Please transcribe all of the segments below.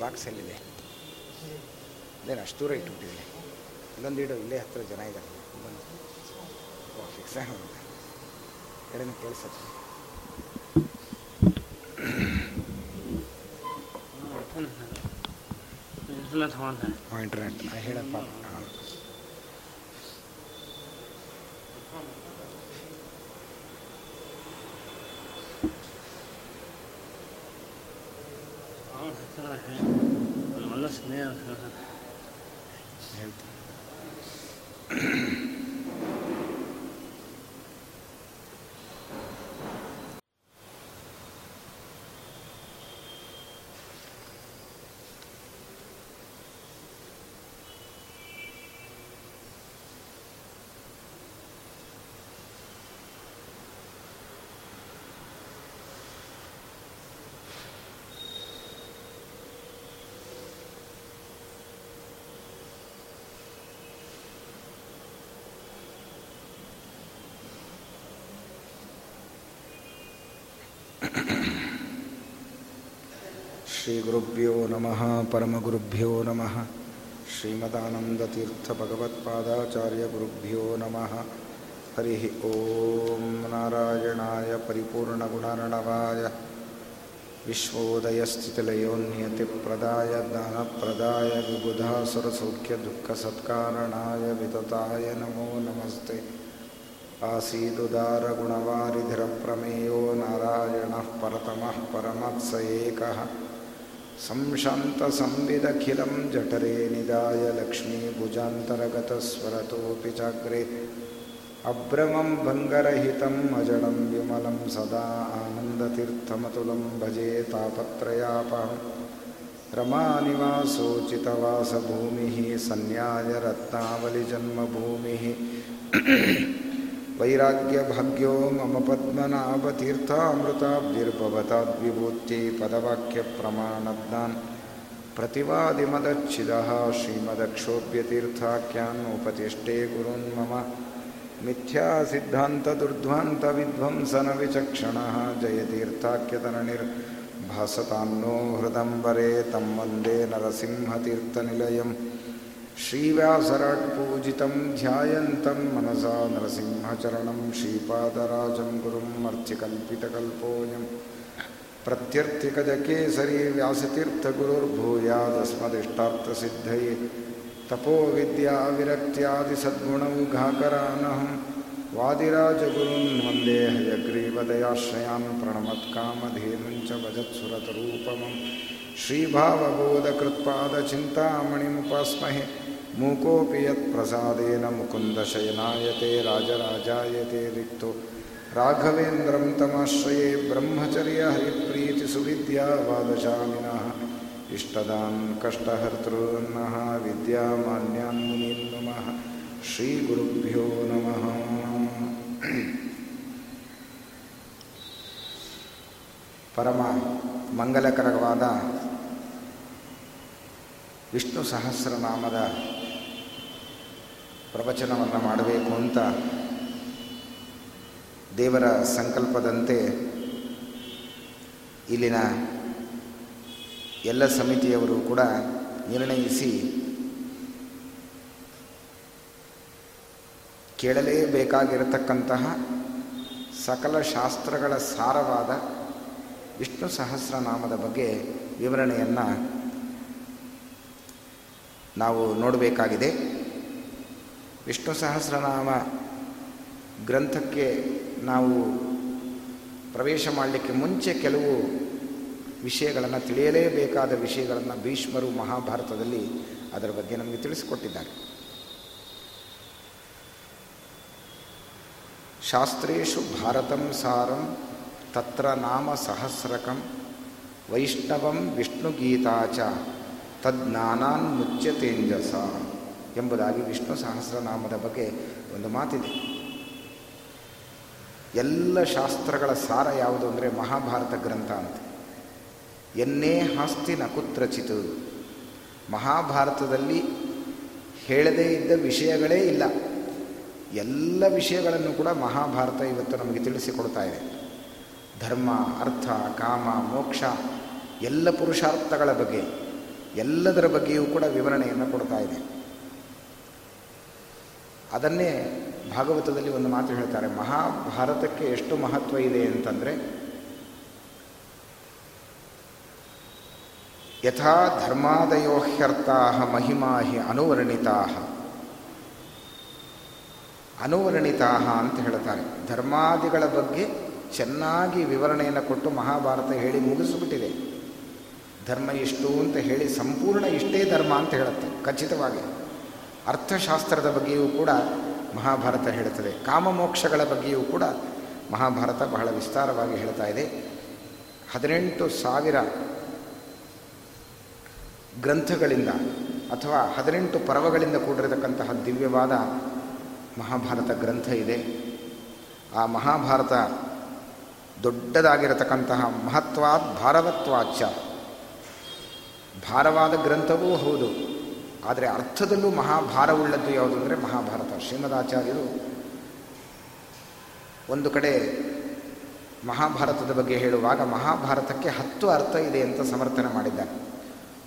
Sound sound ಕೊಟ್ಟಿವ sound box ಎಲ್ಲಿದೆ ಅದೇನು ಅಷ್ಟು ದೂರ ಇಟ್ಬಿಟ್ಟಿದೆ ಇಲ್ಲೊಂದು ಇಡೋ ಇಲ್ಲೇ ಹತ್ತಿರ ಜನ ಇದ್ದಾರೆ. ಬಂದು ಓ ಫಿಕ್ಸ್ ಆಗುತ್ತೆ ಕಡೆನೂ ಕೇಳಿಸುತ್ತೆ ಇಂಟರ್ನೆಟ್ ಹೇಳಪ್ಪ ಹಾಂ ಒಳ್ಳೆ ಸ್ನೇಹ ಹೇಳ್ತೀನಿ ಶ್ರೀಗುರುಭ್ಯೋ ನಮಃ ಪರಮಗುರುಭ್ಯೋ ನಮಃ ಶ್ರೀಮದಾನಂದತೀರ್ಥಭಗವತ್ಪಾದಾಚಾರ್ಯಗುರುಭ್ಯೋ ನಮಃ ಹರಿ ಓಂ ನಾರಾಯಣಾಯ ಪರಿಪೂರ್ಣಗುಣರ್ಣವಾಯ ವಿಶ್ವೋದಯಸ್ಥಿತಿಲಯೋನ್ಯತಿಪ್ರದಾಯ ಜ್ಞಾನಪ್ರದಾಯ ವಿಬುಧಾಸುರಸೌಖ್ಯದುಃಖಸತ್ಕಾರಣಾಯ ವಿತತಾಯ ನಮೋ ನಮಸ್ತೆ आसीदुदारगुणवारिधिरप्रमेयो नारायणः परतमः परमत्स एकः संशान्तसंविदखिलं जठरे निदाय लक्ष्मीभुजान्तरगतस्वरतोऽपि चाग्रे अभ्रमं भङ्गरहितम् अजडं विमलं सदा आनन्दतीर्थमतुलं भजे तापत्रयापहं रमानिवासोचितवासभूमिः सन्न्यायरत्नावलिजन्मभूमिः वैराग्यभाग्यो मम पद्मनाभतीर्थामृताब्धिर्भवताद्विभूत्यै पदवाक्यप्रमाणज्ञान् प्रतिवादिमदच्छिदः श्रीमदक्षोभ्यतीर्थाख्यान् उपतिष्ठे गुरून् मम मिथ्यासिद्धान्तदुर्ध्वान्तविध्वंसनविचक्षणः जयतीर्थाख्यतननिर्भासतान्नो हृदम्बरे तं वन्दे नरसिंहतीर्थनिलयम् श्रीव्यासराट्पूजितं ध्यायन्तं मनसा नरसिंहचरणं श्रीपादराजं गुरुम् अर्चिकल्पितकल्पोऽयं प्रत्यर्थिकजकेसरी व्यासतीर्थगुरुर्भूयादस्मदिष्टार्थसिद्धये तपोविद्याविरक्त्यादिसद्गुणौघाकरानहं वादिराजगुरून् वन्दे हयग्रीवदयाश्रयान् प्रणमत्कामधेनुञ्च भजत्सुरतरूपमं श्रीभावबोधकृत्पादचिन्तामणिमुपास्महे मूकोऽपि यत्प्रसादेन मुकुन्दशयनायते राजराजायते रिक्तो राघवेन्द्रं तमाश्रये ब्रह्मचर्यहरिप्रीतिसुविद्यावादशामिनः इष्टदान् कष्टहर्तॄन्नः विद्यामान्यान् मुनीन् नमः श्रीगुरुभ्यो नमः ಪರಮ ಮಂಗಲಕರವಾದ ವಿಷ್ಣು ಸಹಸ್ರನಾಮದ ಪ್ರವಚನವನ್ನು ಮಾಡಬೇಕು ಅಂತ ದೇವರ ಸಂಕಲ್ಪದಂತೆ ಇಲ್ಲಿನ ಎಲ್ಲ ಸಮಿತಿಯವರು ಕೂಡ ನಿರ್ಣಯಿಸಿ ಕೇಳಲೇಬೇಕಾಗಿರತಕ್ಕಂತಹ ಸಕಲ ಶಾಸ್ತ್ರಗಳ ಸಾರವಾದ ವಿಷ್ಣು ಸಹಸ್ರನಾಮದ ಬಗ್ಗೆ ವಿವರಣೆಯನ್ನು ನಾವು ನೋಡಬೇಕಾಗಿದೆ. ವಿಷ್ಣು ಸಹಸ್ರನಾಮ ಗ್ರಂಥಕ್ಕೆ ನಾವು ಪ್ರವೇಶ ಮಾಡಲಿಕ್ಕೆ ಮುಂಚೆ ಕೆಲವು ವಿಷಯಗಳನ್ನು, ತಿಳಿಯಲೇಬೇಕಾದ ವಿಷಯಗಳನ್ನು ಭೀಷ್ಮರು ಮಹಾಭಾರತದಲ್ಲಿ ಅದರ ಬಗ್ಗೆ ನಮಗೆ ತಿಳಿಸಿಕೊಟ್ಟಿದ್ದಾರೆ. ಶಾಸ್ತ್ರೇಷು ಭಾರತಂ ಸಾರಂ ತತ್ರ ನಾಮ ಸಹಸ್ರಕಂ ವೈಷ್ಣವಂ ವಿಷ್ಣುಗೀತಾಚ ತಜ್ಞಾನಾನ್ ಮುಚ್ಚತೇಂಜಸ ಎಂಬುದಾಗಿ ವಿಷ್ಣು ಸಹಸ್ರನಾಮದ ಬಗ್ಗೆ ಒಂದು ಮಾತಿದೆ. ಎಲ್ಲ ಶಾಸ್ತ್ರಗಳ ಸಾರ ಯಾವುದು ಅಂದರೆ ಮಹಾಭಾರತ ಗ್ರಂಥ ಅಂತ. ಎನ್ನೇ ಹಾಸ್ತಿ ನಕುತ್ರಚಿತು ಮಹಾಭಾರತದಲ್ಲಿ ಹೇಳದೇ ಇದ್ದ ವಿಷಯಗಳೇ ಇಲ್ಲ. ಎಲ್ಲ ವಿಷಯಗಳನ್ನು ಕೂಡ ಮಹಾಭಾರತ ಇವತ್ತು ನಮಗೆ ತಿಳಿಸಿಕೊಡ್ತಾ ಇದೆ. ಧರ್ಮ, ಅರ್ಥ, ಕಾಮ, ಮೋಕ್ಷ, ಎಲ್ಲ ಪುರುಷಾರ್ಥಗಳ ಬಗ್ಗೆ. ಎಲ್ಲದರ ಬಗ್ಗೆಯೂ ಕೂಡ ವಿವರಣೆಯನ್ನು ಕೊಡ್ತಾ ಇದೆ. ಅದನ್ನೇ ಭಾಗವತದಲ್ಲಿ ಒಂದು ಮಾತು ಹೇಳ್ತಾರೆ, ಮಹಾಭಾರತಕ್ಕೆ ಎಷ್ಟು ಮಹತ್ವ ಇದೆ ಅಂತಂದರೆ, ಯಥಾ ಧರ್ಮಾದಯೋಹ್ಯರ್ಥ ಮಹಿಮಾ ಹಿ ಅನುವರ್ಣಿತಾ ಅನುವರ್ಣಿತಾ ಅಂತ ಹೇಳ್ತಾರೆ. ಧರ್ಮಾದಿಗಳ ಬಗ್ಗೆ ಚೆನ್ನಾಗಿ ವಿವರಣೆಯನ್ನು ಕೊಟ್ಟು ಮಹಾಭಾರತ ಹೇಳಿ ಮುಗಿಸಿಬಿಟ್ಟಿದೆ. ಧರ್ಮ ಇಷ್ಟು ಅಂತ ಹೇಳಿ ಸಂಪೂರ್ಣ ಇಷ್ಟೇ ಧರ್ಮ ಅಂತ ಹೇಳುತ್ತೆ, ಖಚಿತವಾಗಿ. ಅರ್ಥಶಾಸ್ತ್ರದ ಬಗ್ಗೆಯೂ ಕೂಡ ಮಹಾಭಾರತ ಹೇಳುತ್ತದೆ. ಕಾಮಮೋಕ್ಷಗಳ ಬಗ್ಗೆಯೂ ಕೂಡ ಮಹಾಭಾರತ ಬಹಳ ವಿಸ್ತಾರವಾಗಿ ಹೇಳ್ತಾ ಇದೆ. ಹದಿನೆಂಟು ಸಾವಿರ ಗ್ರಂಥಗಳಿಂದ ಅಥವಾ ಹದಿನೆಂಟು ಪರ್ವಗಳಿಂದ ಕೂಡಿರತಕ್ಕಂತಹ ದಿವ್ಯವಾದ ಮಹಾಭಾರತ ಗ್ರಂಥ ಇದೆ. ಆ ಮಹಾಭಾರತ ದೊಡ್ಡದಾಗಿರತಕ್ಕಂತಹ ಮಹತ್ವಾದ್ ಭಾರವತ್ವಾಚ ಭಾರವಾದ ಗ್ರಂಥವೂ ಹೌದು. ಆದರೆ ಅರ್ಥದಲ್ಲೂ ಮಹಾಭಾರವುಳ್ಳದ್ದು ಯಾವುದು ಅಂದರೆ ಮಹಾಭಾರತ. ಶ್ರೀಮದಾಚಾರ್ಯರು ಒಂದು ಕಡೆ ಮಹಾಭಾರತದ ಬಗ್ಗೆ ಹೇಳುವಾಗ ಮಹಾಭಾರತಕ್ಕೆ ಹತ್ತು ಅರ್ಥ ಇದೆ ಅಂತ ಸಮರ್ಥನೆ ಮಾಡಿದ್ದಾರೆ.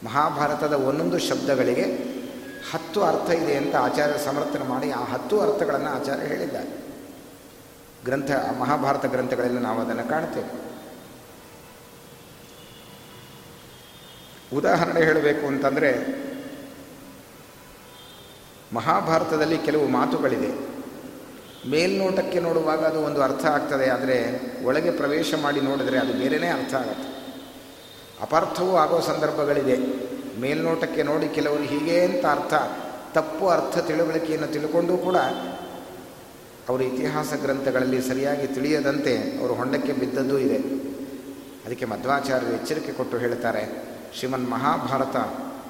ಮಹಾಭಾರತದ ಒಂದೊಂದು ಶಬ್ದಗಳಿಗೆ ಹತ್ತು ಅರ್ಥ ಇದೆ ಅಂತ ಆಚಾರ್ಯ ಸಮರ್ಥನೆ ಮಾಡಿ ಆ ಹತ್ತು ಅರ್ಥಗಳನ್ನು ಆಚಾರ್ಯ ಹೇಳಿದ್ದಾರೆ. ಗ್ರಂಥ ಮಹಾಭಾರತ ಗ್ರಂಥಗಳಲ್ಲಿ ನಾವು ಅದನ್ನು ಕಾಣ್ತೇವೆ. ಉದಾಹರಣೆ ಹೇಳಬೇಕು ಅಂತಂದರೆ, ಮಹಾಭಾರತದಲ್ಲಿ ಕೆಲವು ಮಾತುಗಳಿದೆ. ಮೇಲ್ನೋಟಕ್ಕೆ ನೋಡುವಾಗ ಅದು ಒಂದು ಅರ್ಥ ಆಗ್ತದೆ, ಆದರೆ ಒಳಗೆ ಪ್ರವೇಶ ಮಾಡಿ ನೋಡಿದರೆ ಅದು ಬೇರೆಯೇ ಅರ್ಥ ಆಗುತ್ತೆ. ಅಪಾರ್ಥವೂ ಆಗೋ ಸಂದರ್ಭಗಳಿದೆ. ಮೇಲ್ನೋಟಕ್ಕೆ ನೋಡಿ ಕೆಲವರು ಹೀಗೆ ಅಂತ ಅರ್ಥ, ತಪ್ಪು ಅರ್ಥ ತಿಳುವಳಿಕೆಯನ್ನು ತಿಳ್ಕೊಂಡೂ ಕೂಡ ಅವರು ಇತಿಹಾಸ ಗ್ರಂಥಗಳಲ್ಲಿ ಸರಿಯಾಗಿ ತಿಳಿಯದಂತೆ ಅವರು ಹೊಂಡಕ್ಕೆ ಬಿದ್ದದ್ದೂ ಇದೆ. ಅದಕ್ಕೆ ಮಧ್ವಾಚಾರ್ಯರು ಎಚ್ಚರಿಕೆ ಕೊಟ್ಟು ಹೇಳ್ತಾರೆ ಶ್ರೀಮನ್ ಮಹಾಭಾರತ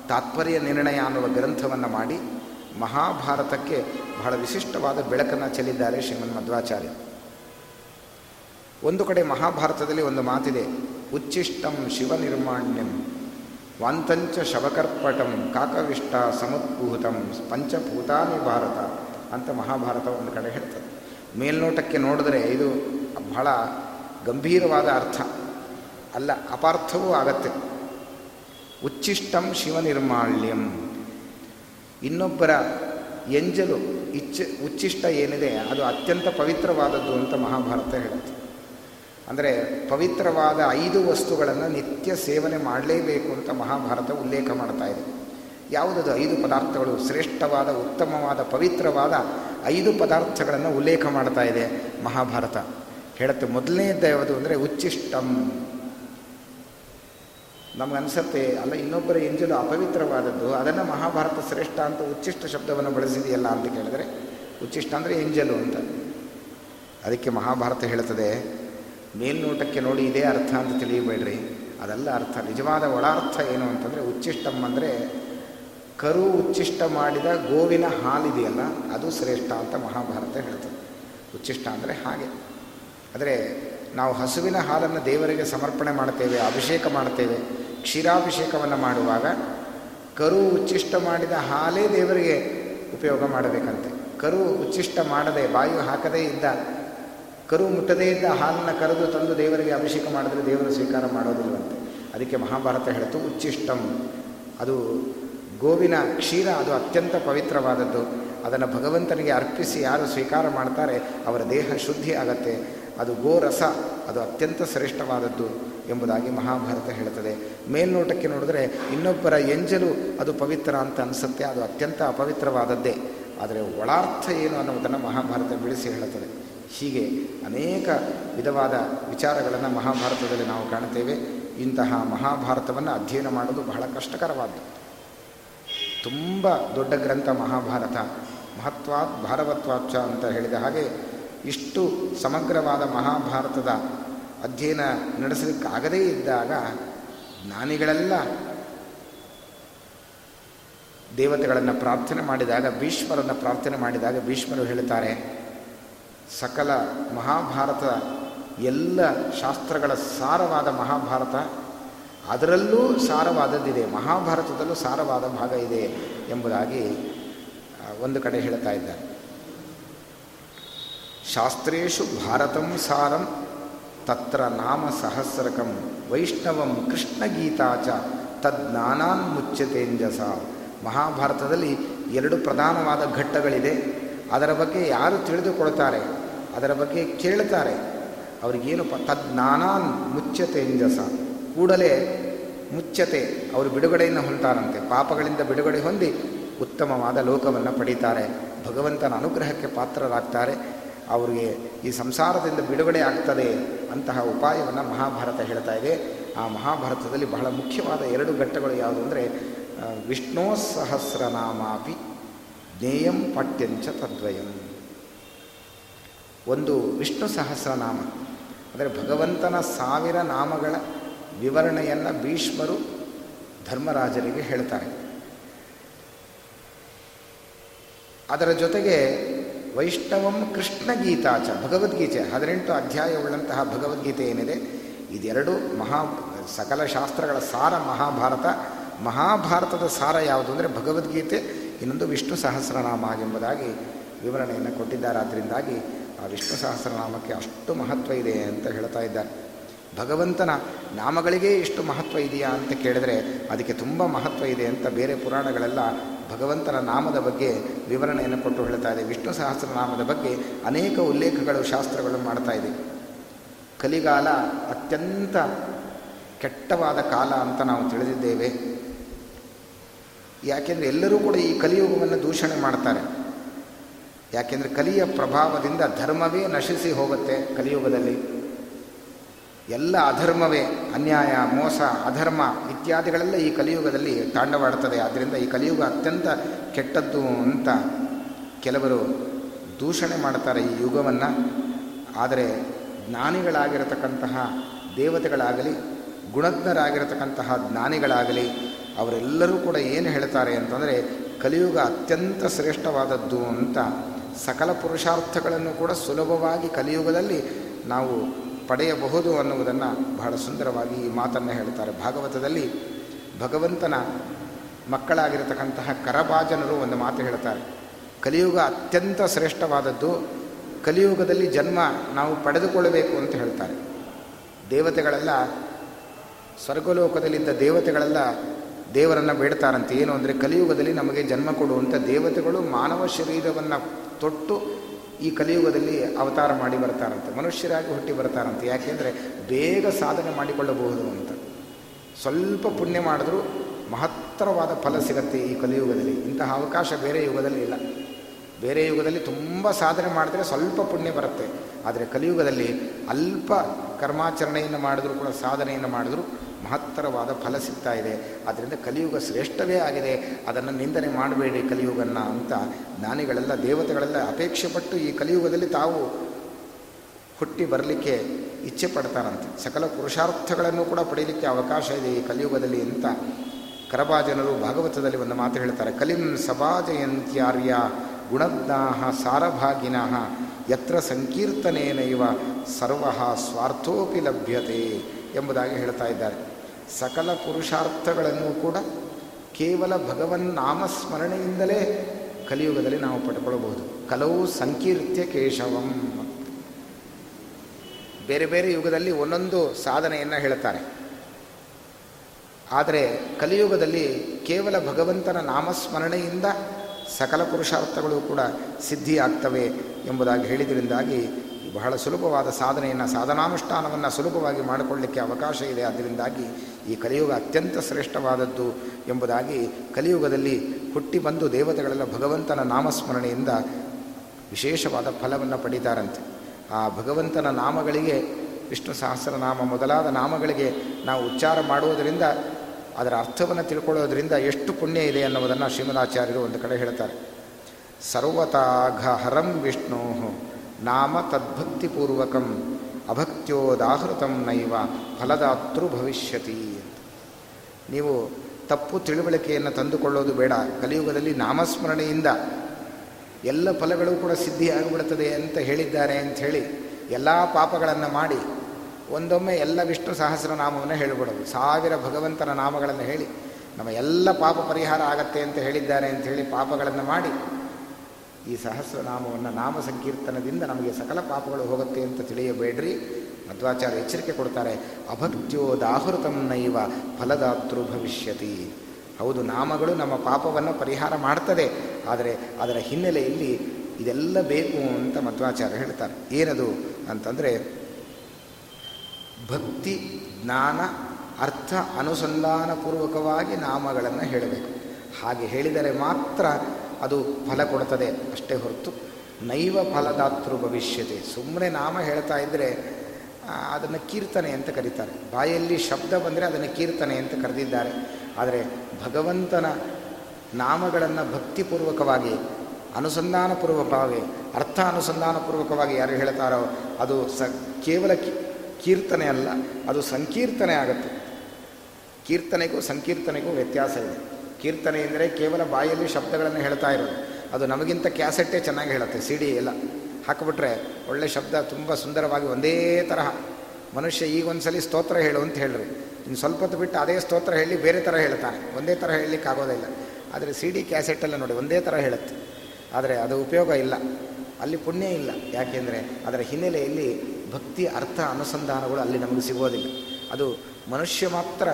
ತಾತ್ಪರ್ಯ ನಿರ್ಣಯ ಅನ್ನುವ ಗ್ರಂಥವನ್ನು ಮಾಡಿ ಮಹಾಭಾರತಕ್ಕೆ ಬಹಳ ವಿಶಿಷ್ಟವಾದ ಬೆಳಕನ್ನು ಚೆಲ್ಲಿದ್ದಾರೆ ಶ್ರೀಮನ್ ಮಧ್ವಾಚಾರ್ಯ. ಒಂದು ಕಡೆ ಮಹಾಭಾರತದಲ್ಲಿ ಒಂದು ಮಾತಿದೆ, ಉಚ್ಚಿಷ್ಟಂ ಶಿವನಿರ್ಮಾಣ್ಯಂ, ವಾಂತಂಚ ಶವಕರ್ಪಟಂ ಕಾಕವಿಷ್ಟ ಸಮತ್ಭೂತಂ, ಪಂಚಭೂತಾನಿ ಭಾರತ ಅಂತ ಮಹಾಭಾರತ ಒಂದು ಕಡೆ ಹೇಳ್ತದೆ. ಮೇಲ್ನೋಟಕ್ಕೆ ನೋಡಿದ್ರೆ ಇದು ಬಹಳ ಗಂಭೀರವಾದ ಅರ್ಥ. ಅಲ್ಲ, ಅಪಾರ್ಥವೂ ಆಗತ್ತೆ. ಉಚ್ಚಿಷ್ಟಂ ಶಿವನಿರ್ಮಾಲ್ಯಂ ಇನ್ನೊಬ್ಬರ ಎಂಜಲು ಇಚ್ಛ ಉಚ್ಚಿಷ್ಟ ಏನಿದೆ, ಅದು ಅತ್ಯಂತ ಪವಿತ್ರವಾದದ್ದು ಅಂತ ಮಹಾಭಾರತ ಹೇಳುತ್ತೆ. ಅಂದರೆ ಪವಿತ್ರವಾದ ಐದು ವಸ್ತುಗಳನ್ನು ನಿತ್ಯ ಸೇವನೆ ಮಾಡಲೇಬೇಕು ಅಂತ ಮಹಾಭಾರತ ಉಲ್ಲೇಖ ಮಾಡ್ತಾ ಇದೆ. ಯಾವುದದು? ಐದು ಪದಾರ್ಥಗಳು. ಶ್ರೇಷ್ಠವಾದ, ಉತ್ತಮವಾದ, ಪವಿತ್ರವಾದ ಐದು ಪದಾರ್ಥಗಳನ್ನು ಉಲ್ಲೇಖ ಮಾಡ್ತಾ ಇದೆ ಮಹಾಭಾರತ. ಹೇಳುತ್ತೆ, ಮೊದಲನೇದ್ದು ಯಾವುದು ಅಂದರೆ ಉಚ್ಚಿಷ್ಟಂ. ನಮಗನ್ಸತ್ತೆ, ಅಲ್ಲ, ಇನ್ನೊಬ್ಬರ ಎಂಜಲು ಅಪವಿತ್ರವಾದದ್ದು, ಅದನ್ನು ಮಹಾಭಾರತ ಶ್ರೇಷ್ಠ ಅಂತ ಉಚ್ಚಿಷ್ಟ ಶಬ್ದವನ್ನು ಬಳಸಿದೆಯಲ್ಲ ಅಂತ ಕೇಳಿದರೆ, ಉಚ್ಚಿಷ್ಟ ಅಂದರೆ ಎಂಜಲು ಅಂತ. ಅದಕ್ಕೆ ಮಹಾಭಾರತ ಹೇಳ್ತದೆ ಮೇಲ್ನೋಟಕ್ಕೆ ನೋಡಿ ಇದೇ ಅರ್ಥ ಅಂತ ತಿಳಿಯಬೇಡ್ರಿ. ಅದೆಲ್ಲ ಅರ್ಥ, ನಿಜವಾದ ಒಳಾರ್ಥ ಏನು ಅಂತಂದರೆ, ಉಚ್ಚಿಷ್ಟಂ ಅಂದರೆ ಕರು ಉಚ್ಚಿಷ್ಟ ಮಾಡಿದ ಗೋವಿನ ಹಾಲಿದೆಯಲ್ಲ, ಅದು ಶ್ರೇಷ್ಠ ಅಂತ ಮಹಾಭಾರತ ಹೇಳ್ತದೆ. ಉಚ್ಚಿಷ್ಟ ಅಂದರೆ ಹಾಗೆ. ಆದರೆ, ನಾವು ಹಸುವಿನ ಹಾಲನ್ನು ದೇವರಿಗೆ ಸಮರ್ಪಣೆ ಮಾಡ್ತೇವೆ, ಅಭಿಷೇಕ ಮಾಡ್ತೇವೆ ಕ್ಷೀರಾಭಿಷೇಕವನ್ನು ಮಾಡುವಾಗ ಕರು ಉಚ್ಚಿಷ್ಟ ಮಾಡಿದ ಹಾಲೇ ದೇವರಿಗೆ ಉಪಯೋಗ ಮಾಡಬೇಕಂತೆ. ಕರು ಉಚ್ಚಿಷ್ಟ ಮಾಡದೆ ಬಾಯು ಹಾಕದೇ ಇದ್ದ, ಕರು ಮುಟ್ಟದೇ ಇದ್ದ ಹಾಲನ್ನು ಕರೆದು ತಂದು ದೇವರಿಗೆ ಅಭಿಷೇಕ ಮಾಡಿದ್ರೆ ದೇವರು ಸ್ವೀಕಾರ ಮಾಡೋದಿಲ್ಲವಂತೆ ಅದಕ್ಕೆ ಮಹಾಭಾರತ ಹೇಳಿತು ಉಚ್ಚಿಷ್ಟಂ ಅದು ಗೋವಿನ ಕ್ಷೀರ, ಅದು ಅತ್ಯಂತ ಪವಿತ್ರವಾದದ್ದು. ಅದನ್ನು ಭಗವಂತನಿಗೆ ಅರ್ಪಿಸಿ ಯಾರು ಸ್ವೀಕಾರ ಮಾಡ್ತಾರೆ ಅವರ ದೇಹ ಶುದ್ಧಿ ಆಗತ್ತೆ. ಅದು ಗೋರಸ ಅದು ಅತ್ಯಂತ ಶ್ರೇಷ್ಠವಾದದ್ದು. ಎಂಬುದಾಗಿ ಮಹಾಭಾರತ ಹೇಳುತ್ತದೆ. ಮೇಲ್ನೋಟಕ್ಕೆ ನೋಡಿದ್ರೆ ಇನ್ನೊಬ್ಬರ ಎಂಜಲು ಅದು ಪವಿತ್ರ ಅಂತ ಅನಿಸುತ್ತೆ, ಅದು ಅತ್ಯಂತ ಅಪವಿತ್ರವಾದದ್ದೇ. ಆದರೆ ಒಳಾರ್ಥ ಏನು ಅನ್ನೋದನ್ನು ಮಹಾಭಾರತ ಬಿಡಿಸಿ ಹೇಳುತ್ತದೆ. ಹೀಗೆ ಅನೇಕ ವಿಧವಾದ ವಿಚಾರಗಳನ್ನು ಮಹಾಭಾರತದಲ್ಲಿ ನಾವು ಕಾಣುತ್ತೇವೆ. ಇಂತಹ ಮಹಾಭಾರತವನ್ನು ಅಧ್ಯಯನ ಮಾಡೋದು ಬಹಳ ಕಷ್ಟಕರವಾದ್ದು. ತುಂಬ ದೊಡ್ಡ ಗ್ರಂಥ ಮಹಾಭಾರತ. ಮಹತ್ವಾತ್ ಭಾರವತ್ವಾಚ ಅಂತ ಹೇಳಿದ ಹಾಗೆ ಇಷ್ಟು ಸಮಗ್ರವಾದ ಮಹಾಭಾರತದ ಅಧ್ಯಯನ ನಡೆಸಲಿಕ್ಕಾಗದೇ ಇದ್ದಾಗ ಜ್ಞಾನಿಗಳೆಲ್ಲ ದೇವತೆಗಳನ್ನು ಪ್ರಾರ್ಥನೆ ಮಾಡಿದಾಗ, ಭೀಷ್ಮರನ್ನು ಪ್ರಾರ್ಥನೆ ಮಾಡಿದಾಗ ಭೀಷ್ಮರು ಹೇಳುತ್ತಾರೆ, ಸಕಲ ಮಹಾಭಾರತ, ಎಲ್ಲ ಶಾಸ್ತ್ರಗಳ ಸಾರವಾದ ಮಹಾಭಾರತ, ಅದರಲ್ಲೂ ಸಾರವಾದದ್ದಿದೆ, ಮಹಾಭಾರತದಲ್ಲೂ ಸಾರವಾದ ಭಾಗ ಇದೆ ಎಂಬುದಾಗಿ ಒಂದು ಕಡೆ ಹೇಳ್ತಾ ಇದ್ದಾರೆ. ಶಾಸ್ತ್ರೇಶು ಭಾರತಂ ಸಾರಂ ತತ್ರ ನಾಮ ಸಹಸ್ರಕಂ ವೈಷ್ಣವಂ ಕೃಷ್ಣಗೀತಾ ಚ ತಜ್ಞಾನಾನ್ ಮುಚ್ಚತೆಂಜಸ ಮಹಾಭಾರತದಲ್ಲಿ ಎರಡು ಪ್ರಧಾನವಾದ ಘಟ್ಟಗಳಿದೆ. ಅದರ ಬಗ್ಗೆ ಯಾರು ತಿಳಿದುಕೊಳ್ತಾರೆ? ಅದರ ಬಗ್ಗೆ ಕೇಳ್ತಾರೆ. ಅವ್ರಿಗೇನು ಪ ತಜ್ಞಾನಾನ್ ಮುಚ್ಚತೆಂಜಸ ಕೂಡಲೇ ಮುಚ್ಚತೆ ಅವರು ಬಿಡುಗಡೆಯನ್ನು ಹೊಂತಾರಂತೆ ಪಾಪಗಳಿಂದ ಬಿಡುಗಡೆ ಹೊಂದಿ ಉತ್ತಮವಾದ ಲೋಕವನ್ನು ಪಡೀತಾರೆ. ಭಗವಂತನ ಅನುಗ್ರಹಕ್ಕೆ ಪಾತ್ರರಾಗ್ತಾರೆ. ಅವರಿಗೆ ಈ ಸಂಸಾರದಿಂದ ಬಿಡುಗಡೆ ಆಗ್ತದೆ ಅಂತಹ ಉಪಾಯವನ್ನು ಮಹಾಭಾರತ ಹೇಳ್ತಾ ಇದೆ. ಆ ಮಹಾಭಾರತದಲ್ಲಿ ಬಹಳ ಮುಖ್ಯವಾದ ಎರಡು ಘಟ್ಟಗಳು ಯಾವುದು ಅಂದರೆ ವಿಷ್ಣೋ ಸಹಸ್ರನಾಮಾಪಿ ಜ್ಞೇಯಂ ಪಠ್ಯಂಚ ತದ್ವಯಂ. ಒಂದು ವಿಷ್ಣು ಸಹಸ್ರನಾಮ. ಅಂದರೆ ಭಗವಂತನ ಸಾವಿರ ನಾಮಗಳ ವಿವರಣೆಯನ್ನು ಭೀಷ್ಮರು ಧರ್ಮರಾಜರಿಗೆ ಹೇಳ್ತಾರೆ. ಅದರ ಜೊತೆಗೆ ವೈಷ್ಣವಂ ಕೃಷ್ಣ ಗೀತಾಚ ಭಗವದ್ಗೀತೆ, ಹದಿನೆಂಟು ಅಧ್ಯಾಯವುಳ್ಳಂತಹ ಭಗವದ್ಗೀತೆ ಏನಿದೆ? ಇದೆರಡು ಮಹಾ, ಸಕಲ ಶಾಸ್ತ್ರಗಳ ಸಾರ ಮಹಾಭಾರತ. ಮಹಾಭಾರತದ ಸಾರ ಯಾವುದು ಅಂದರೆ ಭಗವದ್ಗೀತೆ, ಇನ್ನೊಂದು ವಿಷ್ಣು ಸಹಸ್ರನಾಮ ಎಂಬುದಾಗಿ ವಿವರಣೆಯನ್ನು ಕೊಟ್ಟಿದ್ದಾರೆ. ಅದರಿಂದಾಗಿ ಆ ವಿಷ್ಣು ಸಹಸ್ರನಾಮಕ್ಕೆ ಅಷ್ಟು ಮಹತ್ವ ಇದೆ ಅಂತ ಹೇಳ್ತಾ ಇದ್ದಾರೆ. ಭಗವಂತನ ನಾಮಗಳಿಗೆ ಇಷ್ಟು ಮಹತ್ವ ಇದೆಯಾ ಅಂತ ಕೇಳಿದರೆ ಅದಕ್ಕೆ ತುಂಬ ಮಹತ್ವ ಇದೆ ಅಂತ ಬೇರೆ ಪುರಾಣಗಳೆಲ್ಲ ಭಗವಂತನ ನಾಮದ ಬಗ್ಗೆ ವಿವರಣೆಯನ್ನು ಕೊಟ್ಟು ಹೇಳ್ತಾ ಇದೆ. ವಿಷ್ಣು ಸಹಸ್ರನಾಮದ ಬಗ್ಗೆ ಅನೇಕ ಉಲ್ಲೇಖಗಳು, ಶಾಸ್ತ್ರಗಳು ಮಾಡ್ತಾ ಇದೆ. ಕಲಿಗಾಲ ಅತ್ಯಂತ ಕೆಟ್ಟವಾದ ಕಾಲ ಅಂತ ನಾವು ತಿಳಿದಿದ್ದೇವೆ. ಯಾಕೆಂದರೆ ಎಲ್ಲರೂ ಕೂಡ ಈ ಕಲಿಯುಗವನ್ನು ದೂಷಣೆ ಮಾಡ್ತಾರೆ. ಯಾಕೆಂದರೆ ಕಲಿಯ ಪ್ರಭಾವದಿಂದ ಧರ್ಮವೇ ನಶಿಸಿ ಹೋಗುತ್ತೆ ಕಲಿಯುಗದಲ್ಲಿ. ಎಲ್ಲ ಅಧರ್ಮವೇ ಅನ್ಯಾಯ, ಮೋಸ, ಅಧರ್ಮ ಇತ್ಯಾದಿಗಳೆಲ್ಲ ಈ ಕಲಿಯುಗದಲ್ಲಿ ತಾಂಡವಾಡ್ತದೆ ಆದ್ದರಿಂದ ಈ ಕಲಿಯುಗ ಅತ್ಯಂತ ಕೆಟ್ಟದ್ದು ಅಂತ ಕೆಲವರು ದೂಷಣೆ ಮಾಡ್ತಾರೆ ಈ ಯುಗವನ್ನು. ಆದರೆ ಜ್ಞಾನಿಗಳಾಗಿರತಕ್ಕಂತಹ ದೇವತೆಗಳಾಗಲಿ, ಗುಣಜ್ಞರಾಗಿರತಕ್ಕಂತಹ ಜ್ಞಾನಿಗಳಾಗಲಿ, ಅವರೆಲ್ಲರೂ ಕೂಡ ಏನು ಹೇಳ್ತಾರೆ ಅಂತಂದರೆ ಕಲಿಯುಗ ಅತ್ಯಂತ ಶ್ರೇಷ್ಠವಾದದ್ದು ಅಂತ ಸಕಲ ಪುರುಷಾರ್ಥಗಳನ್ನು ಕೂಡ ಸುಲಭವಾಗಿ ಕಲಿಯುಗದಲ್ಲಿ ನಾವು ಪಡೆಯಬಹುದು ಅನ್ನುವುದನ್ನು ಬಹಳ ಸುಂದರವಾಗಿ ಈ ಮಾತನ್ನು ಹೇಳ್ತಾರೆ. ಭಾಗವತದಲ್ಲಿ ಭಗವಂತನ ಮಕ್ಕಳಾಗಿರತಕ್ಕಂತಹ ಕರಭಾಜನರು ಒಂದು ಮಾತು ಹೇಳ್ತಾರೆ. ಕಲಿಯುಗ ಅತ್ಯಂತ ಶ್ರೇಷ್ಠವಾದದ್ದು, ಕಲಿಯುಗದಲ್ಲಿ ಜನ್ಮ ನಾವು ಪಡೆದುಕೊಳ್ಳಬೇಕು ಅಂತ ಹೇಳ್ತಾರೆ. ದೇವತೆಗಳೆಲ್ಲ, ಸ್ವರ್ಗಲೋಕದಲ್ಲಿದ್ದ ದೇವತೆಗಳೆಲ್ಲ ದೇವರನ್ನು ಬೇಡ್ತಾರಂತೆ. ಏನು ಅಂದರೆ ಕಲಿಯುಗದಲ್ಲಿ ನಮಗೆ ಜನ್ಮ ಕೊಡುವಂಥ ದೇವತೆಗಳು ಮಾನವ ಶರೀರವನ್ನು ತೊಟ್ಟು ಈ ಕಲಿಯುಗದಲ್ಲಿ ಅವತಾರ ಮಾಡಿ ಬರ್ತಾರಂತೆ, ಮನುಷ್ಯರಾಗಿ ಹುಟ್ಟಿ ಬರ್ತಾರಂತೆ. ಯಾಕೆಂದರೆ ಬೇಗ ಸಾಧನೆ ಮಾಡಿಕೊಳ್ಳಬಹುದು ಅಂತ. ಸ್ವಲ್ಪ ಪುಣ್ಯ ಮಾಡಿದ್ರೂ ಮಹತ್ತರವಾದ ಫಲ ಸಿಗತ್ತೆ ಈ ಕಲಿಯುಗದಲ್ಲಿ. ಇಂತಹ ಅವಕಾಶ ಬೇರೆ ಯುಗದಲ್ಲಿ ಇಲ್ಲ. ಬೇರೆ ಯುಗದಲ್ಲಿ ತುಂಬ ಸಾಧನೆ ಮಾಡಿದ್ರೆ ಸ್ವಲ್ಪ ಪುಣ್ಯ ಬರುತ್ತೆ. ಆದರೆ ಕಲಿಯುಗದಲ್ಲಿ ಅಲ್ಪ ಕರ್ಮಾಚರಣೆಯನ್ನು ಮಾಡಿದ್ರೂ ಕೂಡ ಸಾಧನೆಯನ್ನು ಮಾಡಿದ್ರೂ ಮಹತ್ತರವಾದ ಫಲ ಸಿಗ್ತಾ ಇದೆ. ಆದ್ದರಿಂದ ಕಲಿಯುಗ ಶ್ರೇಷ್ಠವೇ ಆಗಿದೆ. ಅದನ್ನು ನಿಂದನೆ ಮಾಡಬೇಡಿ ಕಲಿಯುಗನ್ನ ಅಂತ ಜ್ಞಾನಿಗಳೆಲ್ಲ, ದೇವತೆಗಳೆಲ್ಲ ಅಪೇಕ್ಷೆ ಪಟ್ಟು ಈ ಕಲಿಯುಗದಲ್ಲಿ ತಾವು ಹುಟ್ಟಿ ಬರಲಿಕ್ಕೆ ಇಚ್ಛೆ ಪಡ್ತಾರಂತೆ. ಸಕಲ ಪುರುಷಾರ್ಥಗಳನ್ನು ಕೂಡ ಪಡೆಯಲಿಕ್ಕೆ ಅವಕಾಶ ಇದೆ ಈ ಕಲಿಯುಗದಲ್ಲಿ ಅಂತ ಕರಬಾಜನರು ಭಾಗವತದಲ್ಲಿ ಒಂದು ಮಾತು ಹೇಳ್ತಾರೆ. ಕಲಿಂ ಸಭಾಜಯಂತ್ಯಾರ್ಯ ಗುಣಜ್ಞಾಹ ಸಾರಭಾಗಿನಃ ಯತ್ರ ಸಂಕೀರ್ತನೇನೈವ ಸರ್ವ ಸ್ವಾರ್ಥೋಪಿ ಲಭ್ಯತೆ ಎಂಬುದಾಗಿ ಹೇಳ್ತಾ ಇದ್ದಾರೆ. ಸಕಲ ಪುರುಷಾರ್ಥಗಳನ್ನು ಕೂಡ ಕೇವಲ ಭಗವನ್ ನಾಮಸ್ಮರಣೆಯಿಂದಲೇ ಕಲಿಯುಗದಲ್ಲಿ ನಾವು ಪಡ್ಕೊಳ್ಬೋದು. ಕಲವು ಸಂಕೀರ್ತ್ಯ ಕೇಶವಂ. ಬೇರೆ ಬೇರೆ ಯುಗದಲ್ಲಿ ಒಂದೊಂದು ಸಾಧನೆಯನ್ನು ಹೇಳ್ತಾರೆ. ಆದರೆ ಕಲಿಯುಗದಲ್ಲಿ ಕೇವಲ ಭಗವಂತನ ನಾಮಸ್ಮರಣೆಯಿಂದ ಸಕಲ ಪುರುಷಾರ್ಥಗಳು ಕೂಡ ಸಿದ್ಧಿಯಾಗ್ತವೆ ಎಂಬುದಾಗಿ ಹೇಳಿದ್ರಿಂದಾಗಿ ಬಹಳ ಸುಲಭವಾದ ಸಾಧನೆಯನ್ನು, ಸಾಧನಾನುಷ್ಠಾನವನ್ನು ಸುಲಭವಾಗಿ ಮಾಡಿಕೊಳ್ಳಿಕ್ಕೆ ಅವಕಾಶ ಇದೆ. ಅದರಿಂದಾಗಿ ಈ ಕಲಿಯುಗ ಅತ್ಯಂತ ಶ್ರೇಷ್ಠವಾದದ್ದು ಎಂಬುದಾಗಿ ಕಲಿಯುಗದಲ್ಲಿ ಹುಟ್ಟಿ ಬಂದು ದೇವತೆಗಳೆಲ್ಲ ಭಗವಂತನ ನಾಮಸ್ಮರಣೆಯಿಂದ ವಿಶೇಷವಾದ ಫಲವನ್ನು ಪಡೀತಾರಂತೆ. ಆ ಭಗವಂತನ ನಾಮಗಳಿಗೆ, ವಿಷ್ಣು ಸಹಸ್ರನಾಮ ಮೊದಲಾದ ನಾಮಗಳಿಗೆ ನಾವು ಉಚ್ಚಾರ ಮಾಡುವುದರಿಂದ, ಅದರ ಅರ್ಥವನ್ನು ತಿಳ್ಕೊಳ್ಳೋದ್ರಿಂದ ಎಷ್ಟು ಪುಣ್ಯ ಇದೆ ಅನ್ನೋದನ್ನು ಶ್ರೀಮದಾಚಾರ್ಯರು ಒಂದು ಕಡೆ ಹೇಳ್ತಾರೆ. ಸರ್ವತಾಘ ಹರಂ ವಿಷ್ಣು ನಾಮ ತದ್ಭಕ್ತಿಪೂರ್ವಕಂ, ಅಭಕ್ತ್ಯೋದಾಹೃತಂ ನೈವ, ಫಲದಾತೃ ಭವಿಷ್ಯತಿ. ನೀವು ತಪ್ಪು ತಿಳುವಳಿಕೆಯನ್ನು ತಂದುಕೊಳ್ಳೋದು ಬೇಡ. ಕಲಿಯುಗದಲ್ಲಿ ನಾಮಸ್ಮರಣೆಯಿಂದ ಎಲ್ಲ ಫಲಗಳು ಕೂಡ ಸಿದ್ಧಿಯಾಗಿಬಿಡುತ್ತದೆ ಅಂತ ಹೇಳಿದ್ದಾರೆ ಅಂಥೇಳಿ ಎಲ್ಲ ಪಾಪಗಳನ್ನು ಮಾಡಿ ಒಂದೊಮ್ಮೆ ಎಲ್ಲ ವಿಷ್ಣು ಸಹಸ್ರನಾಮವನ್ನು ಹೇಳಿಬಿಡೋದು. ಸಾವಿರ ಭಗವಂತನ ನಾಮಗಳನ್ನು ಹೇಳಿ ನಮ್ಮ ಎಲ್ಲ ಪಾಪ ಪರಿಹಾರ ಆಗತ್ತೆ ಅಂತ ಹೇಳಿದ್ದಾರೆ ಅಂತ ಹೇಳಿ ಪಾಪಗಳನ್ನು ಮಾಡಿ ಈ ಸಹಸ್ರನಾಮವನ್ನು ನಾಮ ಸಂಕೀರ್ತನದಿಂದ ನಮಗೆ ಸಕಲ ಪಾಪಗಳು ಹೋಗುತ್ತೆ ಅಂತ ತಿಳಿಯಬೇಡ್ರಿ. ಮಧ್ವಾಚಾರ್ಯ ಎಚ್ಚರಿಕೆ ಕೊಡ್ತಾರೆ ಅಭಕ್ತಿಯೋ ನೈವ ಫಲದಾತೃ ಭವಿಷ್ಯತಿ. ಹೌದು, ನಾಮಗಳು ನಮ್ಮ ಪಾಪವನ್ನು ಪರಿಹಾರ ಮಾಡ್ತದೆ, ಆದರೆ ಅದರ ಹಿನ್ನೆಲೆಯಲ್ಲಿ ಇದೆಲ್ಲ ಬೇಕು ಅಂತ ಮಧ್ವಾಚಾರ್ಯ ಹೇಳ್ತಾರೆ. ಏನದು ಅಂತಂದರೆ, ಭಕ್ತಿ, ಜ್ಞಾನ, ಅರ್ಥ, ಅನುಸಂಧಾನಪೂರ್ವಕವಾಗಿ ನಾಮಗಳನ್ನು ಹೇಳಬೇಕು. ಹಾಗೆ ಹೇಳಿದರೆ ಮಾತ್ರ ಅದು ಫಲ ಕೊಡ್ತದೆ, ಅಷ್ಟೇ ಹೊರತು ನೈವ ಫಲದಾತೃ ಭವಿಷ್ಯತೆ. ಸುಮ್ಮನೆ ನಾಮ ಹೇಳ್ತಾ ಇದ್ದರೆ ಅದನ್ನು ಕೀರ್ತನೆ ಅಂತ ಕರೀತಾರೆ. ಬಾಯಲ್ಲಿ ಶಬ್ದ ಬಂದರೆ ಅದನ್ನು ಕೀರ್ತನೆ ಅಂತ ಕರೆದಿದ್ದಾರೆ. ಆದರೆ ಭಗವಂತನ ನಾಮಗಳನ್ನು ಭಕ್ತಿಪೂರ್ವಕವಾಗಿ ಅನುಸಂಧಾನಪೂರ್ವಕವಾಗಿ ಅರ್ಥ ಅನುಸಂಧಾನಪೂರ್ವಕವಾಗಿ ಯಾರು ಹೇಳ್ತಾರೋ ಅದು ಸ, ಕೇವಲ ಕೀರ್ತನೆ ಅಲ್ಲ, ಅದು ಸಂಕೀರ್ತನೆ ಆಗುತ್ತೆ. ಕೀರ್ತನೆಗೂ ಸಂಕೀರ್ತನೆಗೂ ವ್ಯತ್ಯಾಸ ಇದೆ. ಕೀರ್ತನೆ ಎಂದರೆ ಕೇವಲ ಬಾಯಲ್ಲಿ ಶಬ್ದಗಳನ್ನು ಹೇಳ್ತಾ ಇರೋದು. ಅದು ನಮಗಿಂತ ಕ್ಯಾಸೆಟ್ಟೇ ಚೆನ್ನಾಗಿ ಹೇಳುತ್ತೆ ಸಿಡಿ ಎಲ್ಲ. ಹಾಕಿಬಿಟ್ರೆ ಒಳ್ಳೆ ಶಬ್ದ ತುಂಬ ಸುಂದರವಾಗಿ ಒಂದೇ ತರಹ. ಮನುಷ್ಯ ಈಗ ಒಂದ್ಸಲಿ ಸ್ತೋತ್ರ ಹೇಳು ಅಂತ ಹೇಳ್ರಿ. ಇನ್ನು ಸ್ವಲ್ಪ ಹೊತ್ತು ಬಿಟ್ಟು ಅದೇ ಸ್ತೋತ್ರ ಹೇಳಿ ಬೇರೆ ಥರ ಹೇಳ್ತಾನೆ. ಒಂದೇ ಥರ ಹೇಳಲಿಕ್ಕೆ ಆಗೋದಿಲ್ಲ ಆದರೆ ಸಿ ಡಿ ಕ್ಯಾಸೆಟೆಲ್ಲ ನೋಡಿ ಒಂದೇ ಥರ ಹೇಳುತ್ತೆ. ಆದರೆ ಅದು ಉಪಯೋಗ ಇಲ್ಲ. ಅಲ್ಲಿ ಪುಣ್ಯ ಇಲ್ಲ. ಯಾಕೆಂದರೆ ಅದರ ಹಿನ್ನೆಲೆಯಲ್ಲಿ ಭಕ್ತಿ ಅರ್ಥ ಅನುಸಂಧಾನಗಳು ಅಲ್ಲಿ ನಮಗೆ ಸಿಗೋದಿಲ್ಲ. ಅದು ಮನುಷ್ಯ ಮಾತ್ರ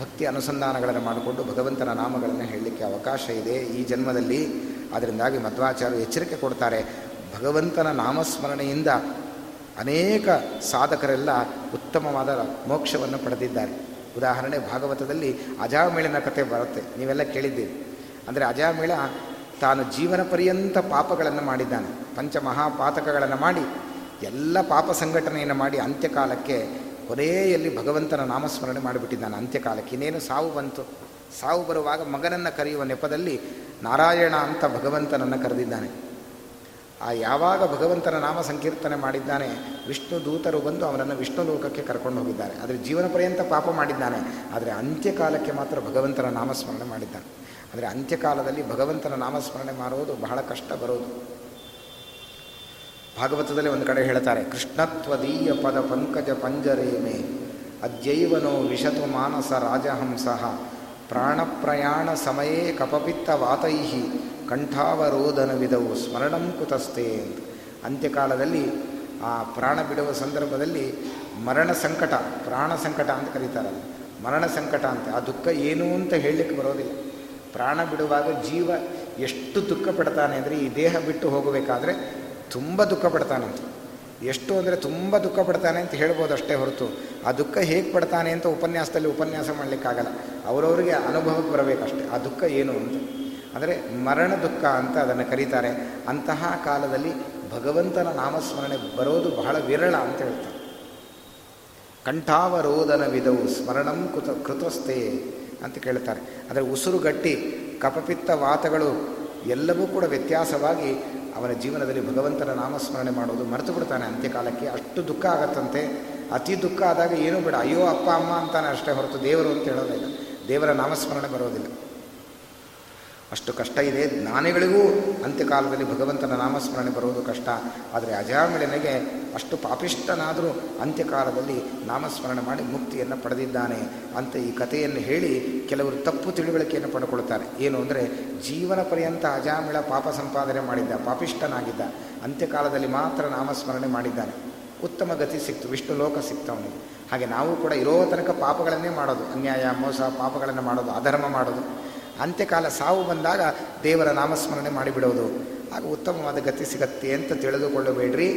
ಭಕ್ತಿ ಅನುಸಂಧಾನಗಳನ್ನು ಮಾಡಿಕೊಂಡು ಭಗವಂತನ ನಾಮಗಳನ್ನು ಹೇಳಲಿಕ್ಕೆ ಅವಕಾಶ ಇದೆ ಈ ಜನ್ಮದಲ್ಲಿ. ಅದರಿಂದಾಗಿ ಮಧ್ವಾಚಾರ್ಯರು ಎಚ್ಚರಿಕೆ ಕೊಡ್ತಾರೆ. ಭಗವಂತನ ನಾಮಸ್ಮರಣೆಯಿಂದ ಅನೇಕ ಸಾಧಕರೆಲ್ಲ ಉತ್ತಮವಾದ ಮೋಕ್ಷವನ್ನು ಪಡೆದಿದ್ದಾರೆ. ಉದಾಹರಣೆ ಭಾಗವತದಲ್ಲಿ ಅಜಾಮೇಳಿನ ಕಥೆ ಬರುತ್ತೆ. ನೀವೆಲ್ಲ ಕೇಳಿದ್ದೀರಿ. ಅಂದರೆ ಅಜಾಮೇಳ ತಾನು ಜೀವನ ಪರ್ಯಂತ ಪಾಪಗಳನ್ನು ಮಾಡಿದ್ದಾನೆ. ಪಂಚಮಹಾಪಾತಕಗಳನ್ನು ಮಾಡಿ, ಎಲ್ಲ ಪಾಪ ಸಂಘಟನೆಯನ್ನು ಮಾಡಿ ಅಂತ್ಯಕಾಲಕ್ಕೆ ಕೊನೆಯಲ್ಲಿ ಭಗವಂತನ ನಾಮಸ್ಮರಣೆ ಮಾಡಿಬಿಟ್ಟಿದ್ದಾನೆ. ಅಂತ್ಯಕಾಲಕ್ಕೆ ಇನ್ನೇನು ಸಾವು ಬಂತು? ಸಾವು ಬರುವಾಗ ಮಗನನ್ನು ಕರೆಯುವ ನೆಪದಲ್ಲಿ ನಾರಾಯಣ ಅಂತ ಭಗವಂತನನ್ನು ಕರೆದಿದ್ದಾನೆ. ಆ ಯಾವಾಗ ಭಗವಂತನ ನಾಮ ಸಂಕೀರ್ತನೆ ಮಾಡಿದ್ದಾನೆ, ವಿಷ್ಣು ದೂತರು ಬಂದು ಅವನನ್ನು ವಿಷ್ಣು ಲೋಕಕ್ಕೆ ಕರ್ಕೊಂಡು ಹೋಗಿದ್ದಾರೆ. ಆದರೆ ಜೀವನ ಪರ್ಯಂತ ಪಾಪ ಮಾಡಿದ್ದಾನೆ. ಆದರೆ ಅಂತ್ಯಕಾಲಕ್ಕೆ ಮಾತ್ರ ಭಗವಂತನ ನಾಮಸ್ಮರಣೆ ಮಾಡಿದ್ದಾನೆ. ಆದರೆ ಅಂತ್ಯಕಾಲದಲ್ಲಿ ಭಗವಂತನ ನಾಮಸ್ಮರಣೆ ಮಾಡುವುದು ಬಹಳ ಕಷ್ಟ ಬರೋದು. ಭಾಗವತದಲ್ಲಿ ಒಂದು ಕಡೆ ಹೇಳ್ತಾರೆ, ಕೃಷ್ಣತ್ವದೀಯ ಪದ ಪಂಕಜ ಪಂಜರೇಮೆ, ಅದ್ಯೈವನೋ ವಿಶತು ಮಾನಸ ರಾಜಹಂಸಃ, ಪ್ರಾಣಪ್ರಯಾಣ ಸಮಯೇ ಕಪಪಿತ್ತ ವಾತೈ ಕಂಠಾವರೋಧನವಿದವು, ಸ್ಮರಣಂ ಕುತಸ್ತೆ ಅಂತ. ಅಂತ್ಯಕಾಲದಲ್ಲಿ ಆ ಪ್ರಾಣ ಬಿಡುವ ಸಂದರ್ಭದಲ್ಲಿ ಮರಣ ಸಂಕಟ, ಪ್ರಾಣ ಸಂಕಟ ಅಂತ ಕರೀತಾರಲ್ಲ, ಮರಣ ಸಂಕಟ ಅಂತ. ಆ ದುಃಖ ಏನು ಅಂತ ಹೇಳಲಿಕ್ಕೆ ಬರೋದಿಲ್ಲ. ಪ್ರಾಣ ಬಿಡುವಾಗ ಜೀವ ಎಷ್ಟು ದುಃಖ ಪಡ್ತಾನೆ ಅಂದರೆ ಈ ದೇಹ ಬಿಟ್ಟು ಹೋಗಬೇಕಾದ್ರೆ ತುಂಬ ದುಃಖ ಪಡ್ತಾನಂತ ಎಷ್ಟು ಅಂದರೆ ತುಂಬ ದುಃಖ ಪಡ್ತಾನೆ ಅಂತ ಹೇಳ್ಬೋದು ಅಷ್ಟೇ ಹೊರತು. ಆ ದುಃಖ ಹೇಗೆ ಪಡ್ತಾನೆ ಅಂತ ಉಪನ್ಯಾಸದಲ್ಲಿ ಉಪನ್ಯಾಸ ಮಾಡಲಿಕ್ಕಾಗಲ್ಲ. ಅವರವರಿಗೆ ಅನುಭವಕ್ಕೆ ಬರಬೇಕಷ್ಟೆ. ಆ ದುಃಖ ಏನು ಅಂತ. ಅಂದರೆ ಮರಣ ದುಃಖ ಅಂತ ಅದನ್ನು ಕರೀತಾರೆ. ಅಂತಹ ಕಾಲದಲ್ಲಿ ಭಗವಂತನ ನಾಮಸ್ಮರಣೆ ಬರೋದು ಬಹಳ ವಿರಳ ಅಂತ ಹೇಳ್ತಾರೆ. ಕಂಠಾವರೋದನ ವಿಧವು ಸ್ಮರಣಂ ಕೃತ ಕೃತಸ್ಥೆ ಅಂತ ಕೇಳ್ತಾರೆ. ಅಂದರೆ ಉಸಿರುಗಟ್ಟಿ ಕಪಪಿತ್ತ ವಾತಗಳು ಎಲ್ಲವೂ ಕೂಡ ವ್ಯತ್ಯಾಸವಾಗಿ ಅವನ ಜೀವನದಲ್ಲಿ ಭಗವಂತನ ನಾಮಸ್ಮರಣೆ ಮಾಡೋದು ಮರೆತು ಬಿಡ್ತಾನೆ ಅಂತ್ಯಕಾಲಕ್ಕೆ. ಅಷ್ಟು ದುಃಖ ಆಗತ್ತಂತೆ. ಅತಿ ದುಃಖ ಆದಾಗ ಏನೂ ಬೇಡ. ಅಯ್ಯೋ, ಅಪ್ಪ, ಅಮ್ಮ ಅಂತಾನೆ ಅಷ್ಟೇ ಹೊರತು ದೇವರು ಅಂತ ಹೇಳೋದಿಲ್ಲ. ದೇವರ ನಾಮಸ್ಮರಣೆ ಬರೋದಿಲ್ಲ. ಅಷ್ಟು ಕಷ್ಟ ಇದೆ. ಜ್ಞಾನಿಗಳಿಗೂ ಅಂತ್ಯಕಾಲದಲ್ಲಿ ಭಗವಂತನ ನಾಮಸ್ಮರಣೆ ಬರುವುದು ಕಷ್ಟ. ಆದರೆ ಅಜಾಮಿಳನಿಗೆ ಅಷ್ಟು ಪಾಪಿಷ್ಟನಾದರೂ ಅಂತ್ಯಕಾಲದಲ್ಲಿ ನಾಮಸ್ಮರಣೆ ಮಾಡಿ ಮುಕ್ತಿಯನ್ನು ಪಡೆದಿದ್ದಾನೆ ಅಂತ ಈ ಕಥೆಯನ್ನು ಹೇಳಿ ಕೆಲವರು ತಪ್ಪು ತಿಳುವಳಿಕೆಯನ್ನು ಪಡ್ಕೊಳ್ತಾರೆ. ಏನು ಅಂದರೆ, ಜೀವನ ಪರ್ಯಂತ ಅಜಾಮಿಳ ಪಾಪ ಸಂಪಾದನೆ ಮಾಡಿದ್ದ ಪಾಪಿಷ್ಟನಾಗಿದ್ದ ಅಂತ್ಯಕಾಲದಲ್ಲಿ ಮಾತ್ರ ನಾಮಸ್ಮರಣೆ ಮಾಡಿದ್ದಾನೆ. ಉತ್ತಮ ಗತಿ ಸಿಕ್ತು ವಿಷ್ಣು ಲೋಕ ಸಿಕ್ತು ಹಾಗೆ ನಾವು ಕೂಡ ಇರೋ ತನಕ ಪಾಪಗಳನ್ನೇ ಮಾಡೋದು. ಅನ್ಯಾಯ, ಮೋಸ, ಪಾಪಗಳನ್ನು ಮಾಡೋದು, ಅಧರ್ಮ ಮಾಡೋದು. ಅಂತ್ಯಕಾಲ ಸಾವು ಬಂದಾಗ ದೇವರ ನಾಮಸ್ಮರಣೆ ಮಾಡಿಬಿಡೋದು. ಆಗ ಉತ್ತಮವಾದ ಗತಿ ಸಿಗತ್ತೆ ಅಂತ ತಿಳಿದುಕೊಳ್ಳಬೇಡ್ರಿ.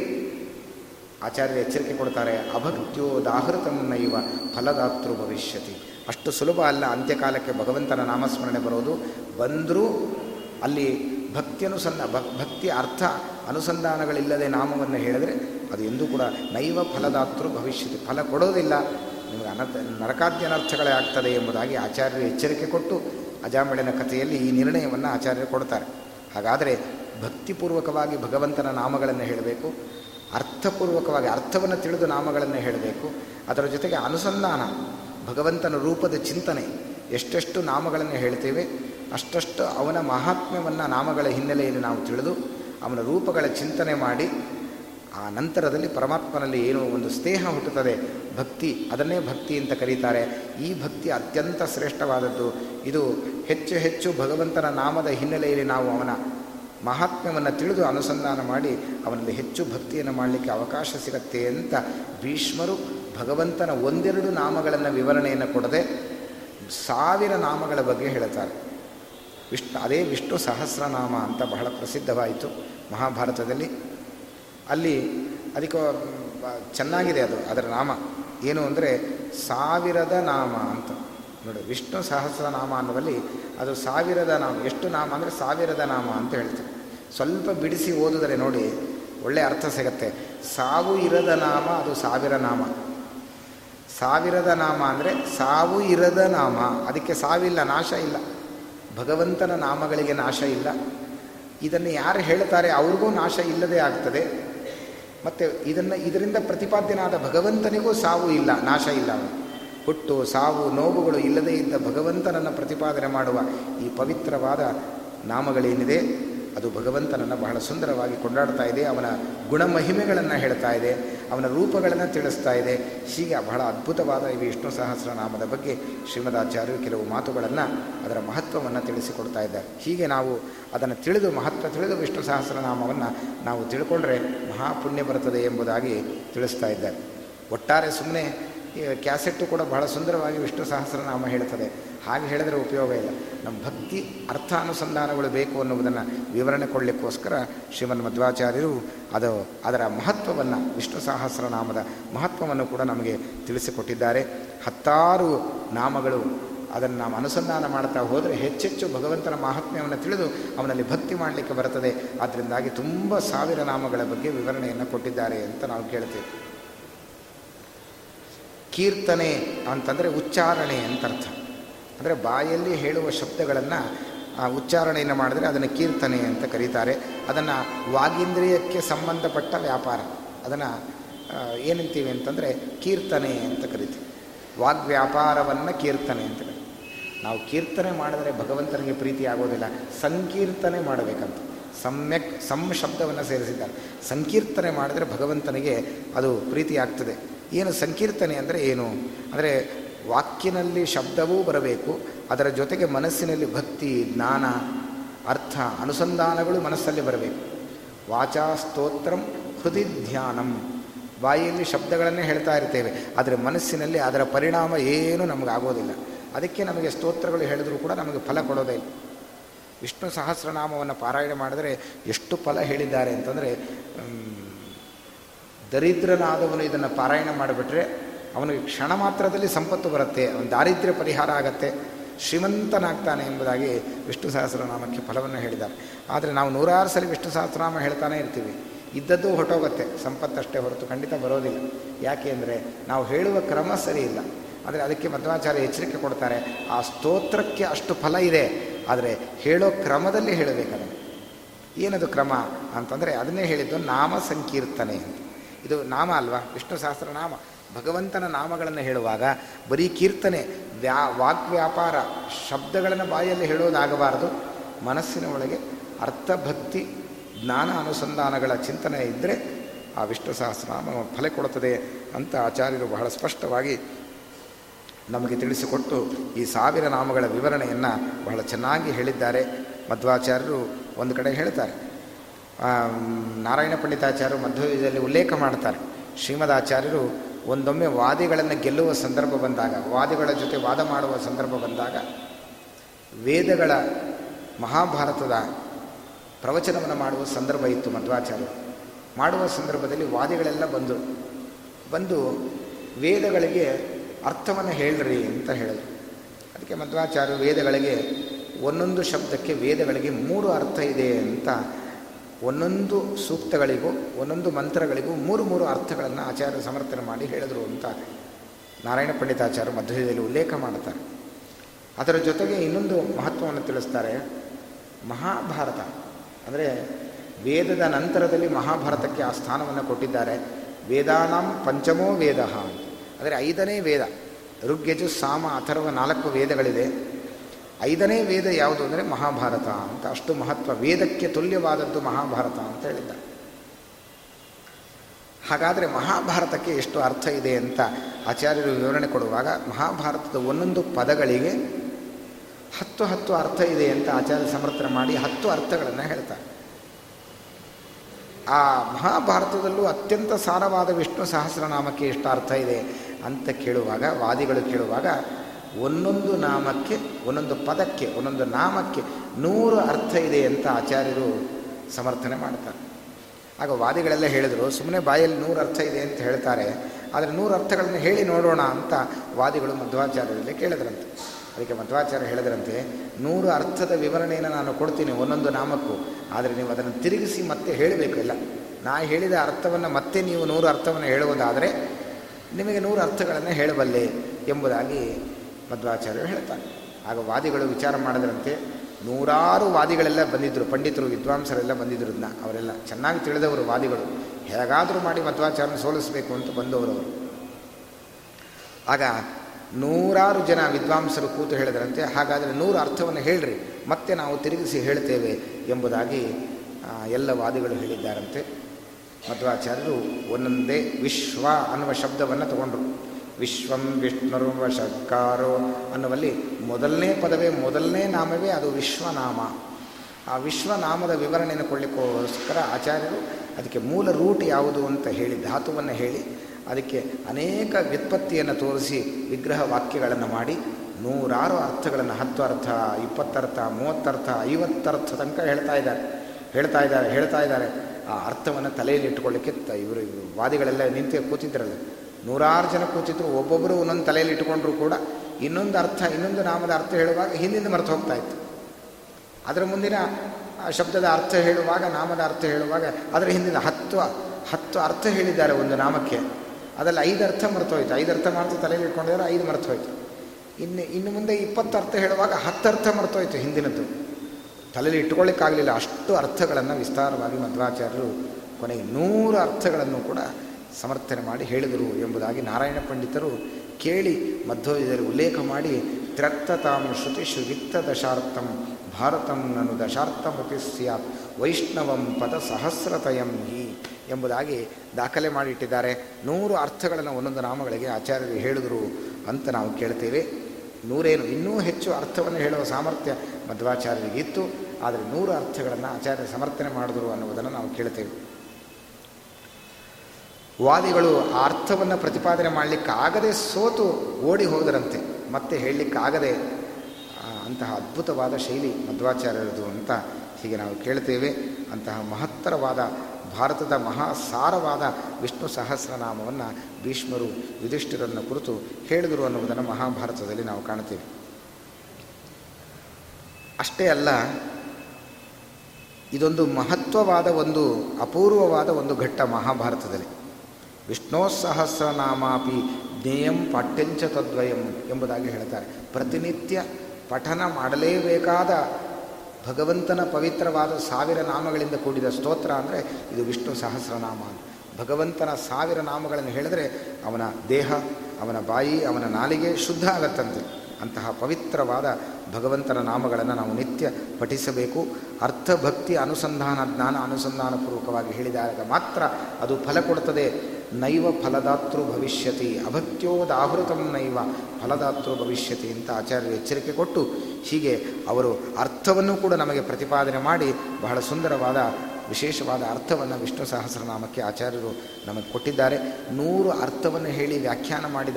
ಆಚಾರ್ಯರು ಎಚ್ಚರಿಕೆ ಕೊಡ್ತಾರೆ, ಅಭಕ್ತ್ಯೋ ದಾಹೃತನ್ನೈವ ನೈವ ಫಲದಾತೃ ಭವಿಷ್ಯತಿ. ಅಷ್ಟು ಸುಲಭ ಅಲ್ಲ, ಅಂತ್ಯಕಾಲಕ್ಕೆ ಭಗವಂತನ ನಾಮಸ್ಮರಣೆ ಬರೋದು. ಬಂದರೂ ಅಲ್ಲಿ ಭಕ್ತಿ ಅನುಸಂಧ ಭಕ್ತಿ ಅರ್ಥ ಅನುಸಂಧಾನಗಳಿಲ್ಲದೆ ನಾಮವನ್ನು ಹೇಳಿದರೆ ಅದು ಎಂದೂ ಕೂಡ ನೈವ ಫಲದಾತೃ ಭವಿಷ್ಯತಿ. ಫಲ ಕೊಡೋದಿಲ್ಲ. ನಿಮಗೆ ಅನರ್ಥ, ನರಕಾದ್ಯನರ್ಥಗಳೇ ಆಗ್ತದೆ ಎಂಬುದಾಗಿ ಆಚಾರ್ಯರು ಎಚ್ಚರಿಕೆ ಕೊಟ್ಟು ಅಜಾಮಿಳನ ಕಥೆಯಲ್ಲಿ ಈ ನಿರ್ಣಯವನ್ನು ಆಚಾರ್ಯರು ಕೊಡ್ತಾರೆ. ಹಾಗಾದರೆ ಭಕ್ತಿಪೂರ್ವಕವಾಗಿ ಭಗವಂತನ ನಾಮಗಳನ್ನು ಹೇಳಬೇಕು, ಅರ್ಥಪೂರ್ವಕವಾಗಿ ಅರ್ಥವನ್ನು ತಿಳಿದು ನಾಮಗಳನ್ನು ಹೇಳಬೇಕು, ಅದರ ಜೊತೆಗೆ ಅನುಸಂಧಾನ, ಭಗವಂತನ ರೂಪದ ಚಿಂತನೆ, ಎಷ್ಟೆಷ್ಟು ನಾಮಗಳನ್ನು ಹೇಳ್ತೇವೆ, ಅಷ್ಟಷ್ಟು ಅವನ ಮಹಾತ್ಮ್ಯವನ್ನು ನಾಮಗಳ ಹಿನ್ನೆಲೆಯಲ್ಲಿ ನಾವು ತಿಳಿದು, ಅವನ ರೂಪಗಳ ಚಿಂತನೆ ಮಾಡಿ ಆ ನಂತರದಲ್ಲಿ ಪರಮಾತ್ಮನಲ್ಲಿ ಏನು ಒಂದು ಸ್ನೇಹ ಹುಟ್ಟುತ್ತದೆ. ಭಕ್ತಿ, ಅದನ್ನೇ ಭಕ್ತಿ ಅಂತ ಕರೀತಾರೆ. ಈ ಭಕ್ತಿ ಅತ್ಯಂತ ಶ್ರೇಷ್ಠವಾದದ್ದು. ಇದು ಹೆಚ್ಚು ಹೆಚ್ಚು ಭಗವಂತನ ನಾಮದ ಹಿನ್ನೆಲೆಯಲ್ಲಿ ನಾವು ಅವನ ಮಹಾತ್ಮ್ಯವನ್ನು ತಿಳಿದು ಅನುಸಂಧಾನ ಮಾಡಿ ಅವನಲ್ಲಿ ಹೆಚ್ಚು ಭಕ್ತಿಯನ್ನು ಮಾಡಲಿಕ್ಕೆ ಅವಕಾಶ ಸಿಗತ್ತೆ ಅಂತ ಭೀಷ್ಮರು ಭಗವಂತನ ಒಂದೆರಡು ನಾಮಗಳನ್ನು ವಿವರಣೆಯನ್ನು ಕೊಡದೆ ಸಾವಿರ ನಾಮಗಳ ಬಗ್ಗೆ ಹೇಳುತ್ತಾರೆ ವಿಷ್ಣು, ಅದೇ ವಿಷ್ಣು ಸಹಸ್ರನಾಮ ಅಂತ ಬಹಳ ಪ್ರಸಿದ್ಧವಾಯಿತು ಮಹಾಭಾರತದಲ್ಲಿ. ಅಲ್ಲಿ ಅದಕ್ಕೆ ಚೆನ್ನಾಗಿದೆ ಅದು, ಅದರ ನಾಮ. ಏನು ಅಂದರೆ ಸಾವಿರದ ನಾಮ ಅಂತ. ನೋಡಿ, ವಿಷ್ಣು ಸಹಸ್ರನಾಮ ಅನ್ನೋದಲ್ಲಿ ಅದು ಸಾವಿರದ ನಾಮ, ಎಷ್ಟು ನಾಮ ಅಂದರೆ ಸಾವಿರದ ನಾಮ ಅಂತ ಹೇಳ್ತಾರೆ. ಸ್ವಲ್ಪ ಬಿಡಿಸಿ ಓದಿದರೆ ನೋಡಿ ಒಳ್ಳೆ ಅರ್ಥ ಸಿಗತ್ತೆ. ಸಾವು ಇರದ ನಾಮ, ಅದು ಸಾವಿರ ನಾಮ. ಸಾವಿರದ ನಾಮ ಅಂದರೆ ಸಾವು ಇರದ ನಾಮ. ಅದಕ್ಕೆ ಸಾವಿಲ್ಲ, ನಾಶ ಇಲ್ಲ. ಭಗವಂತನ ನಾಮಗಳಿಗೆ ನಾಶ ಇಲ್ಲ. ಇದನ್ನು ಯಾರು ಹೇಳ್ತಾರೆ? ಅವ್ರಿಗೂ ನಾಶ ಇಲ್ಲದೆ ಆಗ್ತದೆ. ಮತ್ತು ಇದನ್ನು ಇದರಿಂದ ಪ್ರತಿಪಾದ್ಯನಾದ ಭಗವಂತನಿಗೂ ಸಾವು ಇಲ್ಲ, ನಾಶ ಇಲ್ಲ ಹುಟ್ಟು, ಸಾವು, ನೋವುಗಳು ಇಲ್ಲದೇ ಇದ್ದ ಭಗವಂತನನ್ನು ಪ್ರತಿಪಾದನೆ ಮಾಡುವ ಈ ಪವಿತ್ರವಾದ ನಾಮಗಳೇನಿದೆ, ಅದು ಭಗವಂತನನ್ನು ಬಹಳ ಸುಂದರವಾಗಿ ಕೊಂಡಾಡ್ತಾ ಇದೆ, ಅವನ ಗುಣಮಹಿಮೆಗಳನ್ನು ಹೇಳ್ತಾ ಇದೆ. ಅವನ ರೂಪಗಳನ್ನು ತಿಳಿಸ್ತಾ ಇದೆ. ಹೀಗೆ ಬಹಳ ಅದ್ಭುತವಾದ ಈ ವಿಷ್ಣು ಸಹಸ್ರನಾಮದ ಬಗ್ಗೆ ಶ್ರೀಮದಾಚಾರ್ಯರು ಕೆಲವು ಮಾತುಗಳನ್ನು ಅದರ ಮಹತ್ವವನ್ನು ತಿಳಿಸಿಕೊಡ್ತಾ ಇದ್ದಾರೆ. ಹೀಗೆ ನಾವು ಅದನ್ನು ತಿಳಿದು ಮಹತ್ವ ತಿಳಿದು ವಿಷ್ಣು ಸಹಸ್ರನಾಮವನ್ನು ನಾವು ತಿಳ್ಕೊಂಡ್ರೆ ಮಹಾಪುಣ್ಯ ಬರುತ್ತದೆ ಎಂಬುದಾಗಿ ತಿಳಿಸ್ತಾ ಇದ್ದಾರೆ. ಒಟ್ಟಾರೆ ಸುಮ್ಮನೆ ಕ್ಯಾಸೆಟ್ಟು ಕೂಡ ಬಹಳ ಸುಂದರವಾಗಿ ವಿಷ್ಣು ಸಹಸ್ರನಾಮ ಹೇಳ್ತದೆ. ಹಾಗೆ ಹೇಳಿದರೆ ಉಪಯೋಗ ಇಲ್ಲ. ನಮ್ಮ ಭಕ್ತಿ ಅರ್ಥಾನುಸಂಧಾನಗಳು ಬೇಕು ಅನ್ನುವುದನ್ನು ವಿವರಣೆ ಕೊಡಲಿಕ್ಕೋಸ್ಕರ ಶ್ರೀಮನ್ ಮಧ್ವಾಚಾರ್ಯರು ಅದು ಅದರ ಮಹತ್ವವನ್ನು ವಿಷ್ಣು ಸಹಸ್ರನಾಮದ ಮಹತ್ವವನ್ನು ಕೂಡ ನಮಗೆ ತಿಳಿಸಿಕೊಟ್ಟಿದ್ದಾರೆ. ಹತ್ತಾರು ನಾಮಗಳು ಅದನ್ನು ನಾವು ಅನುಸಂಧಾನ ಮಾಡ್ತಾ ಹೋದರೆ ಹೆಚ್ಚೆಚ್ಚು ಭಗವಂತನ ಮಹಾತ್ಮ್ಯವನ್ನು ತಿಳಿದು ಅವನಲ್ಲಿ ಭಕ್ತಿ ಮಾಡಲಿಕ್ಕೆ ಬರುತ್ತದೆ ಅದರಿಂದಾಗಿ ತುಂಬ ಸಾವಿರ ನಾಮಗಳ ಬಗ್ಗೆ ವಿವರಣೆಯನ್ನು ಕೊಟ್ಟಿದ್ದಾರೆ ಅಂತ ನಾವು ಕೇಳ್ತೇವೆ. ಕೀರ್ತನೆ ಅಂತಂದರೆ ಉಚ್ಚಾರಣೆ ಅಂತ ಅರ್ಥ. ಅಂದರೆ ಬಾಯಲ್ಲಿ ಹೇಳುವ ಶಬ್ದಗಳನ್ನು ಉಚ್ಚಾರಣೆಯನ್ನು ಮಾಡಿದರೆ ಅದನ್ನು ಕೀರ್ತನೆ ಅಂತ ಕರೀತಾರೆ. ಅದನ್ನು ವಾಗೀಂದ್ರಿಯಕ್ಕೆ ಸಂಬಂಧಪಟ್ಟ ವ್ಯಾಪಾರ. ಅದನ್ನು ಏನಂತೀವಿ ಅಂತಂದರೆ ಕೀರ್ತನೆ ಅಂತ ಕರಿತೀವಿ. ವಾಗ್ವ್ಯಾಪಾರವನ್ನು ಕೀರ್ತನೆ ಅಂತ ಕರಿತೀವಿ. ನಾವು ಕೀರ್ತನೆ ಮಾಡಿದರೆ ಭಗವಂತನಿಗೆ ಪ್ರೀತಿ ಆಗೋದಿಲ್ಲ. ಸಂಕೀರ್ತನೆ ಮಾಡಬೇಕಂತ. ಸಮ್ಯಕ್ ಸಂ ಶಬ್ದವನ್ನು ಸೇರಿಸಿದ್ದಾರೆ. ಸಂಕೀರ್ತನೆ ಮಾಡಿದರೆ ಭಗವಂತನಿಗೆ ಅದು ಪ್ರೀತಿ ಆಗ್ತದೆ ಏನು ಸಂಕೀರ್ತನೆ ಅಂದರೆ ಏನು? ಅಂದರೆ ವಾಕ್ಯನಲ್ಲಿ ಶಬ್ದವೂ ಬರಬೇಕು, ಅದರ ಜೊತೆಗೆ ಮನಸ್ಸಿನಲ್ಲಿ ಭಕ್ತಿ, ಜ್ಞಾನ, ಅರ್ಥ, ಅನುಸಂಧಾನಗಳು ಮನಸ್ಸಲ್ಲಿ ಬರಬೇಕು. ವಾಚಾ ಸ್ತೋತ್ರಂ ಹೃದಯ ಧ್ಯಾನಂ. ಬಾಯಿಯಲ್ಲಿ ಶಬ್ದಗಳನ್ನೇ ಹೇಳ್ತಾ ಇರ್ತೇವೆ, ಆದರೆ ಮನಸ್ಸಿನಲ್ಲಿ ಅದರ ಪರಿಣಾಮ ಏನೂ ನಮಗಾಗೋದಿಲ್ಲ. ಅದಕ್ಕೆ ನಮಗೆ ಸ್ತೋತ್ರಗಳು ಹೇಳಿದರೂ ಕೂಡ ನಮಗೆ ಫಲ ಕೊಡೋದೇ ಇಲ್ಲ. ವಿಷ್ಣು ಸಹಸ್ರನಾಮವನ್ನು ಪಾರಾಯಣ ಮಾಡಿದರೆ ಎಷ್ಟು ಫಲ ಹೇಳಿದ್ದಾರೆ ಅಂತಂದರೆ ದರಿದ್ರನಾದವನು ಇದನ್ನು ಪಾರಾಯಣ ಮಾಡಿಬಿಟ್ರೆ ಅವನಿಗೆ ಕ್ಷಣ ಮಾತ್ರದಲ್ಲಿ ಸಂಪತ್ತು ಬರುತ್ತೆ, ಅವನ ದಾರಿದ್ರ್ಯ ಪರಿಹಾರ ಆಗತ್ತೆ. ಶ್ರೀಮಂತನಾಗ್ತಾನೆ ಎಂಬುದಾಗಿ ವಿಷ್ಣು ಸಹಸ್ರನಾಮಕ್ಕೆ ಫಲವನ್ನು ಹೇಳಿದ್ದಾರೆ. ಆದರೆ ನಾವು ನೂರಾರು ಸಲ ವಿಷ್ಣು ಸಹಸ್ರನಾಮ ಹೇಳ್ತಾನೆ ಇರ್ತೀವಿ. ಇದ್ದದ್ದು ಹೊರಟೋಗುತ್ತೆ, ಸಂಪತ್ತಷ್ಟೇ ಹೊರತು ಖಂಡಿತ ಬರೋದಿಲ್ಲ. ಯಾಕೆ ಅಂದರೆ ನಾವು ಹೇಳುವ ಕ್ರಮ ಸರಿ ಇಲ್ಲ. ಆದರೆ ಅದಕ್ಕೆ ಮಧ್ವಾಚಾರ್ಯ ಎಚ್ಚರಿಕೆ ಕೊಡ್ತಾರೆ, ಆ ಸ್ತೋತ್ರಕ್ಕೆ ಅಷ್ಟು ಫಲ ಇದೆ, ಆದರೆ ಹೇಳೋ ಕ್ರಮದಲ್ಲಿ ಹೇಳಬೇಕಲ್ಲ. ಏನದು ಕ್ರಮ ಅಂತಂದರೆ ಅದನ್ನೇ ಹೇಳಿದ್ದು ನಾಮ ಸಂಕೀರ್ತನೆ ಅಂತ. ಇದು ನಾಮ ಅಲ್ವಾ? ವಿಷ್ಣು ಸಹಸ್ರನಾಮ. ಭಗವಂತನ ನಾಮಗಳನ್ನು ಹೇಳುವಾಗ ಬರೀ ಕೀರ್ತನೆ, ವ್ಯಾ ವಾಗ್ವ್ಯಾಪಾರ ಶಬ್ದಗಳನ್ನು ಬಾಯಲ್ಲಿ ಹೇಳೋದಾಗಬಾರದು. ಮನಸ್ಸಿನ ಒಳಗೆ ಅರ್ಥಭಕ್ತಿ, ಜ್ಞಾನ ಅನುಸಂಧಾನಗಳ ಚಿಂತನೆ ಇದ್ದರೆ ಆ ವಿಷ್ಣು ಸಹಸ್ರನಾಮ ಫಲೆ ಕೊಡುತ್ತದೆ ಅಂತ ಆಚಾರ್ಯರು ಬಹಳ ಸ್ಪಷ್ಟವಾಗಿ ನಮಗೆ ತಿಳಿಸಿಕೊಟ್ಟು ಈ ಸಾವಿರ ನಾಮಗಳ ವಿವರಣೆಯನ್ನು ಬಹಳ ಚೆನ್ನಾಗಿ ಹೇಳಿದ್ದಾರೆ. ಮಧ್ವಾಚಾರ್ಯರು ಒಂದು ಕಡೆ ಹೇಳ್ತಾರೆ. ನಾರಾಯಣ ಪಂಡಿತಾಚಾರ್ಯರು ಮಧ್ವದಲ್ಲಿ ಉಲ್ಲೇಖ ಮಾಡ್ತಾರೆ. ಶ್ರೀಮದಾಚಾರ್ಯರು ಒಂದೊಮ್ಮೆ ವಾದಿಗಳನ್ನು ಗೆಲ್ಲುವ ಸಂದರ್ಭ ಬಂದಾಗ, ವಾದಿಗಳ ಜೊತೆ ವಾದ ಮಾಡುವ ಸಂದರ್ಭ ಬಂದಾಗ, ವೇದಗಳ ಮಹಾಭಾರತದ ಪ್ರವಚನವನ್ನು ಮಾಡುವ ಸಂದರ್ಭ ಇತ್ತು ಮಧ್ವಾಚಾರ್ಯರು ಮಾಡುವ ಸಂದರ್ಭದಲ್ಲಿ ವಾದಿಗಳೆಲ್ಲ ಬಂದರು ಬಂದು ವೇದಗಳಿಗೆ ಅರ್ಥವನ್ನು ಹೇಳ್ರಿ ಅಂತ ಹೇಳಿದರು. ಅದಕ್ಕೆ ಮಧ್ವಾಚಾರ್ಯರು ವೇದಗಳಿಗೆ ಒಂದೊಂದು ಶಬ್ದಕ್ಕೆ ವೇದಗಳಿಗೆ ಮೂರು ಅರ್ಥ ಇದೆ ಅಂತ ಒಂದೊಂದು ಸೂಕ್ತಗಳಿಗೂ, ಒಂದೊಂದು ಮಂತ್ರಗಳಿಗೂ ಮೂರು ಮೂರು ಅರ್ಥಗಳನ್ನು ಆಚಾರ್ಯ ಸಮರ್ಥನೆ ಮಾಡಿ ಹೇಳಿದರು ಅಂತಾರೆ ನಾರಾಯಣ ಪಂಡಿತಾಚಾರ್ಯ ಮಧ್ಯದಲ್ಲಿ ಉಲ್ಲೇಖ ಮಾಡುತ್ತಾರೆ ಅದರ ಜೊತೆಗೆ ಇನ್ನೊಂದು ಮಹತ್ವವನ್ನು ತಿಳಿಸ್ತಾರೆ. ಮಹಾಭಾರತ. ಅಂದರೆ ವೇದದ ನಂತರದಲ್ಲಿ ಮಹಾಭಾರತಕ್ಕೆ ಆ ಸ್ಥಾನವನ್ನು ಕೊಟ್ಟಿದ್ದಾರೆ. ವೇದಾನಾಂ ಪಂಚಮೋ ವೇದ ಅಂದರೆ ಐದನೇ ವೇದ. ಋಗ್ಯಜು, ಸಾಮ, ಅಥರ್ವ ನಾಲ್ಕು ವೇದಗಳಿದೆ. ಐದನೇ ವೇದ ಯಾವುದು ಅಂದರೆ ಮಹಾಭಾರತ ಅಂತ. ಅಷ್ಟು ಮಹತ್ವ ವೇದಕ್ಕೆ ತುಲ್ಯವಾದದ್ದು ಮಹಾಭಾರತ ಅಂತ ಹೇಳಿದ್ದಾರೆ. ಹಾಗಾದರೆ ಮಹಾಭಾರತಕ್ಕೆ ಎಷ್ಟು ಅರ್ಥ ಇದೆ ಅಂತ ಆಚಾರ್ಯರು ವಿವರಣೆ ಕೊಡುವಾಗ ಮಹಾಭಾರತದ ಒಂದೊಂದು ಪದಗಳಿಗೆ ಹತ್ತು ಹತ್ತು ಅರ್ಥ ಇದೆ ಅಂತ ಆಚಾರ್ಯ ಸಮರ್ಥನೆ ಮಾಡಿ ಹತ್ತು ಅರ್ಥಗಳನ್ನು ಹೇಳ್ತಾರೆ. ಆ ಮಹಾಭಾರತದಲ್ಲೂ ಅತ್ಯಂತ ಸಾರವಾದ ವಿಷ್ಣು ಸಹಸ್ರನಾಮಕ್ಕೆ ಎಷ್ಟು ಅರ್ಥ ಇದೆ ಅಂತ ಕೇಳುವಾಗ, ವಾದಿಗಳು ಕೇಳುವಾಗ ಒಂದೊಂದು ನಾಮಕ್ಕೆ, ಒಂದೊಂದು ಪದಕ್ಕೆ, ಒಂದೊಂದು ನಾಮಕ್ಕೆ ನೂರು ಅರ್ಥ ಇದೆ ಅಂತ ಆಚಾರ್ಯರು ಸಮರ್ಥನೆ ಮಾಡ್ತಾರೆ. ಆಗ ವಾದಿಗಳೆಲ್ಲ ಹೇಳಿದರು ಸುಮ್ಮನೆ ಬಾಯಲ್ಲಿ ನೂರು ಅರ್ಥ ಇದೆ ಅಂತ ಹೇಳ್ತಾರೆ, ಆದರೆ ನೂರು ಅರ್ಥಗಳನ್ನು ಹೇಳಿ ನೋಡೋಣ ಅಂತ ವಾದಿಗಳು ಮಧ್ವಾಚಾರ್ಯರಲ್ಲಿ ಕೇಳಿದ್ರಂತೆ. ಅದಕ್ಕೆ ಮಧ್ವಾಚಾರ್ಯ ಹೇಳಿದ್ರಂತೆ, ನೂರು ಅರ್ಥದ ವಿವರಣೆಯನ್ನು ನಾನು ಕೊಡ್ತೀನಿ ಒಂದೊಂದು ನಾಮಕ್ಕೂ, ಆದರೆ ನೀವು ಅದನ್ನು ತಿರುಗಿಸಿ ಮತ್ತೆ ಹೇಳಬೇಕು ಇಲ್ಲ ನಾ ಹೇಳಿದ ಅರ್ಥವನ್ನು ಮತ್ತೆ ನೀವು ನೂರು ಅರ್ಥವನ್ನು ಹೇಳುವುದಾದರೆ, ನಿಮಗೆ ನೂರು ಅರ್ಥಗಳನ್ನು ಹೇಳಬಲ್ಲೆ ಎಂಬುದಾಗಿ ಮಧ್ವಾಚಾರ್ಯರು ಹೇಳ್ತಾರೆ. ಆಗ ವಾದಿಗಳು ವಿಚಾರ ಮಾಡಿದ್ರಂತೆ, ನೂರಾರು ವಾದಿಗಳೆಲ್ಲ ಬಂದಿದ್ದರು ಪಂಡಿತರು, ವಿದ್ವಾಂಸರೆಲ್ಲ ಅದನ್ನ ಅವರೆಲ್ಲ ಚೆನ್ನಾಗಿ ತಿಳಿದವರು ವಾದಿಗಳು. ಹೇಗಾದರೂ ಮಾಡಿ ಮಧ್ವಾಚಾರ್ಯನ ಸೋಲಿಸಬೇಕು ಅಂತ ಬಂದವರು ಅವರು. ಆಗ ನೂರಾರು ಜನ ವಿದ್ವಾಂಸರು ಕೂತು ಹೇಳಿದ್ರಂತೆ, ಹಾಗಾದರೆ ನೂರು ಅರ್ಥವನ್ನು ಹೇಳ್ರಿ, ಮತ್ತೆ ನಾವು ತಿರುಗಿಸಿ ಹೇಳ್ತೇವೆ ಎಂಬುದಾಗಿ ಎಲ್ಲ ವಾದಿಗಳು ಹೇಳಿದ್ದಾರಂತೆ. ಮಧ್ವಾಚಾರ್ಯರು ಒಂದೊಂದೇ ವಿಶ್ವ ಅನ್ನುವ ಶಬ್ದವನ್ನು ತಗೊಂಡ್ರು. ವಿಶ್ವಂ ವಿಷ್ಣುರ್ವ ಷಟ್ಕಾರೋ ಅನ್ನುವಲ್ಲಿ ಮೊದಲನೇ ಪದವೇ, ಮೊದಲನೇ ನಾಮವೇ ಅದು ವಿಶ್ವನಾಮ. ಆ ವಿಶ್ವನಾಮದ ವಿವರಣೆಯನ್ನು ಕೊಡಲಿಕ್ಕೋಸ್ಕರ ಆಚಾರ್ಯರು ಅದಕ್ಕೆ ಮೂಲ ರೂಟ್ ಯಾವುದು ಅಂತ ಹೇಳಿ, ಧಾತುವನ್ನು ಹೇಳಿ, ಅದಕ್ಕೆ ಅನೇಕ ವ್ಯುತ್ಪತ್ತಿಯನ್ನು ತೋರಿಸಿ ವಿಗ್ರಹ ವಾಕ್ಯಗಳನ್ನು ಮಾಡಿ, ನೂರಾರು ಅರ್ಥಗಳನ್ನು ಹತ್ತು ಅರ್ಥ ಇಪ್ಪತ್ತರ್ಥ ಮೂವತ್ತರ್ಥ ಐವತ್ತರ್ಥ ತನಕ ಹೇಳ್ತಾ ಇದ್ದಾರೆ. ಹೇಳ್ತಾ ಇದ್ದಾರೆ ಹೇಳ್ತಾ ಇದ್ದಾರೆ. ಆ ಅರ್ಥವನ್ನು ತಲೆಯಲ್ಲಿ ಇಟ್ಕೊಳ್ಳಿಕ್ಕೆ ತ ಇವರು ವಾದಿಗಳೆಲ್ಲ ನಿಂತೆ ಕೂತಿದ್ರಲ್ಲ. ನೂರಾರು ಜನ ಕೂತಿದ್ರು ಒಬ್ಬೊಬ್ಬರು ಒಂದೊಂದು ತಲೆಯಲ್ಲಿ ಇಟ್ಟುಕೊಂಡ್ರು ಕೂಡ ಇನ್ನೊಂದು ಅರ್ಥ, ಇನ್ನೊಂದು ನಾಮದ ಅರ್ಥ ಹೇಳುವಾಗ ಹಿಂದಿಂದ ಮರೆತು ಹೋಗ್ತಾ ಇತ್ತು. ಅದರ ಮುಂದಿನ ಶಬ್ದದ ಅರ್ಥ ಹೇಳುವಾಗ, ನಾಮದ ಅರ್ಥ ಹೇಳುವಾಗ ಅದರ ಹಿಂದಿನ ಹತ್ತು ಹತ್ತು ಅರ್ಥ ಹೇಳಿದ್ದಾರೆ ಒಂದು ನಾಮಕ್ಕೆ. ಅದರಲ್ಲಿ ಐದು ಅರ್ಥ ಮರೆತೋಯ್ತು ಐದು ಅರ್ಥ ಮಾಡ್ತು ತಲೆಯಲ್ಲಿ ಇಟ್ಕೊಂಡಿದ್ರೆ ಐದು ಮರೆತೋಯ್ತು ಇನ್ನು ಇನ್ನು ಮುಂದೆ ಇಪ್ಪತ್ತು ಅರ್ಥ ಹೇಳುವಾಗ ಹತ್ತು ಅರ್ಥ ಮರೆತೋಯ್ತು ಹಿಂದಿನದ್ದು. ತಲೆಯಲ್ಲಿ ಇಟ್ಕೊಳ್ಳಿಕ್ಕಾಗಲಿಲ್ಲ ಅಷ್ಟು ಅರ್ಥಗಳನ್ನು ವಿಸ್ತಾರವಾಗಿ ಮಧ್ವಾಚಾರ್ಯರು ಕೊನೆಗೆ ನೂರು ಅರ್ಥಗಳನ್ನು ಕೂಡ ಸಮರ್ಥನೆ ಮಾಡಿ ಹೇಳಿದರು ಎಂಬುದಾಗಿ ನಾರಾಯಣ ಪಂಡಿತರು ಕೇಳಿ ಮಧ್ವದಲ್ಲಿ ಉಲ್ಲೇಖ ಮಾಡಿ ತ್ರಕ್ತತಾಂ ಶ್ರುತಿಷು ವಿತ್ತ ದಶಾರ್ಥಂ ಭಾರತಂ ನನು ದಶಾರ್ಥಮಪಿ ಸ್ಯಾತ್ ವೈಷ್ಣವಂ ಪದ ಸಹಸ್ರತಯಂ ಹಿ ಎಂಬುದಾಗಿ ದಾಖಲೆ ಮಾಡಿಟ್ಟಿದ್ದಾರೆ. ನೂರು ಅರ್ಥಗಳನ್ನು ಒಂದೊಂದು ನಾಮಗಳಿಗೆ ಆಚಾರ್ಯರು ಹೇಳಿದರು ಅಂತ ನಾವು ಕೇಳ್ತೇವೆ. ನೂರೇನು, ಇನ್ನೂ ಹೆಚ್ಚು ಅರ್ಥವನ್ನು ಹೇಳುವ ಸಾಮರ್ಥ್ಯ ಮಧ್ವಾಚಾರ್ಯರಿಗಿತ್ತು, ಆದರೆ ನೂರು ಅರ್ಥಗಳನ್ನು ಆಚಾರ್ಯ ಸಮರ್ಥನೆ ಮಾಡಿದರು ಅನ್ನುವುದನ್ನು ನಾವು ಕೇಳ್ತೇವೆ. ವಾದಿಗಳು ಆ ಅರ್ಥವನ್ನು ಪ್ರತಿಪಾದನೆ ಮಾಡಲಿಕ್ಕಾಗದೆ ಸೋತು ಓಡಿ ಹೋದರಂತೆ. ಮತ್ತೆ ಹೇಳಲಿಕ್ಕಾಗದೆ ಅಂತಹ ಅದ್ಭುತವಾದ ಶೈಲಿ ಮಧ್ವಾಚಾರ್ಯರದು ಅಂತ ಹೀಗೆ ನಾವು ಕೇಳ್ತೇವೆ. ಅಂತಹ ಮಹತ್ತರವಾದ, ಭಾರತದ ಮಹಾಸಾರವಾದ ವಿಷ್ಣು ಸಹಸ್ರನಾಮವನ್ನು ಭೀಷ್ಮರು, ಯುಧಿಷ್ಠಿರನ್ನು ಕುರಿತು ಹೇಳಿದರು ಅನ್ನುವುದನ್ನು ಮಹಾಭಾರತದಲ್ಲಿ ನಾವು ಕಾಣ್ತೇವೆ ಅಷ್ಟೇ ಅಲ್ಲ, ಇದೊಂದು ಮಹತ್ವವಾದ ಒಂದು, ಅಪೂರ್ವವಾದ ಒಂದು ಘಟ್ಟ ಮಹಾಭಾರತದಲ್ಲಿ. ವಿಷ್ಣೋ ಸಹಸ್ರನಾಮಾಪಿ ಜ್ಞೇಯಂ ಪಾಠ್ಯಂಚ ತದ್ವಯಂ ಎಂಬುದಾಗಿ ಹೇಳ್ತಾರೆ. ಪ್ರತಿನಿತ್ಯ ಪಠನ ಮಾಡಲೇಬೇಕಾದ ಭಗವಂತನ ಪವಿತ್ರವಾದ ಸಾವಿರ ನಾಮಗಳಿಂದ ಕೂಡಿದ ಸ್ತೋತ್ರ ಅಂದರೆ ಇದು ವಿಷ್ಣು ಸಹಸ್ರನಾಮ ಭಗವಂತನ ಸಾವಿರ ನಾಮಗಳನ್ನು ಹೇಳಿದರೆ ಅವನ ದೇಹ, ಅವನ ಬಾಯಿ, ಅವನ ನಾಲಿಗೆ ಶುದ್ಧ ಆಗತ್ತಂತೆ. ಅಂತಹ ಪವಿತ್ರವಾದ ಭಗವಂತನ ನಾಮಗಳನ್ನು ನಾವು ನಿತ್ಯ ಪಠಿಸಬೇಕು. ಅರ್ಥಭಕ್ತಿ ಅನುಸಂಧಾನ, ಜ್ಞಾನ ಅನುಸಂಧಾನಪೂರ್ವಕವಾಗಿ ಹೇಳಿದಾಗ ಮಾತ್ರ ಅದು ಫಲ ಕೊಡುತ್ತದೆ ನೈವ ಫಲದಾತೃ ಭವಿಷ್ಯತಿ ಅಭಕ್ತ್ಯೋದಾಹೃತಂ ನೈವ ಫಲದಾತೃ ಭವಿಷ್ಯತಿ ಅಂತ ಆಚಾರ್ಯರು ಎಚ್ಚರಿಕೆ ಕೊಟ್ಟು ಹೀಗೆ ಅವರು ಅರ್ಥವನ್ನು ಕೂಡ ನಮಗೆ ಪ್ರತಿಪಾದನೆ ಮಾಡಿ ಬಹಳ ಸುಂದರವಾದ, ವಿಶೇಷವಾದ ಅರ್ಥವನ್ನು ವಿಷ್ಣು ಸಹಸ್ರನಾಮಕ್ಕೆ ಆಚಾರ್ಯರು ನಮಗೆ ಕೊಟ್ಟಿದ್ದಾರೆ. ನೂರು ಅರ್ಥವನ್ನು ಹೇಳಿ ವ್ಯಾಖ್ಯಾನ ಮಾಡಿದ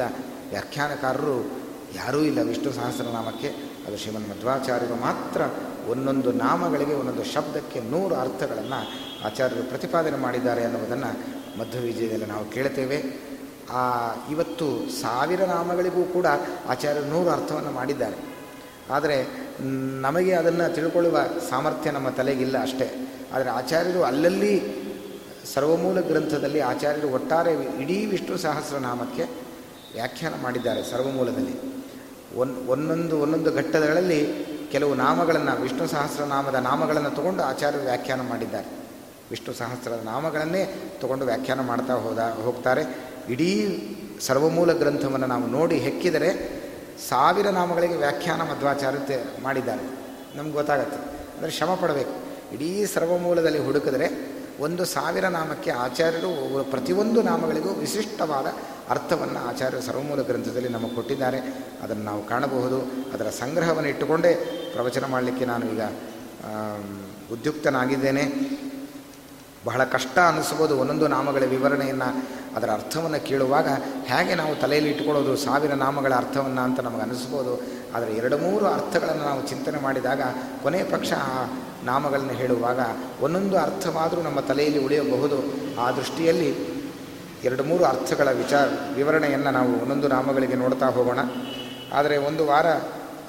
ವ್ಯಾಖ್ಯಾನಕಾರರು ಯಾರೂ ಇಲ್ಲ ವಿಷ್ಣು ಸಹಸ್ರನಾಮಕ್ಕೆ. ಅದು ಶ್ರೀಮನ್ ಮಧ್ವಾಚಾರ್ಯರು ಮಾತ್ರ ಒಂದೊಂದು ನಾಮಗಳಿಗೆ ಒಂದೊಂದು ಶಬ್ದಕ್ಕೆ ನೂರು ಅರ್ಥಗಳನ್ನು ಆಚಾರ್ಯರು ಪ್ರತಿಪಾದನೆ ಮಾಡಿದ್ದಾರೆ ಅನ್ನುವುದನ್ನು ಮಧ್ವವಿಜಯದಲ್ಲಿ ನಾವು ಕೇಳ್ತೇವೆ. ಆ, ಇವತ್ತು ಸಾವಿರ ನಾಮಗಳಿಗೂ ಕೂಡ ಆಚಾರ್ಯರು ನೂರು ಅರ್ಥವನ್ನು ಮಾಡಿದ್ದಾರೆ. ಆದರೆ ನಮಗೆ ಅದನ್ನು ತಿಳ್ಕೊಳ್ಳುವ ಸಾಮರ್ಥ್ಯ ನಮ್ಮ ತಲೆಗಿಲ್ಲ ಅಷ್ಟೇ. ಆದರೆ ಆಚಾರ್ಯರು ಅಲ್ಲಲ್ಲಿ ಸರ್ವಮೂಲ ಗ್ರಂಥದಲ್ಲಿ ಆಚಾರ್ಯರು ಒಟ್ಟಾರೆ ಇಡೀ ವಿಷ್ಣು ಸಹಸ್ರನಾಮಕ್ಕೆ ವ್ಯಾಖ್ಯಾನ ಮಾಡಿದ್ದಾರೆ ಸರ್ವಮೂಲದಲ್ಲಿ. ಒನ್, ಒಂದೊಂದು ಒಂದೊಂದು ಘಟ್ಟಗಳಲ್ಲಿ ಕೆಲವು ನಾಮಗಳನ್ನು, ವಿಷ್ಣು ಸಹಸ್ರನಾಮದ ನಾಮಗಳನ್ನು ತಗೊಂಡು ಆಚಾರ್ಯರು ವ್ಯಾಖ್ಯಾನ ಮಾಡಿದ್ದಾರೆ. ವಿಷ್ಣು ಸಹಸ್ರದ ನಾಮಗಳನ್ನೇ ತಗೊಂಡು ವ್ಯಾಖ್ಯಾನ ಮಾಡ್ತಾ ಹೋದ, ಹೋಗ್ತಾರೆ. ಇಡೀ ಸರ್ವಮೂಲ ಗ್ರಂಥವನ್ನು ನಾವು ನೋಡಿ ಹೆಕ್ಕಿದರೆ ಸಾವಿರ ನಾಮಗಳಿಗೆ ವ್ಯಾಖ್ಯಾನ ಮಧ್ವಾಚಾರ್ಯ ಮಾಡಿದ್ದಾರೆ. ನಮ್ಗೆ ಗೊತ್ತಾಗತ್ತೆ. ಅಂದರೆ ಶ್ರಮ ಪಡಬೇಕು. ಇಡೀ ಸರ್ವಮೂಲದಲ್ಲಿ ಹುಡುಕಿದ್ರೆ ಒಂದು ಸಾವಿರ ನಾಮಕ್ಕೆ ಆಚಾರ್ಯರು ಪ್ರತಿಯೊಂದು ನಾಮಗಳಿಗೂ ವಿಶಿಷ್ಟವಾದ ಅರ್ಥವನ್ನು ಆಚಾರ್ಯರು ಸರ್ವಮೂಲ ಗ್ರಂಥದಲ್ಲಿ ನಮಗೆ ಕೊಟ್ಟಿದ್ದಾರೆ. ಅದನ್ನು ನಾವು ಕಾಣಬಹುದು. ಅದರ ಸಂಗ್ರಹವನ್ನು ಇಟ್ಟುಕೊಂಡೇ ಪ್ರವಚನ ಮಾಡಲಿಕ್ಕೆ ನಾನು ಈಗ ಉದ್ಯುಕ್ತನಾಗಿದ್ದೇನೆ. ಬಹಳ ಕಷ್ಟ ಅನಿಸ್ಬೋದು ಒಂದೊಂದು ನಾಮಗಳ ವಿವರಣೆಯನ್ನು ಅದರ ಅರ್ಥವನ್ನು ಕೇಳುವಾಗ ಹೇಗೆ ನಾವು ತಲೆಯಲ್ಲಿ ಇಟ್ಕೊಳ್ಳೋದು ಸಾವಿರ ನಾಮಗಳ ಅರ್ಥವನ್ನು ಅಂತ ನಮಗೆ ಅನಿಸ್ಬೋದು. ಆದರೆ ಎರಡು ಮೂರು ಅರ್ಥಗಳನ್ನು ನಾವು ಚಿಂತನೆ ಮಾಡಿದಾಗ ಕೊನೆಯ ಪಕ್ಷ ಆ ನಾಮಗಳನ್ನು ಹೇಳುವಾಗ ಒಂದೊಂದು ಅರ್ಥವಾದರೂ ನಮ್ಮ ತಲೆಯಲ್ಲಿ ಉಳಿಯಬಹುದು. ಆ ದೃಷ್ಟಿಯಲ್ಲಿ ಎರಡು ಮೂರು ಅರ್ಥಗಳ ವಿಚಾರ, ವಿವರಣೆಯನ್ನು ನಾವು ಒಂದೊಂದು ನಾಮಗಳಿಗೆ ನೋಡ್ತಾ ಹೋಗೋಣ. ಆದರೆ ಒಂದು ವಾರ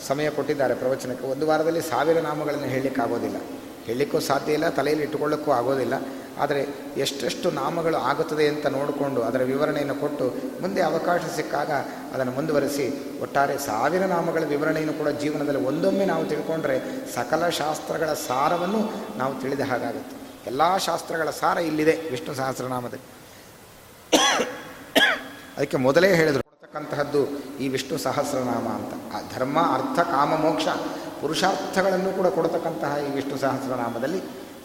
ಸಮಯ ಕೊಟ್ಟಿದ್ದಾರೆ ಪ್ರವಚನಕ್ಕೆ. ಒಂದು ವಾರದಲ್ಲಿ ಸಾವಿರ ನಾಮಗಳನ್ನು ಹೇಳಲಿಕ್ಕಾಗೋದಿಲ್ಲ. ಹೇಳಲಿಕ್ಕೂ ಸಾಧ್ಯ ಇಲ್ಲ, ತಲೆಯಲ್ಲಿ ಇಟ್ಟುಕೊಳ್ಳೋಕ್ಕೂ ಆಗೋದಿಲ್ಲ. ಆದರೆ ಎಷ್ಟೆಷ್ಟು ನಾಮಗಳು ಆಗುತ್ತದೆ ಅಂತ ನೋಡಿಕೊಂಡು ಅದರ ವಿವರಣೆಯನ್ನು ಕೊಟ್ಟು ಮುಂದೆ ಅವಕಾಶ ಸಿಕ್ಕಾಗ ಅದನ್ನು ಮುಂದುವರಿಸಿ ಒಟ್ಟಾರೆ ಸಾವಿರ ನಾಮಗಳ ವಿವರಣೆಯನ್ನು ಕೂಡ ಜೀವನದಲ್ಲಿ ಒಂದೊಮ್ಮೆ ನಾವು ತಿಳ್ಕೊಂಡ್ರೆ ಸಕಲ ಶಾಸ್ತ್ರಗಳ ಸಾರವನ್ನು ನಾವು ತಿಳಿದ ಹಾಗಾಗುತ್ತೆ. ಎಲ್ಲ ಶಾಸ್ತ್ರಗಳ ಸಾರ ಇಲ್ಲಿದೆ ವಿಷ್ಣು ಸಹಸ್ರನಾಮದಲ್ಲಿ. ಅದಕ್ಕೆ ಮೊದಲೇ ಹೇಳಿದರು ಕೊಡ್ತಕ್ಕಂತಹದ್ದು ಈ ವಿಷ್ಣು ಸಹಸ್ರನಾಮ ಅಂತ. ಆ ಧರ್ಮ, ಅರ್ಥ, ಕಾಮ, ಮೋಕ್ಷ, ಪುರುಷಾರ್ಥಗಳನ್ನು ಕೂಡ ಕೊಡತಕ್ಕಂತಹ ಈ ವಿಷ್ಣು ಸಹಸ್ರನಾಮದಲ್ಲಿ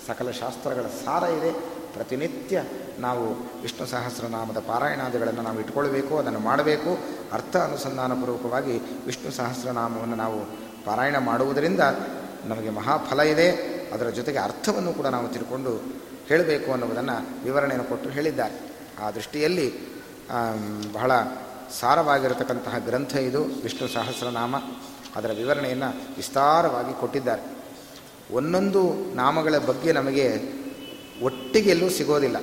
ಸಕಲ ಶಾಸ್ತ್ರಗಳ ಸಾರ ಇದೆ. ಪ್ರತಿನಿತ್ಯ ನಾವು ವಿಷ್ಣು ಸಹಸ್ರನಾಮದ ಪಾರಾಯಣಾದಿಗಳನ್ನು ನಾವು ಇಟ್ಕೊಳ್ಬೇಕು, ಅದನ್ನು ಮಾಡಬೇಕು. ಅರ್ಥ ಅನುಸಂಧಾನಪೂರ್ವಕವಾಗಿ ವಿಷ್ಣು ಸಹಸ್ರನಾಮವನ್ನು ನಾವು ಪಾರಾಯಣ ಮಾಡುವುದರಿಂದ ನಮಗೆ ಮಹಾಫಲ ಇದೆ. ಅದರ ಜೊತೆಗೆ ಅರ್ಥವನ್ನು ಕೂಡ ನಾವು ತಿಳ್ಕೊಂಡು ಹೇಳಬೇಕು ಅನ್ನುವುದನ್ನು ವಿವರಣೆಯನ್ನು ಕೊಟ್ಟು ಹೇಳಿದ್ದಾರೆ. ಆ ದೃಷ್ಟಿಯಲ್ಲಿ ಬಹಳ ಸಾರವಾಗಿರತಕ್ಕಂತಹ ಗ್ರಂಥ ಇದು, ವಿಷ್ಣು ಸಹಸ್ರನಾಮ. ಅದರ ವಿವರಣೆಯನ್ನು ವಿಸ್ತಾರವಾಗಿ ಕೊಟ್ಟಿದ್ದಾರೆ. ಒಂದೊಂದು ನಾಮಗಳ ಬಗ್ಗೆ ನಮಗೆ ಒಟ್ಟಿಗೆ ಎಲ್ಲೂ ಸಿಗೋದಿಲ್ಲ.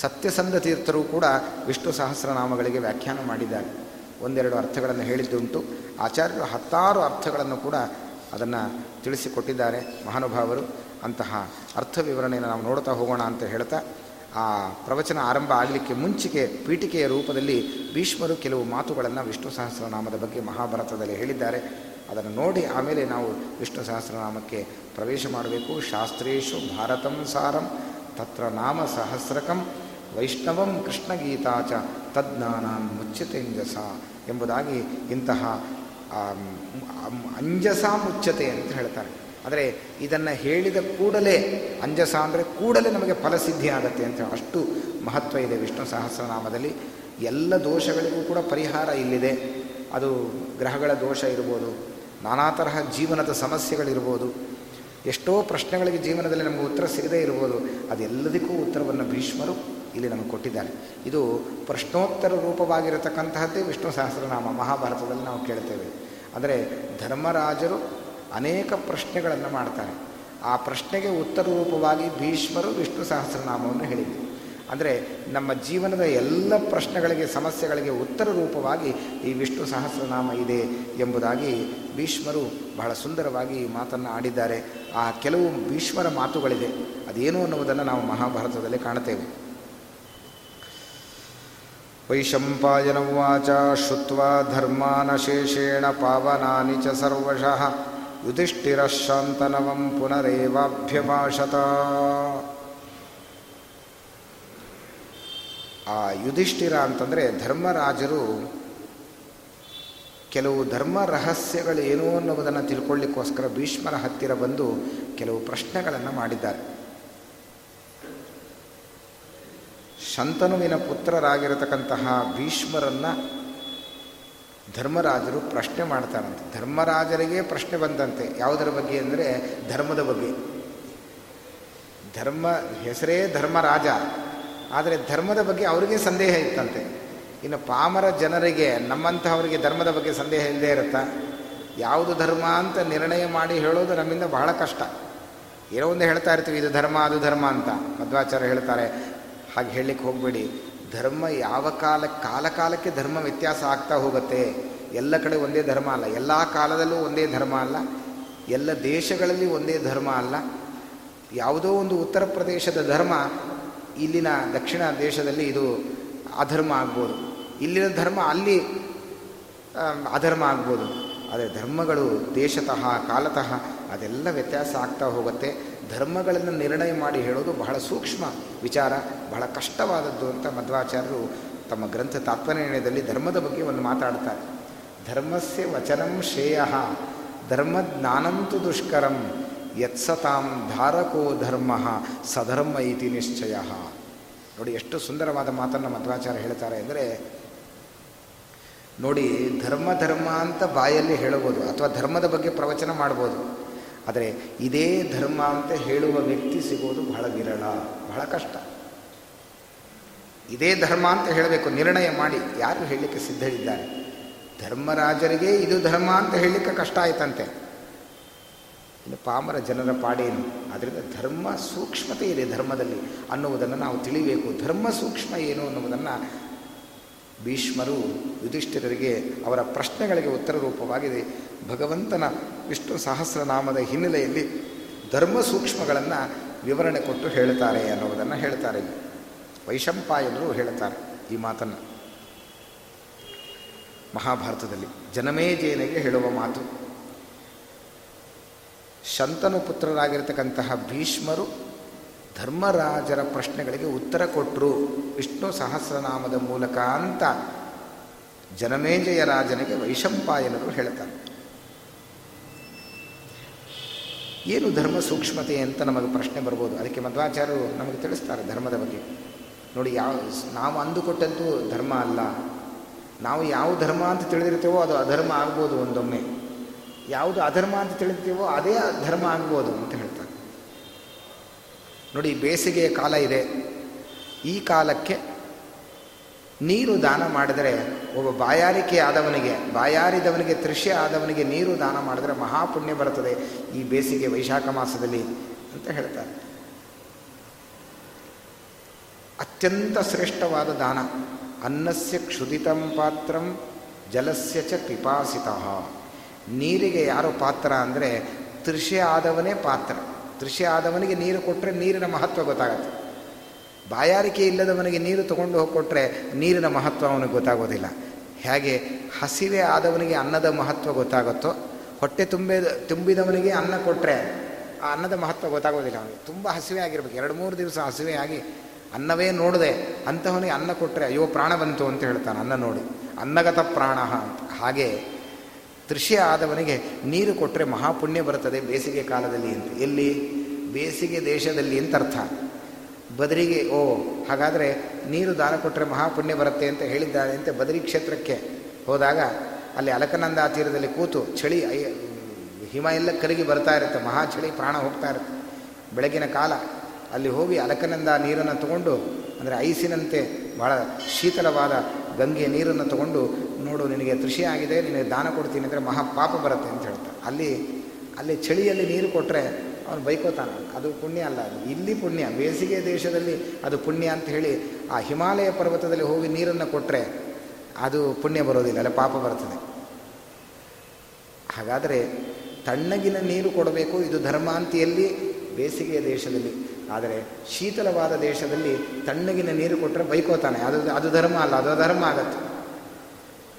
ಸತ್ಯಸಂಧ ತೀರ್ಥರು ಕೂಡ ವಿಷ್ಣು ಸಹಸ್ರನಾಮಗಳಿಗೆ ವ್ಯಾಖ್ಯಾನ ಮಾಡಿದ್ದಾರೆ. ಒಂದೆರಡು ಅರ್ಥಗಳನ್ನು ಹೇಳಿದ್ದುಂಟು. ಆಚಾರ್ಯರು ಹತ್ತಾರು ಅರ್ಥಗಳನ್ನು ಕೂಡ ಅದನ್ನು ತಿಳಿಸಿಕೊಟ್ಟಿದ್ದಾರೆ ಮಹಾನುಭಾವರು. ಅಂತಹ ಅರ್ಥ ವಿವರಣೆಯನ್ನು ನಾವು ನೋಡ್ತಾ ಹೋಗೋಣ ಅಂತ ಹೇಳ್ತಾ, ಆ ಪ್ರವಚನ ಆರಂಭ ಆಗಲಿಕ್ಕೆ ಮುಂಚಿಕೆ ಪೀಠಿಕೆಯ ರೂಪದಲ್ಲಿ ಭೀಷ್ಮರು ಕೆಲವು ಮಾತುಗಳನ್ನು ವಿಷ್ಣು ಸಹಸ್ರನಾಮದ ಬಗ್ಗೆ ಮಹಾಭಾರತದಲ್ಲಿ ಹೇಳಿದ್ದಾರೆ. ಅದನ್ನು ನೋಡಿ ಆಮೇಲೆ ನಾವು ವಿಷ್ಣು ಸಹಸ್ರನಾಮಕ್ಕೆ ಪ್ರವೇಶ ಮಾಡಬೇಕು. ಶಾಸ್ತ್ರೇಶು ಭಾರತಂ ಸಾರಂ, ತತ್ರ ನಾಮ ಸಹಸ್ರಕಂ, ವೈಷ್ಣವಂ ಕೃಷ್ಣಗೀತಾಚ ತಜ್ಞಾನಾನ್ ಮುಚ್ಚತೆಂಜಸ ಎಂಬುದಾಗಿ ಇಂತಹ ಅಂಜಸ ಮುಚ್ಚತೆ ಅಂತ ಹೇಳ್ತಾರೆ. ಆದರೆ ಇದನ್ನು ಹೇಳಿದ ಕೂಡಲೇ, ಅಂಜಸ ಅಂದರೆ ಕೂಡಲೇ ನಮಗೆ ಫಲಸಿದ್ಧಿ ಆಗುತ್ತೆ ಅಂತ ಅಷ್ಟು ಮಹತ್ವ ಇದೆ ವಿಷ್ಣು ಸಹಸ್ರನಾಮದಲ್ಲಿ. ಎಲ್ಲ ದೋಷಗಳಿಗೂ ಕೂಡ ಪರಿಹಾರ ಇಲ್ಲಿದೆ. ಅದು ಗ್ರಹಗಳ ದೋಷ ಇರ್ಬೋದು ನಾನಾ ತರಹ ಜೀವನದ ಸಮಸ್ಯೆಗಳಿರ್ಬೋದು. ಎಷ್ಟೋ ಪ್ರಶ್ನೆಗಳಿಗೆ ಜೀವನದಲ್ಲಿ ನಮಗೆ ಉತ್ತರ ಸಿಗದೇ ಇರ್ಬೋದು. ಅದೆಲ್ಲದಕ್ಕೂ ಉತ್ತರವನ್ನು ಭೀಷ್ಮರು ಇಲ್ಲಿ ನಮಗೆ ಕೊಟ್ಟಿದ್ದಾರೆ. ಇದು ಪ್ರಶ್ನೋತ್ತರ ರೂಪವಾಗಿರತಕ್ಕಂತಹದ್ದೇ ವಿಷ್ಣು ಸಹಸ್ರನಾಮ ಮಹಾಭಾರತದಲ್ಲಿ ನಾವು ಕೇಳ್ತೇವೆ. ಅಂದರೆ ಧರ್ಮರಾಜರು ಅನೇಕ ಪ್ರಶ್ನೆಗಳನ್ನು ಮಾಡ್ತಾರೆ. ಆ ಪ್ರಶ್ನೆಗೆ ಉತ್ತರ ರೂಪವಾಗಿ ಭೀಷ್ಮರು ವಿಷ್ಣು ಸಹಸ್ರನಾಮವನ್ನು ಹೇಳಿದರು. ಅಂದರೆ ನಮ್ಮ ಜೀವನದ ಎಲ್ಲ ಪ್ರಶ್ನೆಗಳಿಗೆ, ಸಮಸ್ಯೆಗಳಿಗೆ ಉತ್ತರ ರೂಪವಾಗಿ ಈ ವಿಷ್ಣು ಸಹಸ್ರನಾಮ ಇದೆ ಎಂಬುದಾಗಿ ಭೀಷ್ಮರು ಬಹಳ ಸುಂದರವಾಗಿ ಮಾತನ್ನು ಆಡಿದ್ದಾರೆ. ಆ ಕೆಲವು ಭೀಷ್ಮರ ಮಾತುಗಳಿದೆ. ಅದೇನು ಅನ್ನುವುದನ್ನು ನಾವು ಮಹಾಭಾರತದಲ್ಲಿ ಕಾಣುತ್ತೇವೆ. ವೈಶಂಪಾಯನವಾಚ ಶ್ರುತ್ವಾ ಧರ್ಮಾನಶೇಷೇಣ ಪಾವನಾನಿ ಚ ಸರ್ವಶಃ. ಯುಧಿಷ್ಠಿರಶಾಂತನವಂ ಪುನರೇವಾಭ್ಯಭಾಷತ ಆ ಯುಧಿಷ್ಠಿರ ಅಂತಂದರೆ ಧರ್ಮರಾಜರು ಕೆಲವು ಧರ್ಮ ರಹಸ್ಯಗಳು ಏನು ಅನ್ನುವುದನ್ನು ತಿಳ್ಕೊಳ್ಳಿಕ್ಕೋಸ್ಕರ ಭೀಷ್ಮರ ಹತ್ತಿರ ಬಂದು ಕೆಲವು ಪ್ರಶ್ನೆಗಳನ್ನು ಮಾಡಿದ್ದಾರೆ. ಶಂತನುವಿನ ಪುತ್ರರಾಗಿರತಕ್ಕಂತಹ ಭೀಷ್ಮರನ್ನು ಧರ್ಮರಾಜರು ಪ್ರಶ್ನೆ ಮಾಡ್ತಾರಂತೆ. ಧರ್ಮರಾಜರಿಗೆ ಪ್ರಶ್ನೆ ಬಂದಂತೆ, ಯಾವುದರ ಬಗ್ಗೆ ಅಂದರೆ ಧರ್ಮದ ಬಗ್ಗೆ. ಧರ್ಮ ಹೆಸರೇ ಧರ್ಮರಾಜ. ಆದರೆ ಧರ್ಮದ ಬಗ್ಗೆ ಅವರಿಗೆ ಸಂದೇಹ ಇತ್ತಂತೆ. ಇನ್ನು ಪಾಮರ ಜನರಿಗೆ, ನಮ್ಮಂತಹವರಿಗೆ ಧರ್ಮದ ಬಗ್ಗೆ ಸಂದೇಹ ಇಲ್ಲದೆ ಇರುತ್ತಾ? ಯಾವುದು ಧರ್ಮ ಅಂತ ನಿರ್ಣಯ ಮಾಡಿ ಹೇಳೋದು ನಮ್ಮಿಂದ ಬಹಳ ಕಷ್ಟ. ಏನೋ ಒಂದು ಹೇಳ್ತಾ ಇರ್ತೀವಿ, ಇದು ಧರ್ಮ, ಅದು ಧರ್ಮ ಅಂತ. ಮಧ್ವಾಚಾರ್ಯ ಹೇಳ್ತಾರೆ, ಹಾಗೆ ಹೇಳಲಿಕ್ಕೆ ಹೋಗಬೇಡಿ. ಧರ್ಮ ಯಾವ ಕಾಲ ಕಾಲ ಕಾಲಕ್ಕೆ ಧರ್ಮ ವ್ಯತ್ಯಾಸ ಆಗ್ತಾ ಹೋಗುತ್ತೆ? ಎಲ್ಲ ಕಡೆ ಒಂದೇ ಧರ್ಮ ಅಲ್ಲ. ಎಲ್ಲ ಕಾಲದಲ್ಲೂ ಒಂದೇ ಧರ್ಮ ಅಲ್ಲ. ಎಲ್ಲ ದೇಶಗಳಲ್ಲಿ ಒಂದೇ ಧರ್ಮ ಅಲ್ಲ. ಯಾವುದೋ ಒಂದು ಉತ್ತರ ಪ್ರದೇಶದ ಧರ್ಮ ಇಲ್ಲಿನ ದಕ್ಷಿಣ ದೇಶದಲ್ಲಿ ಇದು ಅಧರ್ಮ ಆಗ್ಬೋದು. ಇಲ್ಲಿನ ಧರ್ಮ ಅಲ್ಲಿ ಅಧರ್ಮ ಆಗ್ಬೋದು. ಆದರೆ ಧರ್ಮಗಳು ದೇಶತಃ, ಕಾಲತಃ ಅದೆಲ್ಲ ವ್ಯತ್ಯಾಸ ಆಗ್ತಾ ಹೋಗುತ್ತೆ. ಧರ್ಮಗಳನ್ನು ನಿರ್ಣಯ ಮಾಡಿ ಹೇಳೋದು ಬಹಳ ಸೂಕ್ಷ್ಮ ವಿಚಾರ, ಬಹಳ ಕಷ್ಟವಾದದ್ದು ಅಂತ ಮಧ್ವಾಚಾರ್ಯರು ತಮ್ಮ ಗ್ರಂಥ ತಾತ್ಪರ್ಯದಲ್ಲಿ ಧರ್ಮದ ಬಗ್ಗೆ ಒಂದು ಮಾತಾಡ್ತಾರೆ. ಧರ್ಮಸ್ಯ ವಚನಂ ಶ್ರೇಯ ಧರ್ಮಜ್ಞಾನಂತು ದುಷ್ಕರಂ ಯತ್ಸತಾಂ ಧಾರಕೋ ಧರ್ಮ ಸಧರ್ಮ ಇತಿ ನಿಶ್ಚಯ. ನೋಡಿ, ಎಷ್ಟು ಸುಂದರವಾದ ಮಾತನ್ನು ಮಧ್ವಾಚಾರ್ಯ ಹೇಳ್ತಾರೆ ಅಂದರೆ, ನೋಡಿ, ಧರ್ಮ ಧರ್ಮ ಅಂತ ಬಾಯಲ್ಲಿ ಹೇಳಬಹುದು, ಅಥವಾ ಧರ್ಮದ ಬಗ್ಗೆ ಪ್ರವಚನ ಮಾಡ್ಬೋದು. ಆದರೆ ಇದೇ ಧರ್ಮ ಅಂತ ಹೇಳುವ ವ್ಯಕ್ತಿ ಸಿಗೋದು ಬಹಳ ವಿರಳ, ಬಹಳ ಕಷ್ಟ. ಇದೇ ಧರ್ಮ ಅಂತ ಹೇಳಬೇಕು, ನಿರ್ಣಯ ಮಾಡಿ, ಯಾರು ಹೇಳಲಿಕ್ಕೆ ಸಿದ್ಧರಿದ್ದಾರೆ? ಧರ್ಮರಾಜರಿಗೆ ಇದು ಧರ್ಮ ಅಂತ ಹೇಳಲಿಕ್ಕೆ ಕಷ್ಟ ಆಯ್ತಂತೆ. ಇನ್ನು ಪಾಮರ ಜನರ ಪಾಡೇನು? ಅದರಿಂದ ಧರ್ಮ ಸೂಕ್ಷ್ಮತೆ ಇದೆ ಧರ್ಮದಲ್ಲಿ ಅನ್ನುವುದನ್ನು ನಾವು ತಿಳಿಬೇಕು. ಧರ್ಮ ಸೂಕ್ಷ್ಮ ಏನು ಅನ್ನುವುದನ್ನು ಭೀಷ್ಮರು, ಯುಧಿಷ್ಠಿರರಿಗೆ ಅವರ ಪ್ರಶ್ನೆಗಳಿಗೆ ಉತ್ತರ ರೂಪವಾಗಿದೆ. ಭಗವಂತನ ವಿಷ್ಣು ಸಹಸ್ರನಾಮದ ಹಿನ್ನೆಲೆಯಲ್ಲಿ ಧರ್ಮ ಸೂಕ್ಷ್ಮಗಳನ್ನು ವಿವರಣೆ ಕೊಟ್ಟು ಹೇಳ್ತಾರೆ ಅನ್ನುವುದನ್ನು ಹೇಳ್ತಾರೆ. ವೈಶಂಪಾಯನರು ಹೇಳ್ತಾರೆ ಈ ಮಾತನ್ನು. ಮಹಾಭಾರತದಲ್ಲಿ ಜನಮೇಜೇನೆಗೆ ಹೇಳುವ ಮಾತು ಶಂತನು ಪುತ್ರರಾಗಿರ್ತಕ್ಕಂತಹ ಭೀಷ್ಮರು ಧರ್ಮರಾಜರ ಪ್ರಶ್ನೆಗಳಿಗೆ ಉತ್ತರ ಕೊಟ್ಟರು ವಿಷ್ಣು ಸಹಸ್ರನಾಮದ ಮೂಲಕ ಅಂತ ಜನಮೇಜಯ ರಾಜನಿಗೆ ವೈಶಂಪಾಯನರು ಹೇಳ್ತಾರೆ. ಏನು ಧರ್ಮ ಸೂಕ್ಷ್ಮತೆ ಅಂತ ನಮಗೆ ಪ್ರಶ್ನೆ ಬರ್ಬೋದು. ಅದಕ್ಕೆ ಮಧ್ವಾಚಾರ್ಯರು ನಮಗೆ ತಿಳಿಸ್ತಾರೆ ಧರ್ಮದ ಬಗ್ಗೆ. ನೋಡಿ ಯಾವ ನಾವು ಅಂದುಕೊಟ್ಟಂತೂ ಧರ್ಮ ಅಲ್ಲ. ನಾವು ಯಾವ ಧರ್ಮ ಅಂತ ತಿಳಿದಿರ್ತೇವೋ ಅದು ಅಧರ್ಮ ಆಗ್ಬೋದು ಒಂದೊಮ್ಮೆ. ಯಾವುದು ಅಧರ್ಮ ಅಂತ ತಿಳಿತೀವೋ ಅದೇ ಧರ್ಮ ಆಗ್ಬೋದು ಅಂತ ಹೇಳ್ತಾರೆ. ನೋಡಿ ಬೇಸಿಗೆಯ ಕಾಲ ಇದೆ. ಈ ಕಾಲಕ್ಕೆ ನೀರು ದಾನ ಮಾಡಿದರೆ ಒಬ್ಬ ಬಾಯಾರಿಕೆ ಆದವನಿಗೆ, ಬಾಯಾರಿದವನಿಗೆ ತೃಷ್ಯ ಆದವನಿಗೆ ನೀರು ದಾನ ಮಾಡಿದರೆ ಮಹಾಪುಣ್ಯ ಬರುತ್ತದೆ ಈ ಬೇಸಿಗೆ ವೈಶಾಖ ಮಾಸದಲ್ಲಿ ಅಂತ ಹೇಳ್ತಾರೆ. ಅತ್ಯಂತ ಶ್ರೇಷ್ಠವಾದ ದಾನ ಅನ್ನಸ್ಯ ಕ್ಷುದಿತಂ ಪಾತ್ರಂ ಜಲಸ್ಯ ಚ ಪಿಪಾಸಿತ. ನೀರಿಗೆ ಯಾರು ಪಾತ್ರ ಅಂದರೆ ತೃಷೆ ಆದವನೇ ಪಾತ್ರ. ತೃಷೆ ಆದವನಿಗೆ ನೀರು ಕೊಟ್ಟರೆ ನೀರಿನ ಮಹತ್ವ ಗೊತ್ತಾಗತ್ತೆ. ಬಾಯಾರಿಕೆ ಇಲ್ಲದವನಿಗೆ ನೀರು ತಗೊಂಡು ಹೋಗಿ ಕೊಟ್ಟರೆ ನೀರಿನ ಮಹತ್ವ ಅವನಿಗೆ ಗೊತ್ತಾಗೋದಿಲ್ಲ. ಹೇಗೆ ಹಸಿವೆ ಆದವನಿಗೆ ಅನ್ನದ ಮಹತ್ವ ಗೊತ್ತಾಗುತ್ತೋ, ಹೊಟ್ಟೆ ತುಂಬಿದ ತುಂಬಿದವನಿಗೆ ಅನ್ನ ಕೊಟ್ಟರೆ ಆ ಅನ್ನದ ಮಹತ್ವ ಗೊತ್ತಾಗೋದಿಲ್ಲ ಅವನಿಗೆ. ತುಂಬ ಹಸಿವೆ ಆಗಿರ್ಬೇಕು. ಎರಡು ಮೂರು ದಿವಸ ಹಸಿವೆ ಆಗಿ ಅನ್ನವೇ ನೋಡದೆ ಅಂಥವನಿಗೆ ಅನ್ನ ಕೊಟ್ಟರೆ ಅಯ್ಯೋ, ಪ್ರಾಣ ಬಂತು ಅಂತ ಹೇಳ್ತಾನೆ, ಅನ್ನ ನೋಡಿ. ಅನ್ನಗತ ಪ್ರಾಣ ಅಂತ. ಹಾಗೆ ತೃಷ್ಯ ಆದವನಿಗೆ ನೀರು ಕೊಟ್ಟರೆ ಮಹಾಪುಣ್ಯ ಬರುತ್ತದೆ ಬೇಸಿಗೆ ಕಾಲದಲ್ಲಿ ಅಂತ. ಎಲ್ಲಿ? ಬೇಸಿಗೆ ದೇಶದಲ್ಲಿ ಅಂತ ಅರ್ಥ. ಬದರಿಗೆ, ಓ, ಹಾಗಾದರೆ ನೀರು ದಾನ ಕೊಟ್ಟರೆ ಮಹಾಪುಣ್ಯ ಬರುತ್ತೆ ಅಂತ ಹೇಳಿದ್ದಾರೆ ಅಂತ ಬದರಿ ಕ್ಷೇತ್ರಕ್ಕೆ ಹೋದಾಗ ಅಲ್ಲಿ ಅಲಕನಂದ ತೀರದಲ್ಲಿ ಕೂತು ಚಳಿ ಹಿಮ ಎಲ್ಲ ಕರಗಿ ಬರ್ತಾ ಇರುತ್ತೆ, ಮಹಾ ಚಳಿ ಪ್ರಾಣ ಹೋಗ್ತಾ ಇರುತ್ತೆ. ಬೆಳಗಿನ ಕಾಲ ಅಲ್ಲಿ ಹೋಗಿ ಅಲಕನಂದ ನೀರನ್ನು ತಗೊಂಡು, ಅಂದರೆ ಐಸಿನಂತೆ ಭಾಳ ಶೀತಲವಾದ ಗಂಗೆ ನೀರನ್ನು ತಗೊಂಡು ನೋಡು, ನಿನಗೆ ತೃಷಿ ಆಗಿದೆ, ನಿನಗೆ ದಾನ ಕೊಡ್ತೀನಿ ಅಂದರೆ ಮಹಾ ಪಾಪ ಬರುತ್ತೆ ಅಂತ ಹೇಳ್ತಾರೆ. ಅಲ್ಲಿ ಅಲ್ಲಿ ಚಳಿಯಲ್ಲಿ ನೀರು ಕೊಟ್ಟರೆ ಅವನು ಬೈಕೋತಾನೆ ಅದು ಪುಣ್ಯ ಅಲ್ಲ ಅದು. ಇಲ್ಲಿ ಪುಣ್ಯ. ಬೇಸಿಗೆ ದೇಶದಲ್ಲಿ ಅದು ಪುಣ್ಯ ಅಂತ ಹೇಳಿ ಆ ಹಿಮಾಲಯ ಪರ್ವತದಲ್ಲಿ ಹೋಗಿ ನೀರನ್ನು ಕೊಟ್ಟರೆ ಅದು ಪುಣ್ಯ ಬರೋದಿಲ್ಲ, ಅಲ್ಲ ಪಾಪ ಬರ್ತದೆ. ಹಾಗಾದರೆ ತಣ್ಣಗಿನ ನೀರು ಕೊಡಬೇಕು, ಇದು ಧರ್ಮಾಂತಿಯಲ್ಲಿ ಬೇಸಿಗೆಯ ದೇಶದಲ್ಲಿ. ಆದರೆ ಶೀತಲವಾದ ದೇಶದಲ್ಲಿ ತಣ್ಣಗಿನ ನೀರು ಕೊಟ್ಟರೆ ಬೈಕೋತಾನೆ. ಅದು ಅದು ಧರ್ಮ ಅಲ್ಲ, ಅದು ಧರ್ಮ ಆಗತ್ತೆ.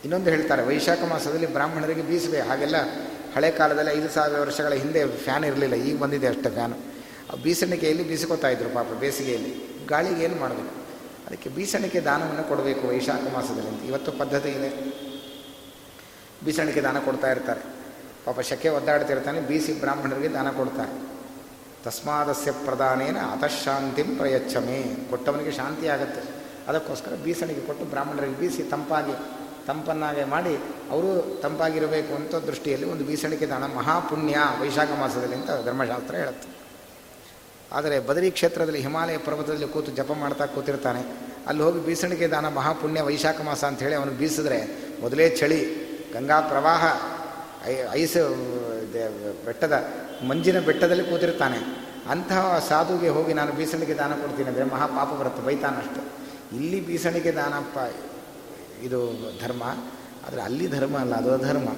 ಇನ್ನೊಂದು ಹೇಳ್ತಾರೆ, ವೈಶಾಖ ಮಾಸದಲ್ಲಿ ಬ್ರಾಹ್ಮಣರಿಗೆ ಬೀಸಬೇಕು. ಹಾಗೆಲ್ಲ ಹಳೆ ಕಾಲದಲ್ಲಿ ಐದು ಸಾವಿರ ವರ್ಷಗಳ ಹಿಂದೆ ಫ್ಯಾನ್ ಇರಲಿಲ್ಲ, ಈಗ ಬಂದಿದೆ ಅಷ್ಟೇ ಫ್ಯಾನು ಆ ಬೀಸಣಿಕೆಯಲ್ಲಿ ಬೀಸಿಕೊತಾ ಇದ್ರು ಪಾಪ ಬೇಸಿಗೆಯಲ್ಲಿ. ಗಾಳಿಗೆ ಏನು ಮಾಡಬೇಕು ಅದಕ್ಕೆ ಬೀಸಣಿಕೆ ದಾನವನ್ನು ಕೊಡಬೇಕು ವೈಶಾಖ ಮಾಸದಲ್ಲಿ ಅಂತ. ಇವತ್ತು ಪದ್ಧತಿ ಇದೆ. ಬೀಸಣಿಕೆ ದಾನ ಕೊಡ್ತಾ ಇರ್ತಾರೆ. ಪಾಪ ಶಕೆ ಒದ್ದಾಡ್ತಿರ್ತಾನೆ ಬೀಸಿ ಬ್ರಾಹ್ಮಣರಿಗೆ ದಾನ ಕೊಡ್ತಾರೆ. ತಸ್ಮಾದಸ್ಯ ಪ್ರಧಾನೇನ ಅತಃಶಾಂತಿಂ ಪ್ರಯಚ್ಛಮೆ. ಕೊಟ್ಟವನಿಗೆ ಶಾಂತಿ ಆಗುತ್ತೆ. ಅದಕ್ಕೋಸ್ಕರ ಬೀಸಣಿಗೆ ಕೊಟ್ಟು ಬ್ರಾಹ್ಮಣರಿಗೆ ಬೀಸಿ ತಂಪಾಗಿ ತಂಪನ್ನಾಗೆ ಮಾಡಿ ಅವರು ತಂಪಾಗಿರಬೇಕು ಅಂತ ದೃಷ್ಟಿಯಲ್ಲಿ ಒಂದು ಬೀಸಣಿಕೆ ದಾನ ಮಹಾಪುಣ್ಯ ವೈಶಾಖ ಮಾಸದಲ್ಲಿ ಅಂತ ಧರ್ಮಶಾಸ್ತ್ರ ಹೇಳುತ್ತೆ. ಆದರೆ ಬದರಿ ಕ್ಷೇತ್ರದಲ್ಲಿ ಹಿಮಾಲಯ ಪರ್ವತದಲ್ಲಿ ಕೂತು ಜಪ ಮಾಡ್ತಾ ಕೂತಿರ್ತಾನೆ. ಅಲ್ಲಿ ಹೋಗಿ ಬೀಸಣಿಕೆ ದಾನ ಮಹಾಪುಣ್ಯ ವೈಶಾಖ ಮಾಸ ಅಂತ ಹೇಳಿ ಅವನು ಬೀಸಿದ್ರೆ ಮೊದಲೇ ಚಳಿ, ಗಂಗಾ ಪ್ರವಾಹ ಐಸ್ ಬೆಟ್ಟದ, ಮಂಜಿನ ಬೆಟ್ಟದಲ್ಲಿ ಕೂತಿರ್ತಾನೆ. ಅಂತಹ ಸಾಧುಗೆ ಹೋಗಿ ನಾನು ಬೀಸಣಿಗೆ ದಾನ ಕೊಡ್ತೀನಿ ಅಂದರೆ ಮಹಾಪಾಪ ಬರುತ್ತೆ ಬೈತಾನಷ್ಟು. ಇಲ್ಲಿ ಬೀಸಣಿಗೆ ದಾನಪ್ಪ ಇದು ಧರ್ಮ, ಆದರೆ ಅಲ್ಲಿ ಧರ್ಮ ಅಲ್ಲ, ಅದು ಅಧರ್ಮ.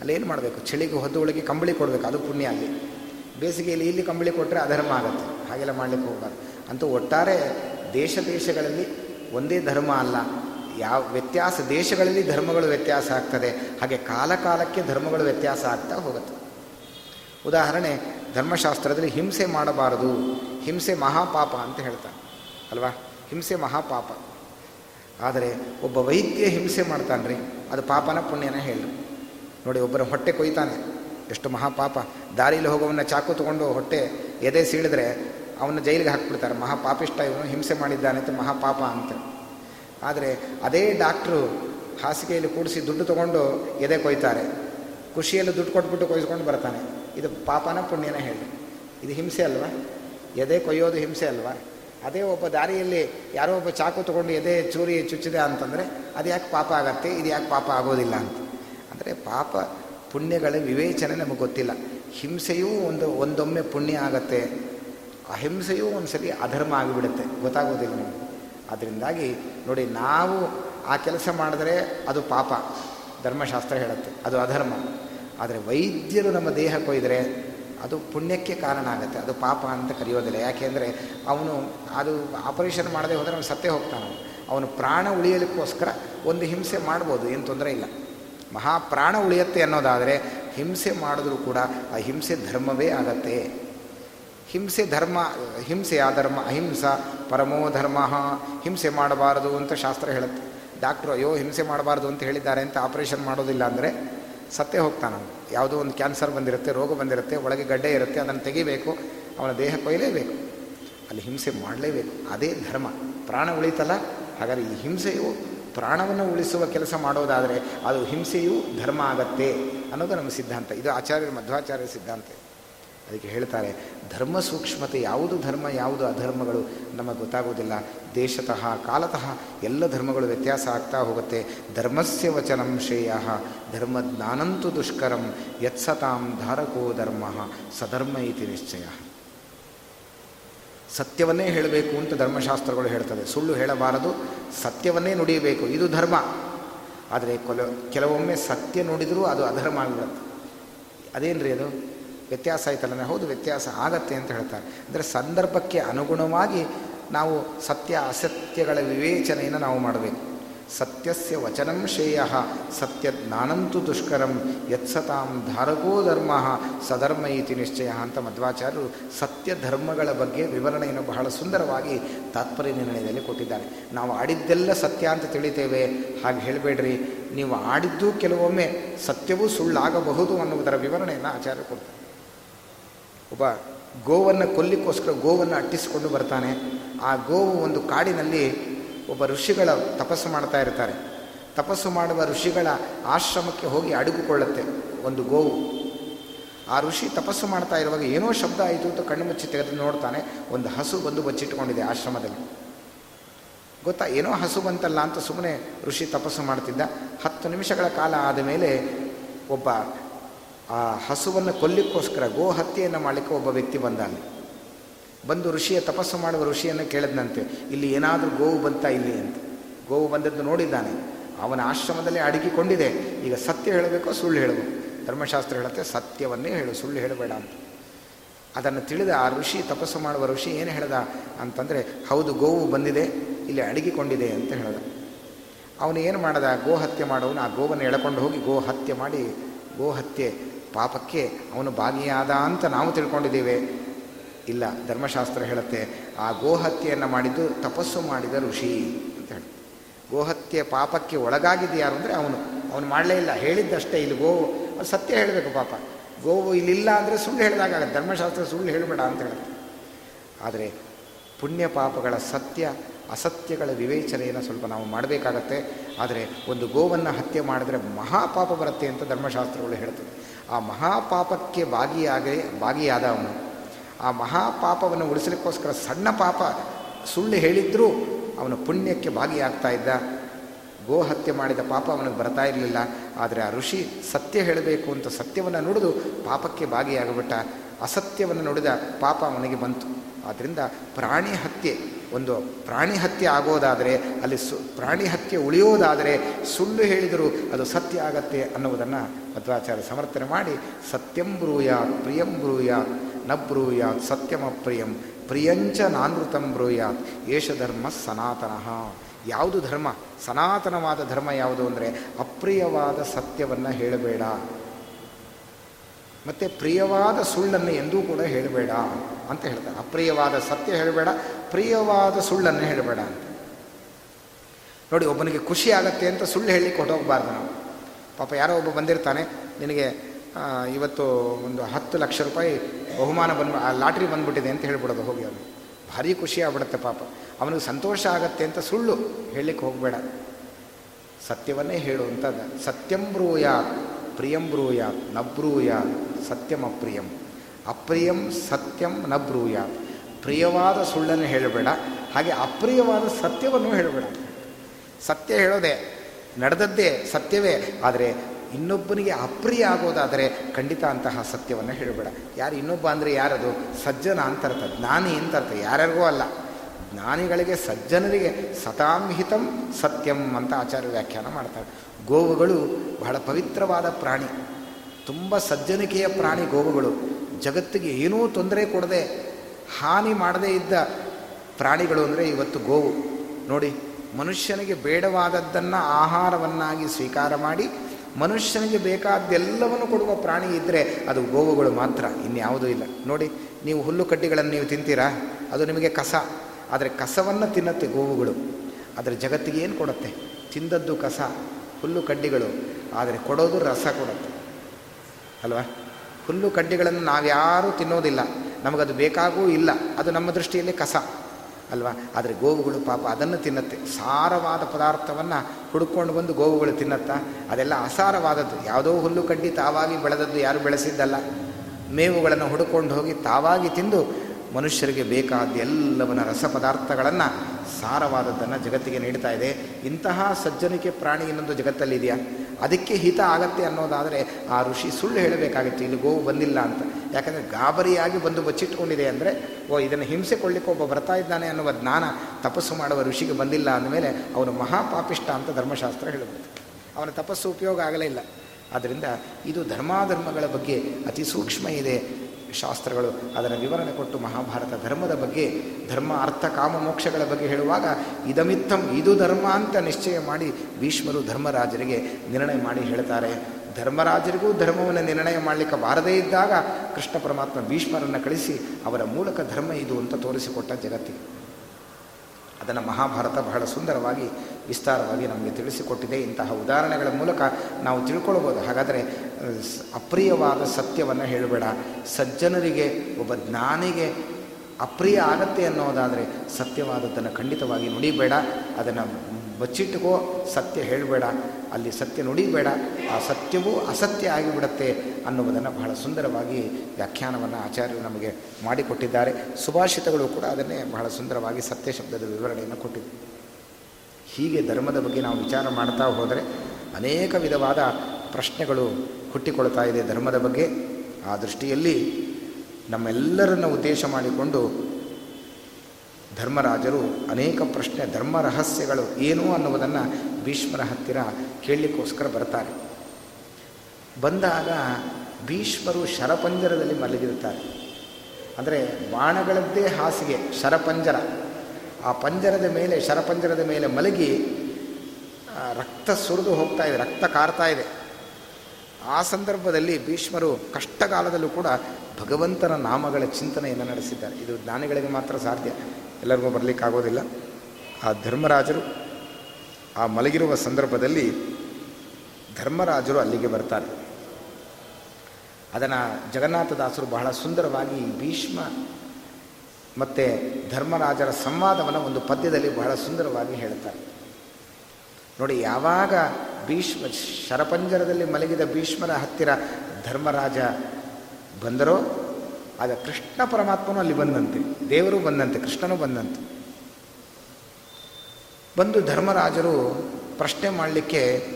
ಅಲ್ಲೇನು ಮಾಡಬೇಕು? ಚಳಿಗೆ ಹೊದ್ದು ಒಳಗೆ ಕಂಬಳಿ ಕೊಡಬೇಕು, ಅದು ಪುಣ್ಯ ಅಲ್ಲಿ. ಬೇಸಿಗೆಯಲ್ಲಿ ಇಲ್ಲಿ ಕಂಬಳಿ ಕೊಟ್ಟರೆ ಅಧರ್ಮ ಆಗುತ್ತೆ. ಹಾಗೆಲ್ಲ ಮಾಡಲಿಕ್ಕೆ ಹೋಗಬಾರ್ದು. ಅಂತೂ ಒಟ್ಟಾರೆ ದೇಶ ದೇಶಗಳಲ್ಲಿ ಒಂದೇ ಧರ್ಮ ಅಲ್ಲ. ಯಾವ ವ್ಯತ್ಯಾಸ, ದೇಶಗಳಲ್ಲಿ ಧರ್ಮಗಳು ವ್ಯತ್ಯಾಸ ಆಗ್ತದೆ. ಹಾಗೆ ಕಾಲಕಾಲಕ್ಕೆ ಧರ್ಮಗಳು ವ್ಯತ್ಯಾಸ ಆಗ್ತಾ ಹೋಗುತ್ತೆ. ಉದಾಹರಣೆ, ಧರ್ಮಶಾಸ್ತ್ರದಲ್ಲಿ ಹಿಂಸೆ ಮಾಡಬಾರದು, ಹಿಂಸೆ ಮಹಾಪಾಪ ಅಂತ ಹೇಳ್ತಾರೆ. ಅಲ್ವಾ? ಹಿಂಸೆ ಮಹಾಪಾಪ. ಆದರೆ ಒಬ್ಬ ವೈದ್ಯ ಹಿಂಸೆ ಮಾಡ್ತಾನೆ ರೀ ಅದು ಪಾಪನ ಪುಣ್ಯನ ಹೇಳಿ ನೋಡಿ, ಒಬ್ಬರ ಹೊಟ್ಟೆ ಕೊಯ್ತಾನೆ. ಎಷ್ಟು ಮಹಾಪಾಪ. ದಾರಿಯಲ್ಲಿ ಹೋಗೋವನ್ನ ಚಾಕು ತಗೊಂಡು ಹೊಟ್ಟೆ ಎದೆ ಸೀಳಿದ್ರೆ ಅವನ್ನ ಜೈಲಿಗೆ ಹಾಕ್ಬಿಡ್ತಾರೆ. ಮಹಾಪಾಪಿಷ್ಟ ಇವನು ಹಿಂಸೆ ಮಾಡಿದ್ದಾನೆ ಅಂತ ಮಹಾಪಾಪ ಅಂತ. ಆದರೆ ಅದೇ ಡಾಕ್ಟ್ರು ಹಾಸಿಗೆಯಲ್ಲಿ ಕೂಡಿಸಿ ದುಡ್ಡು ತೊಗೊಂಡು ಎದೆ ಕೊಯ್ತಾರೆ. ಖುಷಿಯಲ್ಲಿ ದುಡ್ಡು ಕೊಟ್ಬಿಟ್ಟು ಕೊಯ್ಸ್ಕೊಂಡು ಬರ್ತಾನೆ. ಇದು ಪಾಪನ ಪುಣ್ಯನ ಹೇಳಿ ಇದು ಹಿಂಸೆ ಅಲ್ವಾ? ಎದೆ ಕೊಯ್ಯೋದು ಹಿಂಸೆ ಅಲ್ವಾ? ಅದೇ ಒಬ್ಬ ದಾರಿಯಲ್ಲಿ ಯಾರೋ ಒಬ್ಬ ಚಾಕು ತೊಗೊಂಡು ಎದೆ ಚೂರಿ ಚುಚ್ಚಿದೆ ಅಂತಂದರೆ ಅದು ಯಾಕೆ ಪಾಪ ಆಗತ್ತೆ? ಇದು ಯಾಕೆ ಪಾಪ ಆಗೋದಿಲ್ಲ ಅಂತ. ಅಂದರೆ ಪಾಪ ಪುಣ್ಯಗಳ ವಿವೇಚನೆ ನಮಗೆ ಗೊತ್ತಿಲ್ಲ. ಹಿಂಸೆಯೂ ಒಂದು, ಒಂದೊಮ್ಮೆ ಪುಣ್ಯ ಆಗತ್ತೆ. ಅಹಿಂಸೆಯೂ ಒಂದು ಸರಿ ಅಧರ್ಮ ಆಗಿಬಿಡುತ್ತೆ. ಗೊತ್ತಾಗೋದಿಲ್ಲ ನಮಗೆ. ಅದರಿಂದಾಗಿ ನೋಡಿ, ನಾವು ಆ ಕೆಲಸ ಮಾಡಿದ್ರೆ ಅದು ಪಾಪ. ಧರ್ಮಶಾಸ್ತ್ರ ಹೇಳುತ್ತೆ. ಅದು ಅಧರ್ಮ. ಆದರೆ ವೈದ್ಯರು ನಮ್ಮ ದೇಹ ಕೊಯ್ದರೆ ಅದು ಪುಣ್ಯಕ್ಕೆ ಕಾರಣ ಆಗುತ್ತೆ. ಅದು ಪಾಪ ಅಂತ ಕರೆಯೋದಿಲ್ಲ. ಯಾಕೆಂದರೆ ಅವನು ಅದು ಆಪರೇಷನ್ ಮಾಡದೆ ಹೋದರೆ ಅವನು ಸತ್ತೇ ಹೋಗ್ತಾನೆ. ಅವನು ಪ್ರಾಣ ಉಳಿಯಲಿಕ್ಕೋಸ್ಕರ ಒಂದು ಹಿಂಸೆ ಮಾಡ್ಬೋದು. ಏನು ತೊಂದರೆ ಇಲ್ಲ. ಮಹಾಪ್ರಾಣ ಉಳಿಯತ್ತೆ ಅನ್ನೋದಾದರೆ ಹಿಂಸೆ ಮಾಡಿದ್ರೂ ಕೂಡ ಆ ಹಿಂಸೆ ಧರ್ಮವೇ ಆಗತ್ತೆ. ಹಿಂಸೆ ಧರ್ಮ, ಹಿಂಸೆ ಆ ಧರ್ಮ ಅಹಿಂಸ, ಪರಮೋ ಧರ್ಮ, ಹಿಂಸೆ ಮಾಡಬಾರದು ಅಂತ ಶಾಸ್ತ್ರ ಹೇಳುತ್ತೆ. ಡಾಕ್ಟ್ರು, ಅಯ್ಯೋ ಹಿಂಸೆ ಮಾಡಬಾರ್ದು ಅಂತ ಹೇಳಿದ್ದಾರೆ ಅಂತ ಆಪರೇಷನ್ ಮಾಡೋದಿಲ್ಲ ಅಂದರೆ ಸತ್ತೇ ಹೋಗ್ತಾನೆ ಯಾವುದೋ ಒಂದು ಕ್ಯಾನ್ಸರ್ ಬಂದಿರುತ್ತೆ, ರೋಗ ಬಂದಿರುತ್ತೆ, ಒಳಗೆ ಗಡ್ಡೆ ಇರುತ್ತೆ, ಅದನ್ನು ತೆಗಿಬೇಕು, ಅವನ ದೇಹ ಕೊಯ್ಲೇಬೇಕು. ಅಲ್ಲಿ ಹಿಂಸೆ ಮಾಡಲೇಬೇಕು. ಅದೇ ಧರ್ಮ. ಪ್ರಾಣ ಉಳಿತಲ್ಲ? ಹಾಗಾದರೆ ಈ ಹಿಂಸೆಯು ಪ್ರಾಣವನ್ನು ಉಳಿಸುವ ಕೆಲಸ ಮಾಡೋದಾದರೆ ಅದು ಹಿಂಸೆಯೂ ಧರ್ಮ ಆಗತ್ತೆ ಅನ್ನೋದು ನಮ್ಮ ಸಿದ್ಧಾಂತ. ಇದು ಆಚಾರ್ಯರ ಮಧ್ವಾಚಾರ್ಯ ಸಿದ್ಧಾಂತ. ಅದಕ್ಕೆ ಹೇಳ್ತಾರೆ, ಧರ್ಮ ಸೂಕ್ಷ್ಮತೆ ಯಾವುದು ಧರ್ಮ, ಯಾವುದು ಅಧರ್ಮಗಳು ನಮಗೆ ಗೊತ್ತಾಗೋದಿಲ್ಲ. ದೇಶತಃ, ಕಾಲತಃ ಎಲ್ಲ ಧರ್ಮಗಳು ವ್ಯತ್ಯಾಸ ಆಗ್ತಾ ಹೋಗುತ್ತೆ. ಧರ್ಮಸ್ಯ ವಚನಂ ಶ್ರೇಯ. ಧರ್ಮಜ್ಞಾನಂತು ದುಷ್ಕರಂ ಯತ್ಸತಾಂ ಧಾರಕೋ ಧರ್ಮ ಸಧರ್ಮ ಇತಿ ನಿಶ್ಚಯ ಸತ್ಯವನ್ನೇ ಹೇಳಬೇಕು ಅಂತ ಧರ್ಮಶಾಸ್ತ್ರಗಳು ಹೇಳ್ತದೆ ಸುಳ್ಳು ಹೇಳಬಾರದು, ಸತ್ಯವನ್ನೇ ನುಡಿಯಬೇಕು. ಇದು ಧರ್ಮ. ಆದರೆ ಕೊಲ, ಕೆಲವೊಮ್ಮೆ ಸತ್ಯ ನುಡಿದರೂ ಅದು ಅಧರ್ಮ ಆಗಿಬಿಡುತ್ತೆ ಅದೇನು ರೀ ಅದು? ವ್ಯತ್ಯಾಸ ಆಯ್ತಲ್ಲ ಹೌದು ವ್ಯತ್ಯಾಸ ಆಗತ್ತೆ ಅಂತ ಹೇಳ್ತಾರೆ. ಅಂದರೆ ಸಂದರ್ಭಕ್ಕೆ ಅನುಗುಣವಾಗಿ ನಾವು ಸತ್ಯ ಅಸತ್ಯಗಳ ವಿವೇಚನೆಯನ್ನು ನಾವು ಮಾಡಬೇಕು. ಸತ್ಯಸ್ಯ ವಚನಂ ಶ್ರೇಯ ಸತ್ಯ ಜ್ಞಾನಂತು ದುಷ್ಕರಂ, ಯತ್ಸತಾಂ ಧಾರಕೋ ಧರ್ಮ ಸಧರ್ಮ ಇತಿ ನಿಶ್ಚಯ ಅಂತ ಮಧ್ವಾಚಾರ್ಯರು ಸತ್ಯ ಧರ್ಮಗಳ ಬಗ್ಗೆ ವಿವರಣೆಯನ್ನು ಬಹಳ ಸುಂದರವಾಗಿ ತಾತ್ಪರ್ಯ ನಿರ್ಣಯದಲ್ಲಿ ಕೊಟ್ಟಿದ್ದಾರೆ. ನಾವು ಆಡಿದ್ದೆಲ್ಲ ಸತ್ಯ ಅಂತ ತಿಳಿತೇವೆ. ಹಾಗೆ ಹೇಳಬೇಡ್ರಿ, ನೀವು ಆಡಿದ್ದು ಕೆಲವೊಮ್ಮೆ ಸತ್ಯವೂ ಸುಳ್ಳಾಗಬಹುದು ಅನ್ನುವುದರ ವಿವರಣೆಯನ್ನು ಆಚಾರ್ಯ ಕೊಡ್ತಾರೆ. ಒಬ್ಬ ಗೋವನ್ನು ಕೊಲ್ಲಿಕ್ಕೋಸ್ಕರ ಗೋವನ್ನು ಅಟ್ಟಿಸಿಕೊಂಡು ಬರ್ತಾನೆ. ಆ ಗೋವು ಒಂದು ಕಾಡಿನಲ್ಲಿ ಒಬ್ಬ ಋಷಿಗಳ ತಪಸ್ಸು ಮಾಡ್ತಾ ಇರ್ತಾರೆ. ತಪಸ್ಸು ಮಾಡುವ ಋಷಿಗಳ ಆಶ್ರಮಕ್ಕೆ ಹೋಗಿ ಅಡುಗುಕೊಳ್ಳುತ್ತೆ ಒಂದು ಗೋವು. ಆ ಋಷಿ ತಪಸ್ಸು ಮಾಡ್ತಾ ಇರುವಾಗ ಏನೋ ಶಬ್ದ ಆಯಿತು ಅಂತ ಕಣ್ಣು ಮುಚ್ಚಿ ತೆಗೆದು ನೋಡ್ತಾನೆ, ಒಂದು ಹಸು ಬಂದು ಬಚ್ಚಿಟ್ಕೊಂಡಿದೆ ಆಶ್ರಮದಲ್ಲಿ. ಗೊತ್ತಾ, ಏನೋ ಹಸು ಬಂತಲ್ಲ ಅಂತ ಸುಮ್ಮನೆ ಋಷಿ ತಪಸ್ಸು ಮಾಡ್ತಿದ್ದ. ಹತ್ತು ನಿಮಿಷಗಳ ಕಾಲ ಆದ ಮೇಲೆ ಒಬ್ಬ ಆ ಹಸುವನ್ನು ಕೊಲ್ಲಿಕ್ಕೋಸ್ಕರ ಗೋ ಹತ್ಯೆಯನ್ನು ಮಾಡಲಿಕ್ಕೆ ಒಬ್ಬ ವ್ಯಕ್ತಿ ಬಂದ ಬಂದು ಋಷಿಯ ತಪಸ್ಸು ಮಾಡುವ ಋಷಿಯನ್ನು ಕೇಳಿದ್ನಂತೆ, ಇಲ್ಲಿ ಏನಾದರೂ ಗೋವು ಬಂತ ಇಲ್ಲಿ ಅಂತ. ಗೋವು ಬಂದದ್ದು ನೋಡಿದ್ದಾನೆ. ಅವನ ಆಶ್ರಮದಲ್ಲಿ ಅಡಗಿಕೊಂಡಿದೆ. ಈಗ ಸತ್ಯ ಹೇಳಬೇಕೋ ಸುಳ್ಳು ಹೇಳಬೇಕು? ಧರ್ಮಶಾಸ್ತ್ರ ಹೇಳುತ್ತೆ, ಸತ್ಯವನ್ನೇ ಹೇಳು, ಸುಳ್ಳು ಹೇಳಬೇಡ ಅಂತ. ಅದನ್ನು ತಿಳಿದ ಆ ಋಷಿ, ತಪಸ್ಸು ಮಾಡುವ ಋಷಿ ಏನು ಹೇಳ್ದ ಅಂತಂದರೆ, ಹೌದು, ಗೋವು ಬಂದಿದೆ, ಇಲ್ಲಿ ಅಡಗಿಕೊಂಡಿದೆ ಅಂತ ಹೇಳ್ದ. ಅವನು ಏನು ಮಾಡ್ದ? ಗೋ ಹತ್ಯೆ ಮಾಡೋನು ಆ ಗೋವನ್ನು ಎಳಕೊಂಡು ಹೋಗಿ ಗೋ ಹತ್ಯೆ ಮಾಡಿ, ಗೋ ಹತ್ಯೆ ಪಾಪಕ್ಕೆ ಅವನು ಭಾಗಿಯಾದ ಅಂತ ನಾವು ತಿಳ್ಕೊಂಡಿದ್ದೇವೆ. ಇಲ್ಲ, ಧರ್ಮಶಾಸ್ತ್ರ ಹೇಳುತ್ತೆ, ಆ ಗೋಹತ್ಯೆಯನ್ನು ಮಾಡಿದ್ದು ತಪಸ್ಸು ಮಾಡಿದ ಋಷಿ ಅಂತ ಹೇಳಿ ಗೋಹತ್ಯೆ ಪಾಪಕ್ಕೆ ಒಳಗಾಗಿದ್ದು ಯಾರು ಅಂದರೆ ಅವನು. ಅವನು ಮಾಡಲೇ ಇಲ್ಲ, ಹೇಳಿದ್ದಷ್ಟೇ ಇಲ್ಲಿ ಗೋವು ಸತ್ಯ ಹೇಳಬೇಕು ಪಾಪ. ಗೋವು ಇಲ್ಲಿಲ್ಲ ಅಂದರೆ ಸುಳ್ಳು ಹೇಳಿದಾಗ ಧರ್ಮಶಾಸ್ತ್ರ ಸುಳ್ಳು ಹೇಳಬೇಡ ಅಂತ ಹೇಳುತ್ತೆ. ಆದರೆ ಪುಣ್ಯ ಪಾಪಗಳ ಸತ್ಯ, ಅಸತ್ಯಗಳ ವಿವೇಚನೆಯನ್ನು ಸ್ವಲ್ಪ ನಾವು ಮಾಡಬೇಕಾಗತ್ತೆ. ಆದರೆ ಒಂದು ಗೋವನ್ನು ಹತ್ಯೆ ಮಾಡಿದ್ರೆ ಮಹಾಪಾಪ ಬರುತ್ತೆ ಅಂತ ಧರ್ಮಶಾಸ್ತ್ರಗಳು ಹೇಳ್ತದೆ ಆ ಮಹಾಪಾಪಕ್ಕೆ ಭಾಗಿಯಾಗಿ, ಭಾಗಿಯಾದ ಅವನು ಆ ಮಹಾಪಾಪವನ್ನು ಉಳಿಸಲಿಕ್ಕೋಸ್ಕರ ಸಣ್ಣ ಪಾಪ ಸುಳ್ಳು ಹೇಳಿದ್ರೂ ಅವನು ಪುಣ್ಯಕ್ಕೆ ಭಾಗಿಯಾಗ್ತಾ ಇದ್ದ. ಗೋ ಹತ್ಯೆ ಮಾಡಿದ ಪಾಪ ಅವನಿಗೆ ಬರ್ತಾ ಇರಲಿಲ್ಲ. ಆದರೆ ಆ ಋಷಿ ಸತ್ಯ ಹೇಳಬೇಕು ಅಂತ ಸತ್ಯವನ್ನು ನುಡಿದು ಪಾಪಕ್ಕೆ ಭಾಗಿಯಾಗಿಬಿಟ್ಟ. ಅಸತ್ಯವನ್ನು ನುಡಿದ ಪಾಪ ಅವನಿಗೆ ಬಂತು. ಆದ್ದರಿಂದ ಪ್ರಾಣಿ ಹತ್ಯೆ, ಒಂದು ಪ್ರಾಣಿ ಹತ್ಯೆ ಆಗೋದಾದರೆ, ಅಲ್ಲಿ ಸು ಪ್ರಾಣಿ ಹತ್ಯೆ ಉಳಿಯೋದಾದರೆ ಸುಳ್ಳು ಹೇಳಿದರೂ ಅದು ಸತ್ಯ ಆಗತ್ತೆ ಅನ್ನುವುದನ್ನು ಮಧ್ವಾಚಾರ್ಯ ಸಮರ್ಥನೆ ಮಾಡಿ, ಸತ್ಯಂ ಬ್ರೂಯಾತ್ ಪ್ರಿಯಂ ನ ಬ್ರೂಯಾತ್ ಸತ್ಯಮಪ್ರಿಯಂ ಪ್ರಿಯಂಚ ನಾನೃತಂ ಬ್ರೂಯಾತ್, ಏಷ ಧರ್ಮ ಸನಾತನಃ. ಯಾವುದು ಧರ್ಮ? ಸನಾತನವಾದ ಧರ್ಮ ಯಾವುದು ಅಂದರೆ ಅಪ್ರಿಯವಾದ ಸತ್ಯವನ್ನು ಹೇಳಬೇಡ. ಮತ್ತು ಪ್ರಿಯವಾದ ಸುಳ್ಳನ್ನು ಎಂದೂ ಕೂಡ ಹೇಳಬೇಡ ಅಂತ ಹೇಳ್ತಾರೆ. ಅಪ್ರಿಯವಾದ ಸತ್ಯ ಹೇಳಬೇಡ, ಪ್ರಿಯವಾದ ಸುಳ್ಳನ್ನು ಹೇಳಬೇಡ ಅಂತ. ನೋಡಿ, ಒಬ್ಬನಿಗೆ ಖುಷಿ ಆಗತ್ತೆ ಅಂತ ಸುಳ್ಳು ಹೇಳಿ ಕೊಟ್ಟೋಗ್ಬಾರ್ದು ನಾವು. ಪಾಪ ಯಾರೋ ಒಬ್ಬ ಬಂದಿರ್ತಾನೆ, ನಿನಗೆ ಇವತ್ತು ಒಂದು ಹತ್ತು ಲಕ್ಷ ರೂಪಾಯಿ ಬಹುಮಾನ ಬಂದು ಆ ಲಾಟ್ರಿ ಬಂದ್ಬಿಟ್ಟಿದೆ ಅಂತ ಹೇಳ್ಬಿಡೋದು ಹೋಗಿ ಅವನು ಭಾರಿ ಖುಷಿ ಆಗ್ಬಿಡುತ್ತೆ ಪಾಪ. ಅವನಿಗೆ ಸಂತೋಷ ಆಗತ್ತೆ ಅಂತ ಸುಳ್ಳು ಹೇಳಲಿಕ್ಕೆ ಹೋಗಬೇಡ. ಸತ್ಯವನ್ನೇ ಹೇಳು ಅಂತ ಸತ್ಯಂ ಬ್ರೂಯ ಪ್ರಿಯಂ ಬ್ರೂಯಾತ್ ಬ್ರೂಯಾತ್ ಸತ್ಯಂ ಅಪ್ರಿಯಂ. ಅಪ್ರಿಯಂ, ಸತ್ಯಂ ನ ಪ್ರಿಯವಾದ ಸುಳ್ಳನ್ನು ಹೇಳಬೇಡ. ಹಾಗೆ ಅಪ್ರಿಯವಾದ ಸತ್ಯವನ್ನು ಹೇಳಬೇಡ. ಸತ್ಯ ಹೇಳೋದೆ, ನಡೆದದ್ದೇ ಸತ್ಯವೇ. ಆದರೆ ಇನ್ನೊಬ್ಬನಿಗೆ ಅಪ್ರಿಯ ಆಗೋದಾದರೆ ಖಂಡಿತ ಅಂತಹ ಸತ್ಯವನ್ನು ಹೇಳಬೇಡ. ಯಾರು ಇನ್ನೊಬ್ಬ ಅಂದರೆ ಯಾರದು? ಸಜ್ಜನ ಅಂತರ್ಥ, ಜ್ಞಾನಿ ಅಂತರ್ಥ, ಯಾರ್ಯಾರಿಗೂ ಅಲ್ಲ. ಜ್ಞಾನಿಗಳಿಗೆ, ಸಜ್ಜನರಿಗೆ ಸತಾಂಹಿತಂ ಸತ್ಯಂ ಅಂತ ಆಚಾರ್ಯ ವ್ಯಾಖ್ಯಾನ ಮಾಡ್ತಾರೆ. ಗೋವುಗಳು ಬಹಳ ಪವಿತ್ರವಾದ ಪ್ರಾಣಿ. ತುಂಬ ಸಜ್ಜನಿಕೆಯ ಪ್ರಾಣಿ ಗೋವುಗಳು. ಜಗತ್ತಿಗೆ ಏನೂ ತೊಂದರೆ ಕೊಡದೆ, ಹಾನಿ ಮಾಡದೇ ಇದ್ದ ಪ್ರಾಣಿಗಳು ಅಂದರೆ ಇವತ್ತು ಗೋವು. ನೋಡಿ, ಮನುಷ್ಯನಿಗೆ ಬೇಡವಾದದ್ದನ್ನು ಆಹಾರವನ್ನಾಗಿ ಸ್ವೀಕಾರ ಮಾಡಿ ಮನುಷ್ಯನಿಗೆ ಬೇಕಾದ್ದೆಲ್ಲವನ್ನು ಕೊಡುವ ಪ್ರಾಣಿ ಇದ್ದರೆ ಅದು ಗೋವುಗಳು ಮಾತ್ರ, ಇನ್ಯಾವುದೂ ಇಲ್ಲ. ನೋಡಿ, ನೀವು ಹುಲ್ಲು ಕಡ್ಡಿಗಳನ್ನು ನೀವು ತಿಂತೀರಾ? ಅದು ನಿಮಗೆ ಕಸ. ಆದರೆ ಕಸವನ್ನು ತಿನ್ನತ್ತೆ ಗೋವುಗಳು. ಆದರೆ ಜಗತ್ತಿಗೆ ಏನು ಕೊಡುತ್ತೆ? ತಿಂದದ್ದು ಕಸ, ಹುಲ್ಲು ಕಡ್ಡಿಗಳು. ಆದರೆ ಕೊಡೋದು ರಸ ಕೊಡುತ್ತೆ. ಅಲ್ವಾ? ಹುಲ್ಲು ಕಡ್ಡಿಗಳನ್ನು ನಾವ್ಯಾರೂ ತಿನ್ನೋದಿಲ್ಲ. ನಮಗದು ಬೇಕಾಗೂ ಇಲ್ಲ. ಅದು ನಮ್ಮ ದೃಷ್ಟಿಯಲ್ಲಿ ಕಸ. ಅಲ್ವಾ? ಆದರೆ ಗೋವುಗಳು ಪಾಪ ಅದನ್ನು ತಿನ್ನತ್ತೆ. ಸಾರವಾದ ಪದಾರ್ಥವನ್ನು ಹುಡ್ಕೊಂಡು ಬಂದು ಗೋವುಗಳು ತಿನ್ನತ್ತಾ? ಅದೆಲ್ಲ ಅಸಾರವಾದದ್ದು. ಯಾವುದೋ ಹುಲ್ಲು ಕಡ್ಡಿ ತಾವಾಗಿ ಬೆಳೆದದ್ದು ಯಾರು ಬೆಳೆಸಿದ್ದಲ್ಲ. ಮೇವುಗಳನ್ನು ಹುಡುಕೊಂಡು ಹೋಗಿ ತಾವಾಗಿ ತಿಂದು ಮನುಷ್ಯರಿಗೆ ಬೇಕಾದ ಎಲ್ಲವನ್ನ ರಸ ಪದಾರ್ಥಗಳನ್ನು ಸಾರವಾದದ್ದನ್ನು ಜಗತ್ತಿಗೆ ನೀಡ್ತಾ ಇದೆ. ಇಂತಹ ಸಜ್ಜನಿಕೆ ಪ್ರಾಣಿ ಇನ್ನೊಂದು ಜಗತ್ತಲ್ಲಿದೆಯಾ? ಅದಕ್ಕೆ ಹಿತ ಆಗತ್ತೆ ಅನ್ನೋದಾದರೆ ಆ ಋಷಿ ಸುಳ್ಳು ಹೇಳಬೇಕಾಗಿತ್ತು, ಇಲ್ಲಿ ಗೋವು ಬಂದಿಲ್ಲ ಅಂತ. ಯಾಕಂದರೆ ಗಾಬರಿಯಾಗಿ ಬಂದು ಬಚ್ಚಿಟ್ಕೊಂಡಿದೆ ಅಂದರೆ, ಓ, ಇದನ್ನು ಹಿಂಸೆ ಕೊಳ್ಳಿಕ್ಕೆ ಒಬ್ಬ ಬರ್ತಾ ಇದ್ದಾನೆ ಅನ್ನುವ ಜ್ಞಾನ ತಪಸ್ಸು ಮಾಡುವ ಋಷಿಗೆ ಬಂದಿಲ್ಲ ಅಂದಮೇಲೆ ಅವನು ಮಹಾಪಾಪಿಷ್ಟ ಅಂತ ಧರ್ಮಶಾಸ್ತ್ರ ಹೇಳಬಹುದು ಅವನ ತಪಸ್ಸು ಉಪಯೋಗ ಆಗಲೇ ಇಲ್ಲ. ಆದ್ದರಿಂದ ಇದು ಧರ್ಮಾಧರ್ಮಗಳ ಬಗ್ಗೆ ಅತಿ ಸೂಕ್ಷ್ಮ ಇದೆ. ಶಾಸ್ತ್ರಗಳು ಅದರ ವಿವರಣೆ ಕೊಟ್ಟು ಮಹಾಭಾರತ ಧರ್ಮದ ಬಗ್ಗೆ, ಧರ್ಮ ಅರ್ಥ ಕಾಮ ಮೋಕ್ಷಗಳ ಬಗ್ಗೆ ಹೇಳುವಾಗ ಇದಮಿತ್ತಂ ಇದು ಧರ್ಮ ಅಂತ ನಿಶ್ಚಯ ಮಾಡಿ ಭೀಷ್ಮರು ಧರ್ಮರಾಜರಿಗೆ ನಿರ್ಣಯ ಮಾಡಿ ಹೇಳ್ತಾರೆ. ಧರ್ಮರಾಜರಿಗೂ ಧರ್ಮವನ್ನು ನಿರ್ಣಯ ಮಾಡಲಿಕ್ಕೆ ಬಾರದೇ ಇದ್ದಾಗ ಕೃಷ್ಣ ಪರಮಾತ್ಮ ಭೀಷ್ಮರನ್ನು ಕಳಿಸಿ ಅವರ ಮೂಲಕ ಧರ್ಮ ಇದು ಅಂತ ತೋರಿಸಿಕೊಟ್ಟ ಜಗತ್ತಿಗೆ. ಅದನ್ನು ಮಹಾಭಾರತ ಬಹಳ ಸುಂದರವಾಗಿ ವಿಸ್ತಾರವಾಗಿ ನಮಗೆ ತಿಳಿಸಿಕೊಟ್ಟಿದೆ. ಇಂತಹ ಉದಾಹರಣೆಗಳ ಮೂಲಕ ನಾವು ತಿಳ್ಕೊಳ್ಬೋದು. ಹಾಗಾದರೆ ಅಪ್ರಿಯವಾದ ಸತ್ಯವನ್ನು ಹೇಳಬೇಡ. ಸಜ್ಜನರಿಗೆ, ಒಬ್ಬ ಜ್ಞಾನಿಗೆ ಅಪ್ರಿಯ ಆಗತ್ತೆ ಅನ್ನೋದಾದರೆ ಸತ್ಯವಾದದ್ದನ್ನು ಖಂಡಿತವಾಗಿ ನುಡಿಬೇಡ. ಅದನ್ನು ಬಚ್ಚಿಟ್ಟುಕೋ, ಸತ್ಯ ಹೇಳಬೇಡ. ಅಲ್ಲಿ ಸತ್ಯ ನುಡಿಬೇಡ. ಆ ಸತ್ಯವೂ ಅಸತ್ಯ ಆಗಿಬಿಡತ್ತೆ ಅನ್ನುವುದನ್ನು ಬಹಳ ಸುಂದರವಾಗಿ ವ್ಯಾಖ್ಯಾನವನ್ನು ಆಚಾರ್ಯರು ನಮಗೆ ಮಾಡಿಕೊಟ್ಟಿದ್ದಾರೆ. ಸುಭಾಷಿತಗಳು ಕೂಡ ಅದನ್ನೇ ಬಹಳ ಸುಂದರವಾಗಿ ಸತ್ಯ ಶಬ್ದದ ವಿವರಣೆಯನ್ನು ಕೊಟ್ಟಿದೆ ಹೀಗೆ ಧರ್ಮದ ಬಗ್ಗೆ ನಾವು ವಿಚಾರ ಮಾಡ್ತಾ ಹೋದರೆ ಅನೇಕ ವಿಧವಾದ ಪ್ರಶ್ನೆಗಳು ಹುಟ್ಟಿಕೊಳ್ತಾ ಇದೆ ಧರ್ಮದ ಬಗ್ಗೆ. ಆ ದೃಷ್ಟಿಯಲ್ಲಿ ನಮ್ಮೆಲ್ಲರನ್ನು ಉದ್ದೇಶ ಮಾಡಿಕೊಂಡು ಧರ್ಮರಾಜರು ಅನೇಕ ಪ್ರಶ್ನೆ, ಧರ್ಮ ರಹಸ್ಯಗಳು ಏನು ಅನ್ನುವುದನ್ನು ಭೀಷ್ಮರ ಹತ್ತಿರ ಕೇಳಲಿಕ್ಕೋಸ್ಕರ ಬರ್ತಾರೆ. ಬಂದಾಗ ಭೀಷ್ಮರು ಶರಪಂಜರದಲ್ಲಿ ಮಲಗಿರುತ್ತಾರೆ. ಅಂದರೆ ಬಾಣಗಳದ್ದೇ ಹಾಸಿಗೆ, ಶರಪಂಜರ. ಆ ಪಂಜರದ ಮೇಲೆ, ಶರಪಂಜರದ ಮೇಲೆ ಮಲಗಿ ರಕ್ತ ಸುರಿದು ಹೋಗ್ತಾ ಇದೆ, ರಕ್ತ ಕಾರ್ತಾ ಇದೆ. ಆ ಸಂದರ್ಭದಲ್ಲಿ ಭೀಷ್ಮರು ಕಷ್ಟಕಾಲದಲ್ಲೂ ಕೂಡ ಭಗವಂತನ ನಾಮಗಳ ಚಿಂತನೆಯನ್ನು ನಡೆಸಿದ್ದಾರೆ. ಇದು ಜ್ಞಾನಿಗಳಿಗೆ ಮಾತ್ರ ಸಾಧ್ಯ. ಎಲ್ಲರಿಗೂ ಬರಲಿಕ್ಕಾಗೋದಿಲ್ಲ. ಆ ಧರ್ಮರಾಜರು ಆ ಮಲಗಿರುವ ಸಂದರ್ಭದಲ್ಲಿ ಧರ್ಮರಾಜರು ಅಲ್ಲಿಗೆ ಬರ್ತಾರೆ. ಅದನ್ನು ಜಗನ್ನಾಥದಾಸರು ಬಹಳ ಸುಂದರವಾಗಿ ಭೀಷ್ಮ ಮತ್ತು ಧರ್ಮರಾಜರ ಸಂವಾದವನ್ನು ಒಂದು ಪದ್ಯದಲ್ಲಿ ಬಹಳ ಸುಂದರವಾಗಿ ಹೇಳ್ತಾರೆ. ನೋಡಿ, ಯಾವಾಗ ಭೀಷ್ಮ ಶರಪಂಜರದಲ್ಲಿ ಮಲಗಿದ ಭೀಷ್ಮರ ಹತ್ತಿರ ಧರ್ಮರಾಜ ಬಂದರೋ, ಆಗ ಕೃಷ್ಣ ಪರಮಾತ್ಮನೂ ಅಲ್ಲಿ ಬಂದಂತೆ, ದೇವರು ಬಂದಂತೆ, ಕೃಷ್ಣನೂ ಬಂದಂತೆ. ಬಂದು ಧರ್ಮರಾಜರು ಪ್ರಶ್ನೆ ಮಾಡಲಿಕ್ಕೆ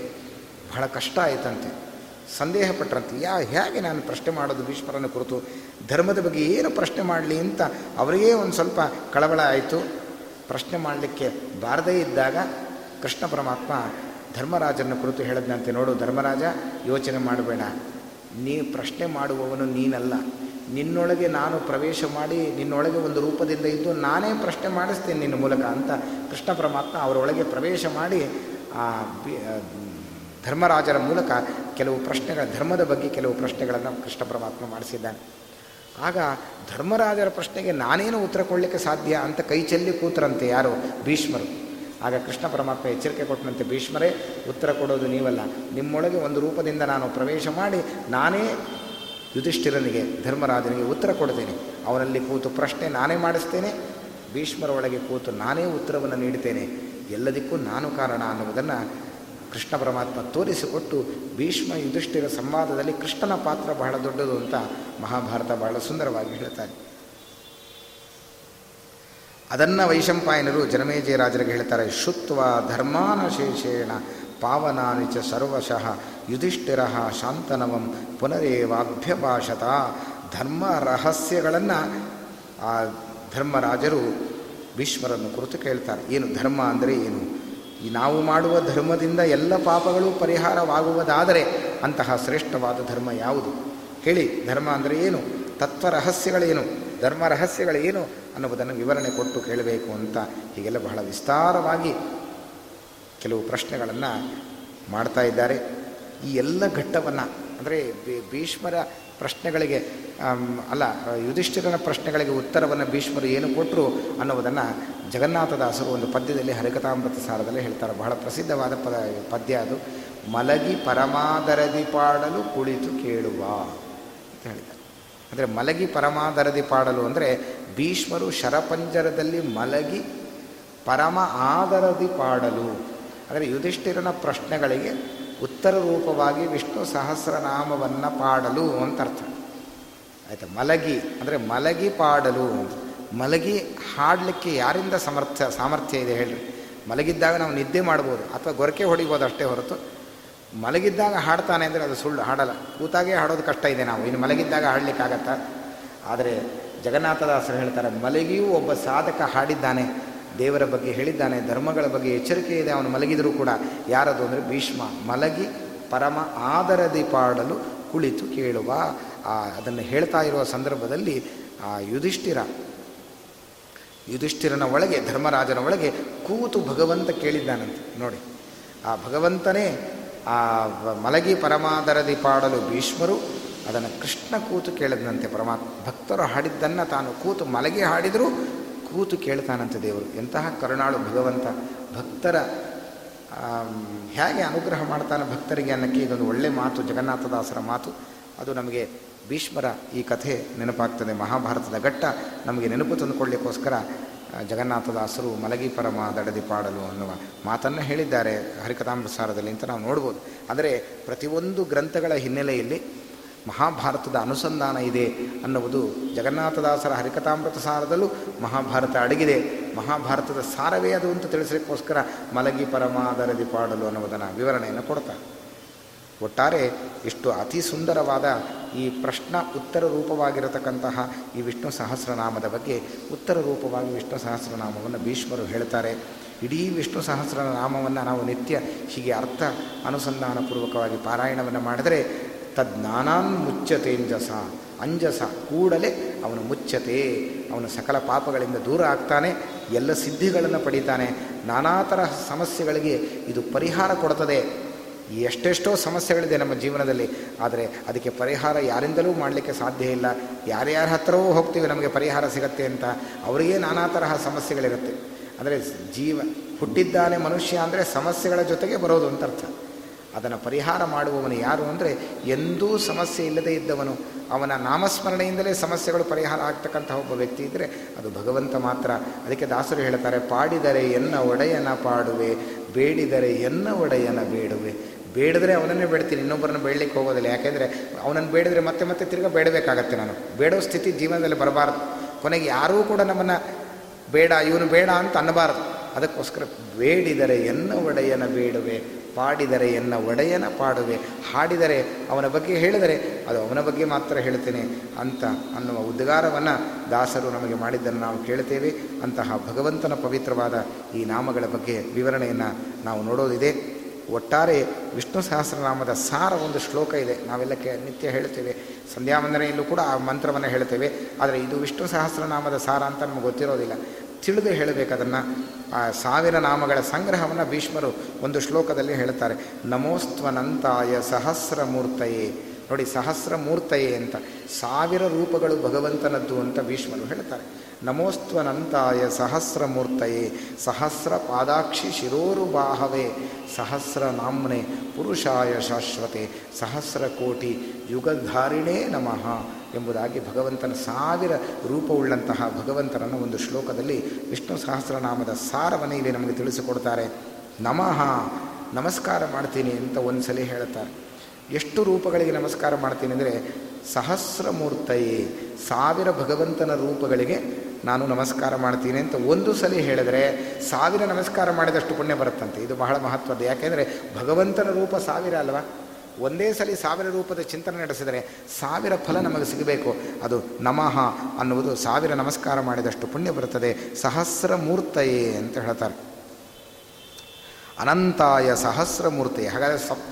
ಬಹಳ ಕಷ್ಟ ಆಯಿತಂತೆ. ಸಂದೇಹ ಪಟ್ಟರಂತೆ ಯಾ, ಹೇಗೆ ನಾನು ಪ್ರಶ್ನೆ ಮಾಡೋದು ಭೀಷ್ಮರನ್ನು ಕುರಿತು? ಧರ್ಮದ ಬಗ್ಗೆ ಏನು ಪ್ರಶ್ನೆ ಮಾಡಲಿ ಅಂತ ಅವರಿಗೇ ಒಂದು ಸ್ವಲ್ಪ ಕಳವಳ ಆಯಿತು. ಪ್ರಶ್ನೆ ಮಾಡಲಿಕ್ಕೆ ಬಾರದೇ ಇದ್ದಾಗ ಕೃಷ್ಣ ಪರಮಾತ್ಮ ಧರ್ಮರಾಜನ ಕುರಿತು ಹೇಳಿದಂತೆ ನೋಡು ಧರ್ಮರಾಜ, ಯೋಚನೆ ಮಾಡಬೇಡ. ನೀ ಪ್ರಶ್ನೆ ಮಾಡುವವನು ನೀನಲ್ಲ. ನಿನ್ನೊಳಗೆ ನಾನು ಪ್ರವೇಶ ಮಾಡಿ, ನಿನ್ನೊಳಗೆ ಒಂದು ರೂಪದಿಂದ ಇದ್ದು ನಾನೇ ಪ್ರಶ್ನೆ ಮಾಡಿಸ್ತೇನೆ ನಿನ್ನ ಮೂಲಕ ಅಂತ ಕೃಷ್ಣ ಪರಮಾತ್ಮ ಅವರೊಳಗೆ ಪ್ರವೇಶ ಮಾಡಿ ಆ ಧರ್ಮರಾಜರ ಮೂಲಕ ಕೆಲವು ಪ್ರಶ್ನೆಗಳ, ಧರ್ಮದ ಬಗ್ಗೆ ಕೆಲವು ಪ್ರಶ್ನೆಗಳನ್ನು ಕೃಷ್ಣ ಪರಮಾತ್ಮ ಮಾಡಿಸಿದ್ದಾನೆ. ಆಗ ಧರ್ಮರಾಜರ ಪ್ರಶ್ನೆಗೆ ನಾನೇನು ಉತ್ತರ ಕೊಡಲಿಕ್ಕೆ ಸಾಧ್ಯ ಅಂತ ಕೈ ಚೆಲ್ಲಿ ಕೂತರಂತೆ ಯಾರು ಭೀಷ್ಮರು. ಆಗ ಕೃಷ್ಣ ಪರಮಾತ್ಮ ಎಚ್ಚರಿಕೆ ಕೊಟ್ಟನಂತೆ, ಭೀಷ್ಮರೇ, ಉತ್ತರ ಕೊಡೋದು ನೀವಲ್ಲ. ನಿಮ್ಮೊಳಗೆ ಒಂದು ರೂಪದಿಂದ ನಾನು ಪ್ರವೇಶ ಮಾಡಿ ನಾನೇ ಯುಧಿಷ್ಠಿರನಿಗೆ, ಧರ್ಮರಾಜನಿಗೆ ಉತ್ತರ ಕೊಡ್ತೇನೆ. ಅವನಲ್ಲಿ ಕೂತು ಪ್ರಶ್ನೆ ನಾನೇ ಮಾಡಿಸ್ತೇನೆ, ಭೀಷ್ಮರ ಒಳಗೆ ಕೂತು ನಾನೇ ಉತ್ತರವನ್ನು ನೀಡ್ತೇನೆ. ಎಲ್ಲದಕ್ಕೂ ನಾನು ಕಾರಣ ಅನ್ನುವುದನ್ನು ಕೃಷ್ಣ ಪರಮಾತ್ಮ ತೋರಿಸಿಕೊಟ್ಟು ಭೀಷ್ಮ ಯುಧಿಷ್ಠಿರ ಸಂವಾದದಲ್ಲಿ ಕೃಷ್ಣನ ಪಾತ್ರ ಬಹಳ ದೊಡ್ಡದು ಅಂತ ಮಹಾಭಾರತ ಬಹಳ ಸುಂದರವಾಗಿ ಹೇಳ್ತಾರೆ. ಅದನ್ನು ವೈಶಂಪಾಯನರು ಜನಮೇಜಯ ರಾಜರಿಗೆ ಹೇಳ್ತಾರೆ ಶುತ್ವ ಧರ್ಮಾನಶೇಷೇಣ ಪಾವನಾನಿ ಚ ಸರ್ವಶಃ ಯುಧಿಷ್ಠಿರ ಶಾಂತನವಂ ಪುನರೇವಾಭ್ಯಭಾಷತ ಧರ್ಮ ರಹಸ್ಯಗಳನ್ನು ಆ ಧರ್ಮರಾಜರು ಭೀಷ್ಮರನ್ನು ಕುರಿತು ಕೇಳ್ತಾರೆ. ಏನು ಧರ್ಮ ಅಂದರೆ ಏನು? ಈ ನಾವು ಮಾಡುವ ಧರ್ಮದಿಂದ ಎಲ್ಲ ಪಾಪಗಳು ಪರಿಹಾರವಾಗುವುದಾದರೆ ಅಂತಹ ಶ್ರೇಷ್ಠವಾದ ಧರ್ಮ ಯಾವುದು? ಹೇಳಿ, ಧರ್ಮ ಅಂದರೆ ಏನು? ತತ್ವ ರಹಸ್ಯಗಳೇನು ಧರ್ಮ ರಹಸ್ಯಗಳೇನು ಅನ್ನುವುದನ್ನು ವಿವರಣೆ ಕೊಟ್ಟು ಕೇಳಬೇಕು ಅಂತ ಹೀಗೆಲ್ಲ ಬಹಳ ವಿಸ್ತಾರವಾಗಿ ಕೆಲವು ಪ್ರಶ್ನೆಗಳನ್ನು ಮಾಡ್ತಾ ಇದ್ದಾರೆ. ಈ ಎಲ್ಲ ಘಟ್ಟವನ್ನು, ಅಂದರೆ ಭೀಷ್ಮರ ಪ್ರಶ್ನೆಗಳಿಗೆ ಅಲ್ಲ, ಯುಧಿಷ್ಠಿರನ ಪ್ರಶ್ನೆಗಳಿಗೆ ಉತ್ತರವನ್ನು ಭೀಷ್ಮರು ಏನು ಕೊಟ್ಟರು ಅನ್ನುವುದನ್ನು ಜಗನ್ನಾಥದಾಸರು ಒಂದು ಪದ್ಯದಲ್ಲಿ ಹರಿಕಥಾಮೃತ ಸಾರದಲ್ಲಿ ಹೇಳ್ತಾರೆ. ಬಹಳ ಪ್ರಸಿದ್ಧವಾದ ಪದ, ಪದ್ಯ ಅದು. ಮಲಗಿ ಪರಮಾದರದಿ ಪಾಡಲು ಕುಳಿತು ಕೇಳುವ ಅಂತ ಹೇಳಿದ್ದಾರೆ. ಅಂದರೆ ಮಲಗಿ ಪರಮಾದರದಿ ಪಾಡಲು ಅಂದರೆ ಭೀಷ್ಮರು ಶರಪಂಜರದಲ್ಲಿ ಮಲಗಿ ಪರಮ ಆದರದಿ ಪಾಡಲು. ಅಂದರೆ ಯುಧಿಷ್ಠಿರನ ಪ್ರಶ್ನೆಗಳಿಗೆ ಉತ್ತರ ರೂಪವಾಗಿ ವಿಷ್ಣು ಸಹಸ್ರನಾಮವನ್ನು ಪಾಡಲು ಅಂತ ಅರ್ಥ. ಆಯಿತಾ, ಮಲಗಿ, ಅಂದರೆ ಮಲಗಿ ಪಾಡಲು, ಮಲಗಿ ಹಾಡಲಿಕ್ಕೆ ಯಾರಿಂದ ಸಮರ್ಥ, ಸಾಮರ್ಥ್ಯ ಇದೆ ಹೇಳ್ರಿ. ಮಲಗಿದ್ದಾಗ ನಾವು ನಿದ್ದೆ ಮಾಡ್ಬೋದು, ಅಥವಾ ಗೊರಕೆ ಹೊಡಿಬೋದು ಅಷ್ಟೇ ಹೊರತು. ಮಲಗಿದ್ದಾಗ ಹಾಡ್ತಾನೆ ಅಂದರೆ ಅದು ಸುಳ್ಳು, ಹಾಡಲ್ಲ. ಕೂತಾಗೆ ಹಾಡೋದು ಕಷ್ಟ ಇದೆ ನಾವು, ಇನ್ನು ಮಲಗಿದ್ದಾಗ ಹಾಡಲಿಕ್ಕಾಗತ್ತಾ ಆದರೆ ಜಗನ್ನಾಥದಾಸರು ಹೇಳ್ತಾರೆ, ಮಲಗಿಯೂ ಒಬ್ಬ ಸಾಧಕ ಹಾಡಿದ್ದಾನೆ, ದೇವರ ಬಗ್ಗೆ ಹೇಳಿದ್ದಾನೆ, ಧರ್ಮಗಳ ಬಗ್ಗೆ ಎಚ್ಚರಿಕೆ ಇದೆ, ಅವನು ಮಲಗಿದರೂ ಕೂಡ. ಯಾರದು ಅಂದರೆ ಭೀಷ್ಮ. ಮಲಗಿ ಪರಮ ಆದರದಿ ಪಾಡಲು ಕುಳಿತು ಕೇಳುವ ಅದನ್ನು ಹೇಳ್ತಾ ಇರುವ ಸಂದರ್ಭದಲ್ಲಿ ಆ ಯುಧಿಷ್ಠಿರ, ಯುಧಿಷ್ಠಿರನ ಒಳಗೆ, ಧರ್ಮರಾಜನ ಒಳಗೆ ಕೂತು ಭಗವಂತ ಕೇಳಿದ್ದಾನಂತೆ. ನೋಡಿ, ಆ ಭಗವಂತನೇ ಆ ಮಲಗಿ ಪರಮಾದರದಿ ಪಾಡಲು ಭೀಷ್ಮರು ಅದನ್ನು ಕೃಷ್ಣ ಕೂತು ಕೇಳಿದಂತೆ ಪರಮಾತ್ಮ ಭಕ್ತರು ಹಾಡಿದ್ದನ್ನು ತಾನು ಕೂತು ಮಲಗಿ ಹಾಡಿದರೂ ಕೂತು ಕೇಳ್ತಾನಂತೆ ದೇವರು. ಎಂತಹ ಕರುಣಾಳು ಭಗವಂತ. ಭಕ್ತರ ಹೇಗೆ ಅನುಗ್ರಹ ಮಾಡ್ತಾನೆ ಭಕ್ತರಿಗೆ ಅನ್ನಕ್ಕೆ ಇದೊಂದು ಒಳ್ಳೆ ಮಾತು, ಜಗನ್ನಾಥದಾಸರ ಮಾತು. ಅದು ನಮಗೆ ಭೀಷ್ಮರ ಈ ಕಥೆ ನೆನಪಾಗ್ತದೆ. ಮಹಾಭಾರತದ ಘಟ್ಟ ನಮಗೆ ನೆನಪು ತಂದುಕೊಳ್ಳಿಕ್ಕೋಸ್ಕರ ಜಗನ್ನಾಥದಾಸರು ಮಲಗಿ ಪರಮ ದಡದಿ ಪಾಡಲು ಅನ್ನುವ ಮಾತನ್ನು ಹೇಳಿದ್ದಾರೆ ಹರಿಕಥಾಮೃತಸಾರದಲ್ಲಿ ಅಂತ ನಾವು ನೋಡ್ಬೋದು. ಆದರೆ ಪ್ರತಿಯೊಂದು ಗ್ರಂಥಗಳ ಹಿನ್ನೆಲೆಯಲ್ಲಿ ಮಹಾಭಾರತದ ಅನುಸಂಧಾನ ಇದೆ ಅನ್ನುವುದು ಜಗನ್ನಾಥದಾಸರ ಹರಿಕಥಾಮೃತ ಸಾರದಲ್ಲೂ ಮಹಾಭಾರತ ಅಡಗಿದೆ. ಮಹಾಭಾರತದ ಸಾರವೇ ಅದು ಅಂತ ತಿಳಿಸಲಿಕ್ಕೋಸ್ಕರ ಮಲಗಿ ಪರಮಾದರದಿ ಪಾಡಲು ಅನ್ನುವುದನ್ನು ವಿವರಣೆಯನ್ನು ಕೊಡ್ತಾರೆ. ಒಟ್ಟಾರೆ ಇಷ್ಟು ಅತಿ ಸುಂದರವಾದ ಈ ಪ್ರಶ್ನ ಉತ್ತರ ರೂಪವಾಗಿರತಕ್ಕಂತಹ ಈ ವಿಷ್ಣು ಸಹಸ್ರನಾಮದ ಬಗ್ಗೆ ಉತ್ತರ ರೂಪವಾಗಿ ವಿಷ್ಣು ಸಹಸ್ರನಾಮವನ್ನು ಭೀಷ್ಮರು ಹೇಳ್ತಾರೆ. ಇಡೀ ವಿಷ್ಣು ಸಹಸ್ರನಾಮವನ್ನು ನಾವು ನಿತ್ಯ ಹೀಗೆ ಅರ್ಥ ಅನುಸಂಧಾನಪೂರ್ವಕವಾಗಿ ಪಾರಾಯಣವನ್ನು ಮಾಡಿದರೆ ತಜ್ಞಾನಾನ್ ಮುಚ್ಚತೆ ಅಂಜಸ ಅಂಜಸ ಕೂಡಲೇ ಅವನು ಮುಚ್ಚತೆ, ಅವನು ಸಕಲ ಪಾಪಗಳಿಂದ ದೂರ ಆಗ್ತಾನೆ, ಎಲ್ಲ ಸಿದ್ಧಿಗಳನ್ನು ಪಡೀತಾನೆ, ನಾನಾ ಸಮಸ್ಯೆಗಳಿಗೆ ಇದು ಪರಿಹಾರ ಕೊಡ್ತದೆ ಎಷ್ಟೆಷ್ಟೋ ಸಮಸ್ಯೆಗಳಿದೆ ನಮ್ಮ ಜೀವನದಲ್ಲಿ, ಆದರೆ ಅದಕ್ಕೆ ಪರಿಹಾರ ಯಾರಿಂದಲೂ ಮಾಡಲಿಕ್ಕೆ ಸಾಧ್ಯ ಇಲ್ಲ. ಯಾರ್ಯಾರ ಹತ್ರವೂ ಹೋಗ್ತೀವಿ, ನಮಗೆ ಪರಿಹಾರ ಸಿಗತ್ತೆ ಅಂತ. ಅವರಿಗೆ ನಾನಾ ತರಹ ಸಮಸ್ಯೆಗಳಿರುತ್ತೆ. ಅಂದರೆ ಜೀವ, ಹುಟ್ಟಿದ್ದಾನೆ ಮನುಷ್ಯ ಅಂದರೆ ಸಮಸ್ಯೆಗಳ ಜೊತೆಗೆ ಬರೋದು ಅಂತ ಅರ್ಥ. ಅದನ್ನು ಪರಿಹಾರ ಮಾಡುವವನು ಯಾರು ಅಂದರೆ ಎಂದೂ ಸಮಸ್ಯೆ ಇಲ್ಲದೇ ಇದ್ದವನು. ಅವನ ನಾಮಸ್ಮರಣೆಯಿಂದಲೇ ಸಮಸ್ಯೆಗಳು ಪರಿಹಾರ ಆಗ್ತಕ್ಕಂಥ ಒಬ್ಬ ವ್ಯಕ್ತಿ ಇದ್ದರೆ ಅದು ಭಗವಂತ ಮಾತ್ರ. ಅದಕ್ಕೆ ದಾಸರು ಹೇಳ್ತಾರೆ, ಪಾಡಿದರೆ ಎನ್ನ ಒಡೆಯನ ಪಾಡುವೆ, ಬೇಡಿದರೆ ಎನ್ನ ಒಡೆಯನ ಬೇಡುವೆ. ಬೇಡಿದ್ರೆ ಅವನನ್ನೇ ಬೇಡ್ತೀನಿ, ಇನ್ನೊಬ್ಬರನ್ನ ಬೇಡಲಿಕ್ಕೆ ಹೋಗೋದಿಲ್ಲ. ಯಾಕೆಂದರೆ ಅವನನ್ನು ಬೇಡಿದ್ರೆ ಮತ್ತೆ ಮತ್ತೆ ತಿರ್ಗಿ ಬೇಡಬೇಕಾಗತ್ತೆ ನಾನು. ಬೇಡೋ ಸ್ಥಿತಿ ಜೀವನದಲ್ಲಿ ಬರಬಾರ್ದು. ಕೊನೆಗೆ ಯಾರೂ ಕೂಡ ನಮ್ಮನ್ನು ಬೇಡ, ಇವನು ಬೇಡ ಅಂತ ಅನ್ನಬಾರದು. ಅದಕ್ಕೋಸ್ಕರ ಬೇಡಿದರೆ ಎನ್ನ ಒಡೆಯನ ಬೇಡುವೆ, ಪಾಡಿದರೆ ಎನ್ನ ಒಡೆಯನ ಪಾಡುವೆ. ಹಾಡಿದರೆ ಅವನ ಬಗ್ಗೆ ಹೇಳಿದರೆ ಅದು ಅವನ ಬಗ್ಗೆ ಮಾತ್ರ ಹೇಳ್ತೇನೆ ಅಂತ ಅನ್ನುವ ಉದ್ಗಾರವನ್ನು ದಾಸರು ನಮಗೆ ಮಾಡಿದ್ದನ್ನು ನಾವು ಕೇಳ್ತೇವೆ ಅಂತಹ ಭಗವಂತನ ಪವಿತ್ರವಾದ ಈ ನಾಮಗಳ ಬಗ್ಗೆ ವಿವರಣೆಯನ್ನು ನಾವು ನೋಡೋದಿದೆ. ಒಟ್ಟಾರೆ ವಿಷ್ಣು ಸಹಸ್ರನಾಮದ ಸಾರ ಒಂದು ಶ್ಲೋಕ ಇದೆ. ನಾವೆಲ್ಲ ಕೆ, ನಿತ್ಯ ಹೇಳ್ತೇವೆ. ಸಂಧ್ಯಾವಂದನೆಯಲ್ಲೂ ಕೂಡ ಆ ಮಂತ್ರವನ್ನು ಹೇಳ್ತೇವೆ. ಆದರೆ ಇದು ವಿಷ್ಣು ಸಹಸ್ರನಾಮದ ಸಾರ ಅಂತ ನಮಗೆ ಗೊತ್ತಿರೋದಿಲ್ಲ. ತಿಳಿದು ಹೇಳಬೇಕು ಅದನ್ನು ಆ ಸಾವಿರ ನಾಮಗಳ ಸಂಗ್ರಹವನ್ನು ಭೀಷ್ಮರು ಒಂದು ಶ್ಲೋಕದಲ್ಲಿ ಹೇಳ್ತಾರೆ. ನಮೋಸ್ತ್ವನಂತಾಯ ಸಹಸ್ರಮೂರ್ತಯೇ. ನೋಡಿ ಸಹಸ್ರಮೂರ್ತಯೇ ಅಂತ, ಸಾವಿರ ರೂಪಗಳು ಭಗವಂತನದ್ದು ಅಂತ ಭೀಷ್ಮರು ಹೇಳ್ತಾರೆ. ನಮೋಸ್ತ್ವನಂತಾಯ ಸಹಸ್ರಮೂರ್ತಯೇ ಸಹಸ್ರ ಪಾದಾಕ್ಷಿ ಶಿರೋರುಬಾಹವೇ ಸಹಸ್ರ ನಾಮ್ನೆ ಪುರುಷಾಯ ಶಾಶ್ವತೆ ಸಹಸ್ರ ಕೋಟಿ ಯುಗಧಾರಿಣೇ ನಮಃ ಎಂಬುದಾಗಿ ಭಗವಂತನ ಸಾವಿರ ರೂಪವುಳ್ಳಂತಹ ಭಗವಂತನನ್ನು ಒಂದು ಶ್ಲೋಕದಲ್ಲಿ ವಿಷ್ಣು ಸಹಸ್ರನಾಮದ ಸಾರವನ್ನು ಇಲ್ಲಿ ನಮಗೆ ತಿಳಿಸಿಕೊಡ್ತಾರೆ. ನಮಃ, ನಮಸ್ಕಾರ ಮಾಡ್ತೀನಿ ಅಂತ ಒಂದು ಸಲ ಹೇಳ್ತಾರೆ. ಎಷ್ಟು ರೂಪಗಳಿಗೆ ನಮಸ್ಕಾರ ಮಾಡ್ತೀನಿ ಅಂದರೆ ಸಹಸ್ರಮೂರ್ತಯೇ, ಸಾವಿರ ಭಗವಂತನ ರೂಪಗಳಿಗೆ ನಾನು ನಮಸ್ಕಾರ ಮಾಡ್ತೀನಿ ಅಂತ ಒಂದು ಸಲ ಹೇಳಿದರೆ ಸಾವಿರ ನಮಸ್ಕಾರ ಮಾಡಿದಷ್ಟು ಪುಣ್ಯ ಬರುತ್ತಂತೆ. ಇದು ಬಹಳ ಮಹತ್ವದ ಯಾಕೆಂದರೆ ಭಗವಂತನ ರೂಪ ಸಾವಿರ ಅಲ್ವಾ? ಒಂದೇ ಸಲ ಸಾವಿರ ರೂಪದ ಚಿಂತನೆ ನಡೆಸಿದರೆ ಸಾವಿರ ಫಲ ನಮಗೆ ಸಿಗಬೇಕು. ಅದು ನಮಃ ಅನ್ನುವುದು ಸಾವಿರ ನಮಸ್ಕಾರ ಮಾಡಿದಷ್ಟು ಪುಣ್ಯ ಬರುತ್ತದೆ. ಸಹಸ್ರ ಮೂರ್ತಯೇ ಅಂತ ಹೇಳ್ತಾರೆ. ಅನಂತಾಯ ಸಹಸ್ರ ಮೂರ್ತಿ ಹಾಗಾದರೆ ಸಪ್,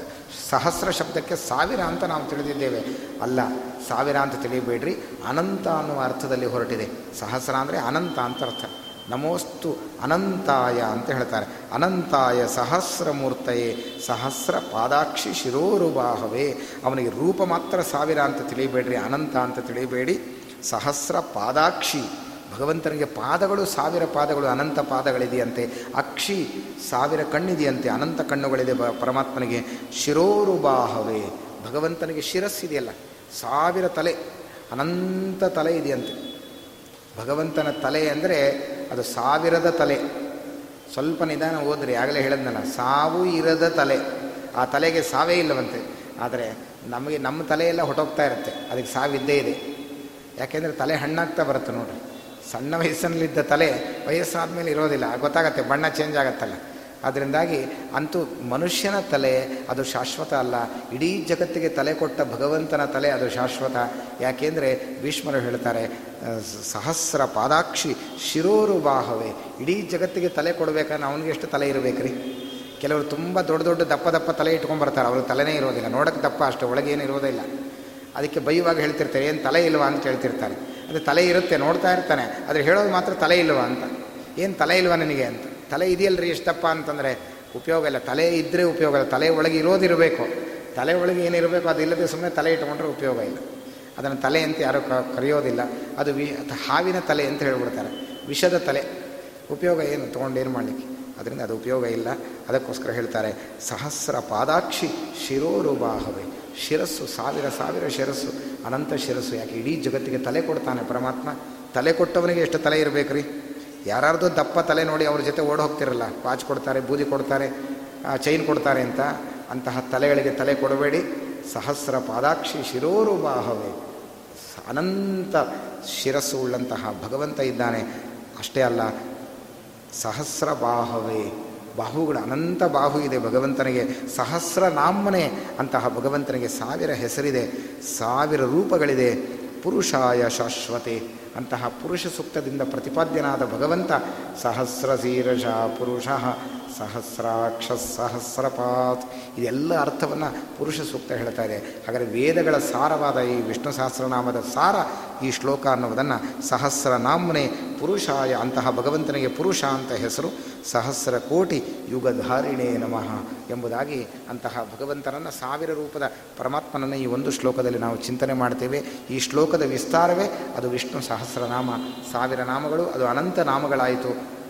ಸಹಸ್ರ ಶಬ್ದಕ್ಕೆ ಸಾವಿರ ಅಂತ ನಾವು ತಿಳಿದಿದ್ದೇವೆ. ಅಲ್ಲ, ಸಾವಿರ ಅಂತ ತಿಳಿಯಬೇಡ್ರಿ. ಅನಂತ ಅನ್ನುವ ಅರ್ಥದಲ್ಲಿ ಹೊರಟಿದೆ. ಸಹಸ್ರ ಅಂದರೆ ಅನಂತ ಅಂತ ಅರ್ಥ. ನಮೋಸ್ತು ಅನಂತಾಯ ಅಂತ ಹೇಳ್ತಾರೆ. ಅನಂತಾಯ ಸಹಸ್ರ ಮೂರ್ತಯೇ ಸಹಸ್ರ ಪಾದಾಕ್ಷಿ ಶಿರೋರುಬಾಹವೇ. ಅವನಿಗೆ ರೂಪ ಮಾತ್ರ ಸಾವಿರ ಅಂತ ತಿಳಿಯಬೇಡ್ರಿ, ಅನಂತ ಅಂತ ತಿಳಿಯಬೇಡಿ. ಸಹಸ್ರ ಪಾದಾಕ್ಷಿ ಭಗವಂತನಿಗೆ ಪಾದಗಳು, ಸಾವಿರ ಪಾದಗಳು ಅನಂತ ಪಾದಗಳಿದೆಯಂತೆ. ಅಕ್ಷಿ, ಸಾವಿರ ಕಣ್ಣಿದೆಯಂತೆ. ಅನಂತ ಕಣ್ಣುಗಳಿದೆ ಪರಮಾತ್ಮನಿಗೆ. ಶಿರೋರುಬಾಹವೇ ಭಗವಂತನಿಗೆ ಶಿರಸ್ಸಿದೆಯಲ್ಲ. ಸಾವಿರ ತಲೆ, ಅನಂತ ತಲೆ ಇದೆಯಂತೆ. ಭಗವಂತನ ತಲೆ ಅಂದರೆ ಅದು ಸಾವಿರದ ತಲೆ. ಸ್ವಲ್ಪ ನಿಧಾನ ಹೋದ್ರೆ ಆಗಲೇ ಹೇಳಿದ್ನಲ್ಲ, ಸಾವು ಇರದ ತಲೆ. ಆ ತಲೆಗೆ ಸಾವೇ ಇಲ್ಲವಂತೆ. ಆದರೆ ನಮಗೆ ನಮ್ಮ ತಲೆಯೆಲ್ಲ ಹೊಟ್ಟೋಗ್ತಾ ಇರುತ್ತೆ. ಅದಕ್ಕೆ ಸಾವಿದ್ದೇ ಇದೆ. ಯಾಕೆಂದರೆ ತಲೆ ಹಣ್ಣಾಗ್ತಾ ಬರುತ್ತೆ ನೋಡ್ರಿ. ಸಣ್ಣ ವಯಸ್ಸಿನಲ್ಲಿದ್ದ ತಲೆ ವಯಸ್ಸಾದ ಮೇಲೆ ಇರೋದಿಲ್ಲ, ಗೊತ್ತಾಗತ್ತೆ, ಬಣ್ಣ ಚೇಂಜ್ ಆಗುತ್ತಲ್ಲ. ಅದರಿಂದಾಗಿ ಅಂತೂ ಮನುಷ್ಯನ ತಲೆ ಅದು ಶಾಶ್ವತ ಅಲ್ಲ. ಇಡೀ ಜಗತ್ತಿಗೆ ತಲೆ ಕೊಟ್ಟ ಭಗವಂತನ ತಲೆ ಅದು ಶಾಶ್ವತ. ಯಾಕೆಂದರೆ ಭೀಷ್ಮರು ಹೇಳ್ತಾರೆ ಸಹಸ್ರ ಪಾದಾಕ್ಷಿ ಶಿರೋರು ಬಾಹವೇ ಇಡೀ ಜಗತ್ತಿಗೆ ತಲೆ ಕೊಡಬೇಕಾದ್ರೆ ಅವನಿಗೆ ಎಷ್ಟು ತಲೆ ಇರಬೇಕ್ರಿ? ಕೆಲವರು ತುಂಬ ದೊಡ್ಡ ದೊಡ್ಡ ದಪ್ಪ ದಪ್ಪ ತಲೆ ಇಟ್ಕೊಂಡ್ಬರ್ತಾರೆ ಅವ್ರ ತಲೆನೇ ಇರೋದಿಲ್ಲ. ನೋಡೋಕ್ಕೆ ದಪ್ಪ ಅಷ್ಟೇ, ಒಳಗೇನು ಇರೋದಿಲ್ಲ ಅದಕ್ಕೆ ಬೈಯುವಾಗ ಹೇಳ್ತಿರ್ತಾರೆ, ಏನು ತಲೆ ಇಲ್ವಾ? ಅಂತ ಹೇಳ್ತಿರ್ತಾರೆ. ಅದು ತಲೆ ಇರುತ್ತೆ, ನೋಡ್ತಾ ಇರ್ತಾನೆ. ಆದರೆ ಹೇಳೋದು ಮಾತ್ರ ತಲೆ ಇಲ್ವ ಅಂತ. ಏನು ತಲೆ ಇಲ್ವ ನನಗೆ ಅಂತ. ತಲೆ ಇದೆಯಲ್ರಿ ಎಷ್ಟಪ್ಪ ಅಂತಂದರೆ, ಉಪಯೋಗ ಇಲ್ಲ. ತಲೆ ಇದ್ದರೆ ಉಪಯೋಗ ಇಲ್ಲ. ತಲೆ ಒಳಗೆ ಇರೋದಿರಬೇಕು ತಲೆ ಒಳಗೆ ಏನಿರಬೇಕು ಅದು ಇಲ್ಲದೆ ಸುಮ್ಮನೆ ತಲೆ ಇಟ್ಕೊಂಡ್ರೆ ಉಪಯೋಗ ಇಲ್ಲ. ಅದನ್ನು ತಲೆ ಅಂತ ಯಾರೂ ಕರೆಯೋದಿಲ್ಲ. ಅದು ವಿ ಹಾವಿನ ತಲೆ ಅಂತ ಹೇಳ್ಬಿಡ್ತಾರೆ. ವಿಷದ ತಲೆ. ಉಪಯೋಗ ಏನು? ತೊಗೊಂಡೇನು ಮಾಡಲಿಕ್ಕೆ? ಅದರಿಂದ ಅದು ಉಪಯೋಗ ಇಲ್ಲ. ಅದಕ್ಕೋಸ್ಕರ ಹೇಳ್ತಾರೆ, ಸಹಸ್ರ ಪಾದಾಕ್ಷಿ ಶಿರೋರುಬಾಹವೇ ಶಿರಸ್ಸು, ಸಾವಿರ ಸಾವಿರ ಶಿರಸ್ಸು, ಅನಂತ ಶಿರಸ್ಸು. ಯಾಕೆ ಇಡೀ ಜಗತ್ತಿಗೆ ತಲೆ ಕೊಡ್ತಾನೆ ಪರಮಾತ್ಮ? ತಲೆ ಕೊಟ್ಟವನಿಗೆ ಎಷ್ಟು ತಲೆ ಇರಬೇಕ್ರಿ? ಯಾರ್ದು ದಪ್ಪ ತಲೆ ನೋಡಿ ಅವ್ರ ಜೊತೆ ಓಡಿ ಹೋಗ್ತಿರಲ್ಲ ವಾಚ್ ಕೊಡ್ತಾರೆ, ಬೂದಿ ಕೊಡ್ತಾರೆ ಚೈನ್ ಕೊಡ್ತಾರೆ ಅಂತ, ಅಂತಹ ತಲೆಗಳಿಗೆ ತಲೆ ಕೊಡಬೇಡಿ. ಸಹಸ್ರ ಪಾದಾಕ್ಷಿ ಶಿರೋರು ಶಿರೋರುಬಾಹವೇ ಅನಂತ ಶಿರಸ್ಸು ಉಳ್ಳಂತಹ ಭಗವಂತ ಇದ್ದಾನೆ. ಅಷ್ಟೇ ಅಲ್ಲ, ಸಹಸ್ರ ಬಾಹವೇ. ಬಾಹುಗಳು ಅನಂತ ಬಾಹು ಇದೆ. ಭಗವಂತನಿಗೆ ಸಹಸ್ರ ನಾಮನೆ ಅಂತಹ ಭಗವಂತನಿಗೆ ಸಾವಿರ ಹೆಸರಿದೆ, ಸಾವಿರ ರೂಪಗಳಿದೆ. ಪುರುಷಾಯ ಶಾಶ್ವತೆ ಅಂತಹ ಪುರುಷ ಸೂಕ್ತದಿಂದ ಪ್ರತಿಪಾದ್ಯನಾದ ಭಗವಂತ ಸಹಸ್ರ ಶೀರಷ ಪುರುಷ, ಸಹಸ್ರಾಕ್ಷ ಸಹಸ್ರಪಾತ್. ಇದೆಲ್ಲ ಅರ್ಥವನ್ನು ಪುರುಷ ಸೂಕ್ತ ಹೇಳ್ತಾ ಇದೆ. ಹಾಗಾದರೆ ವೇದಗಳ ಸಾರವಾದ ಈ ವಿಷ್ಣು ಸಹಸ್ರನಾಮದ ಸಾರ ಈ ಶ್ಲೋಕ ಅನ್ನುವುದನ್ನು ಸಹಸ್ರನಾಮನೆ ಪುರುಷಾಯ ಅಂತಹ ಭಗವಂತನಿಗೆ ಪುರುಷ ಅಂತ ಹೆಸರು ಸಹಸ್ರ ಕೋಟಿ ಯುಗಧಾರಿಣೇ ನಮಃ ಎಂಬುದಾಗಿ ಅಂತಹ ಭಗವಂತನನ್ನು ಸಾವಿರ ರೂಪದ ಪರಮಾತ್ಮನನ್ನು ಈ ಒಂದು ಶ್ಲೋಕದಲ್ಲಿ ನಾವು ಚಿಂತನೆ ಮಾಡ್ತೇವೆ. ಈ ಶ್ಲೋಕದ ವಿಸ್ತಾರವೇ ಅದು ವಿಷ್ಣು ಸಹಸ್ರನಾಮ, ಸಾವಿರ ನಾಮಗಳು, ಅದು ಅನಂತ ನಾಮಗಳಾಯಿತು.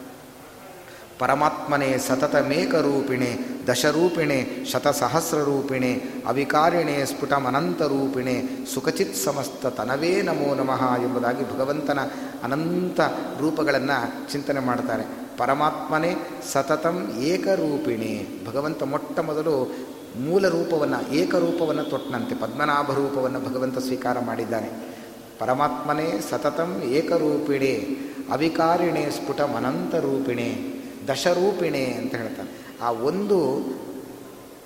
ಪರಮಾತ್ಮನೆ ಸತತಮೇಕರೂಪಿಣೆ ದಶರೂಪಿಣೆ ಶತಸಹಸ್ರರೂಪಿಣೆ, ಅವಿಕಾರಿಣೆ ಸ್ಫುಟಮನಂತರೂಪಿಣೆ, ಸುಖಚಿತ್ ಸಮಸ್ತ ತನವೇ ನಮೋ ನಮಃ ಎಂಬುದಾಗಿ ಭಗವಂತನ ಅನಂತ ರೂಪಗಳನ್ನು ಚಿಂತನೆ ಮಾಡ್ತಾರೆ. ಪರಮಾತ್ಮನೇ ಸತತಂ ಏಕರೂಪಿಣಿ. ಭಗವಂತ ಮೊಟ್ಟ ಮೊದಲು ಮೂಲ ರೂಪವನ್ನು, ಏಕರೂಪವನ್ನು ತೊಟ್ಟನಂತೆ ಪದ್ಮನಾಭ ರೂಪವನ್ನು ಭಗವಂತ ಸ್ವೀಕಾರ ಮಾಡಿದ್ದಾನೆ. ಪರಮಾತ್ಮನೇ ಸತತಂ ಏಕರೂಪಿಣೆ, ಅವಿಕಾರಿಣೆ ಸ್ಫುಟಮನಂತ ರೂಪಿಣಿ, ದಶರೂಪಿಣೆ ಅಂತ ಹೇಳ್ತಾನೆ ಆ ಒಂದು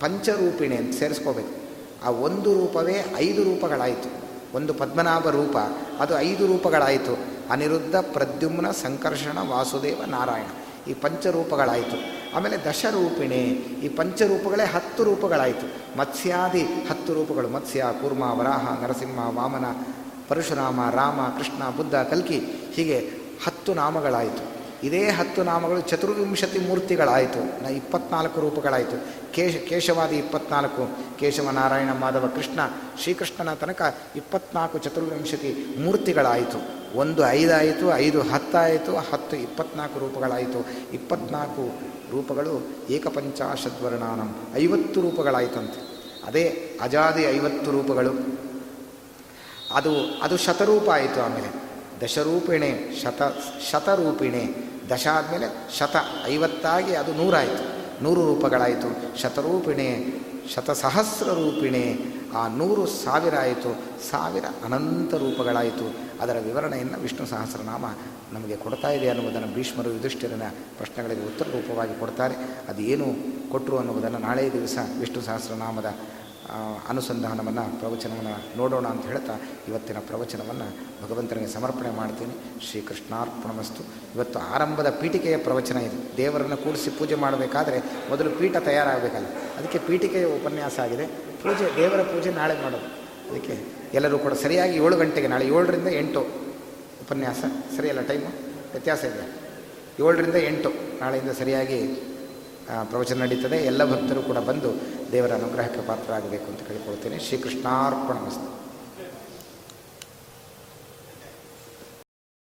ಪಂಚರೂಪಿಣೆ ಅಂತ ಸೇರಿಸ್ಕೋಬೇಕು. ಆ ಒಂದು ರೂಪವೇ ಐದು ರೂಪಗಳಾಯಿತು. ಒಂದು ಪದ್ಮನಾಭ ರೂಪ, ಅದು ಐದು ರೂಪಗಳಾಯಿತು. ಅನಿರುದ್ಧ ಪ್ರದ್ಯುಮ್ನ ಸಂಕರ್ಷಣ ವಾಸುದೇವ ನಾರಾಯಣ. ಈ ಪಂಚರೂಪಗಳಾಯಿತು. ಆಮೇಲೆ ದಶರೂಪಿಣೆ. ಈ ಪಂಚರೂಪಗಳೇ ಹತ್ತು ರೂಪಗಳಾಯಿತು. ಮತ್ಸ್ಯಾದಿ ಹತ್ತು ರೂಪಗಳು. ಮತ್ಸ್ಯ, ಕೂರ್ಮ, ವರಾಹ, ನರಸಿಂಹ, ವಾಮನ, ಪರಶುರಾಮ, ರಾಮ, ಕೃಷ್ಣ, ಬುದ್ಧ, ಕಲ್ಕಿ ಹೀಗೆ ಹತ್ತು ನಾಮಗಳಾಯಿತು. ಇದೇ ಹತ್ತು ನಾಮಗಳು ಚತುರ್ವಿಂಶತಿ ಮೂರ್ತಿಗಳಾಯಿತು. ನ ಇಪ್ಪತ್ನಾಲ್ಕು ರೂಪಗಳಾಯಿತು. ಕೇಶ, ಕೇಶವಾದಿ ಇಪ್ಪತ್ನಾಲ್ಕು ಕೇಶವ ನಾರಾಯಣ ಮಾಧವ ಕೃಷ್ಣ, ಶ್ರೀಕೃಷ್ಣನ ತನಕ ಇಪ್ಪತ್ನಾಲ್ಕು ಚತುರ್ವಿಂಶತಿ ಮೂರ್ತಿಗಳಾಯಿತು. ಒಂದು ಐದಾಯಿತು, ಐದು ಹತ್ತಾಯಿತು, ಹತ್ತು ಇಪ್ಪತ್ನಾಲ್ಕು ರೂಪಗಳಾಯಿತು. ಇಪ್ಪತ್ನಾಲ್ಕು ರೂಪಗಳು ಏಕಪಂಚಾಶದ್ವರ್ಣಾನಂ. ಐವತ್ತು ರೂಪಗಳಾಯಿತಂತೆ. ಅದೇ ಅಜಾದಿ ಐವತ್ತು ರೂಪಗಳು. ಅದು ಅದು ಶತರೂಪ ಆಯಿತು ಆಮೇಲೆ. ದಶರೂಪಿಣೆ, ಶತ, ಶತರೂಪಿಣೆ. ದಶ ಆದಮೇಲೆ ಶತ, ಐವತ್ತಾಗಿ ಅದು ನೂರಾಯಿತು. ನೂರು ರೂಪಗಳಾಯಿತು. ಶತರೂಪಿಣೆ ಶತಸಹಸ್ರ ರೂಪಿಣೆ ಆ ನೂರು ಸಾವಿರ ಆಯಿತು. ಸಾವಿರ ಅನಂತ ರೂಪಗಳಾಯಿತು. ಅದರ ವಿವರಣೆಯನ್ನು ವಿಷ್ಣು ಸಹಸ್ರನಾಮ ನಮಗೆ ಕೊಡ್ತಾ ಇದೆ ಅನ್ನುವುದನ್ನು ಭೀಷ್ಮರು, ಯುಧಿಷ್ಠಿರನ ಪ್ರಶ್ನೆಗಳಿಗೆ ಉತ್ತರ ರೂಪವಾಗಿ ಕೊಡ್ತಾರೆ. ಅದು ಏನು ಕೊಟ್ಟರು ಅನ್ನುವುದನ್ನು ನಾಳೆ ದಿವಸ ವಿಷ್ಣು ಸಹಸ್ರನಾಮದ ಅನುಸಂಧಾನವನ್ನು, ಪ್ರವಚನವನ್ನು ನೋಡೋಣ ಅಂತ ಹೇಳ್ತಾ ಇವತ್ತಿನ ಪ್ರವಚನವನ್ನು ಭಗವಂತನಿಗೆ ಸಮರ್ಪಣೆ ಮಾಡ್ತೀನಿ. ಶ್ರೀಕೃಷ್ಣಾರ್ಪಣಮಸ್ತು. ಇವತ್ತು ಆರಂಭದ ಪೀಠಿಕೆಯ ಪ್ರವಚನ ಇದು. ದೇವರನ್ನು ಕೂಡಿಸಿ ಪೂಜೆ ಮಾಡಬೇಕಾದ್ರೆ ಮೊದಲು ಪೀಠ ತಯಾರಾಗಬೇಕಲ್ಲ. ಅದಕ್ಕೆ ಪೀಠಿಕೆಯ ಉಪನ್ಯಾಸ ಆಗಿದೆ. ಪೂಜೆ, ದೇವರ ಪೂಜೆ ನಾಳೆ ಮಾಡೋದು. ಅದಕ್ಕೆ ಎಲ್ಲರೂ ಕೂಡ ಸರಿಯಾಗಿ ಏಳು ಗಂಟೆಗೆ, ನಾಳೆ ಏಳರಿಂದ ಎಂಟು ಉಪನ್ಯಾಸ. ಸರಿಯಲ್ಲ ಟೈಮು? ವ್ಯತ್ಯಾಸ ಇದೆ. ಏಳರಿಂದ ಎಂಟು ನಾಳೆಯಿಂದ ಸರಿಯಾಗಿ ಪ್ರವಚನ ನಡೀತದೆ. ಎಲ್ಲ ಭಕ್ತರು ಕೂಡ ಬಂದು ದೇವರ ಅನುಗ್ರಹಕ್ಕೆ ಪಾತ್ರರಾಗಬೇಕು ಅಂತ ಕೇಳಿಕೊಳ್ತೇನೆ. ಶ್ರೀಕೃಷ್ಣಾರ್ಪಣ ಮಸ್ತು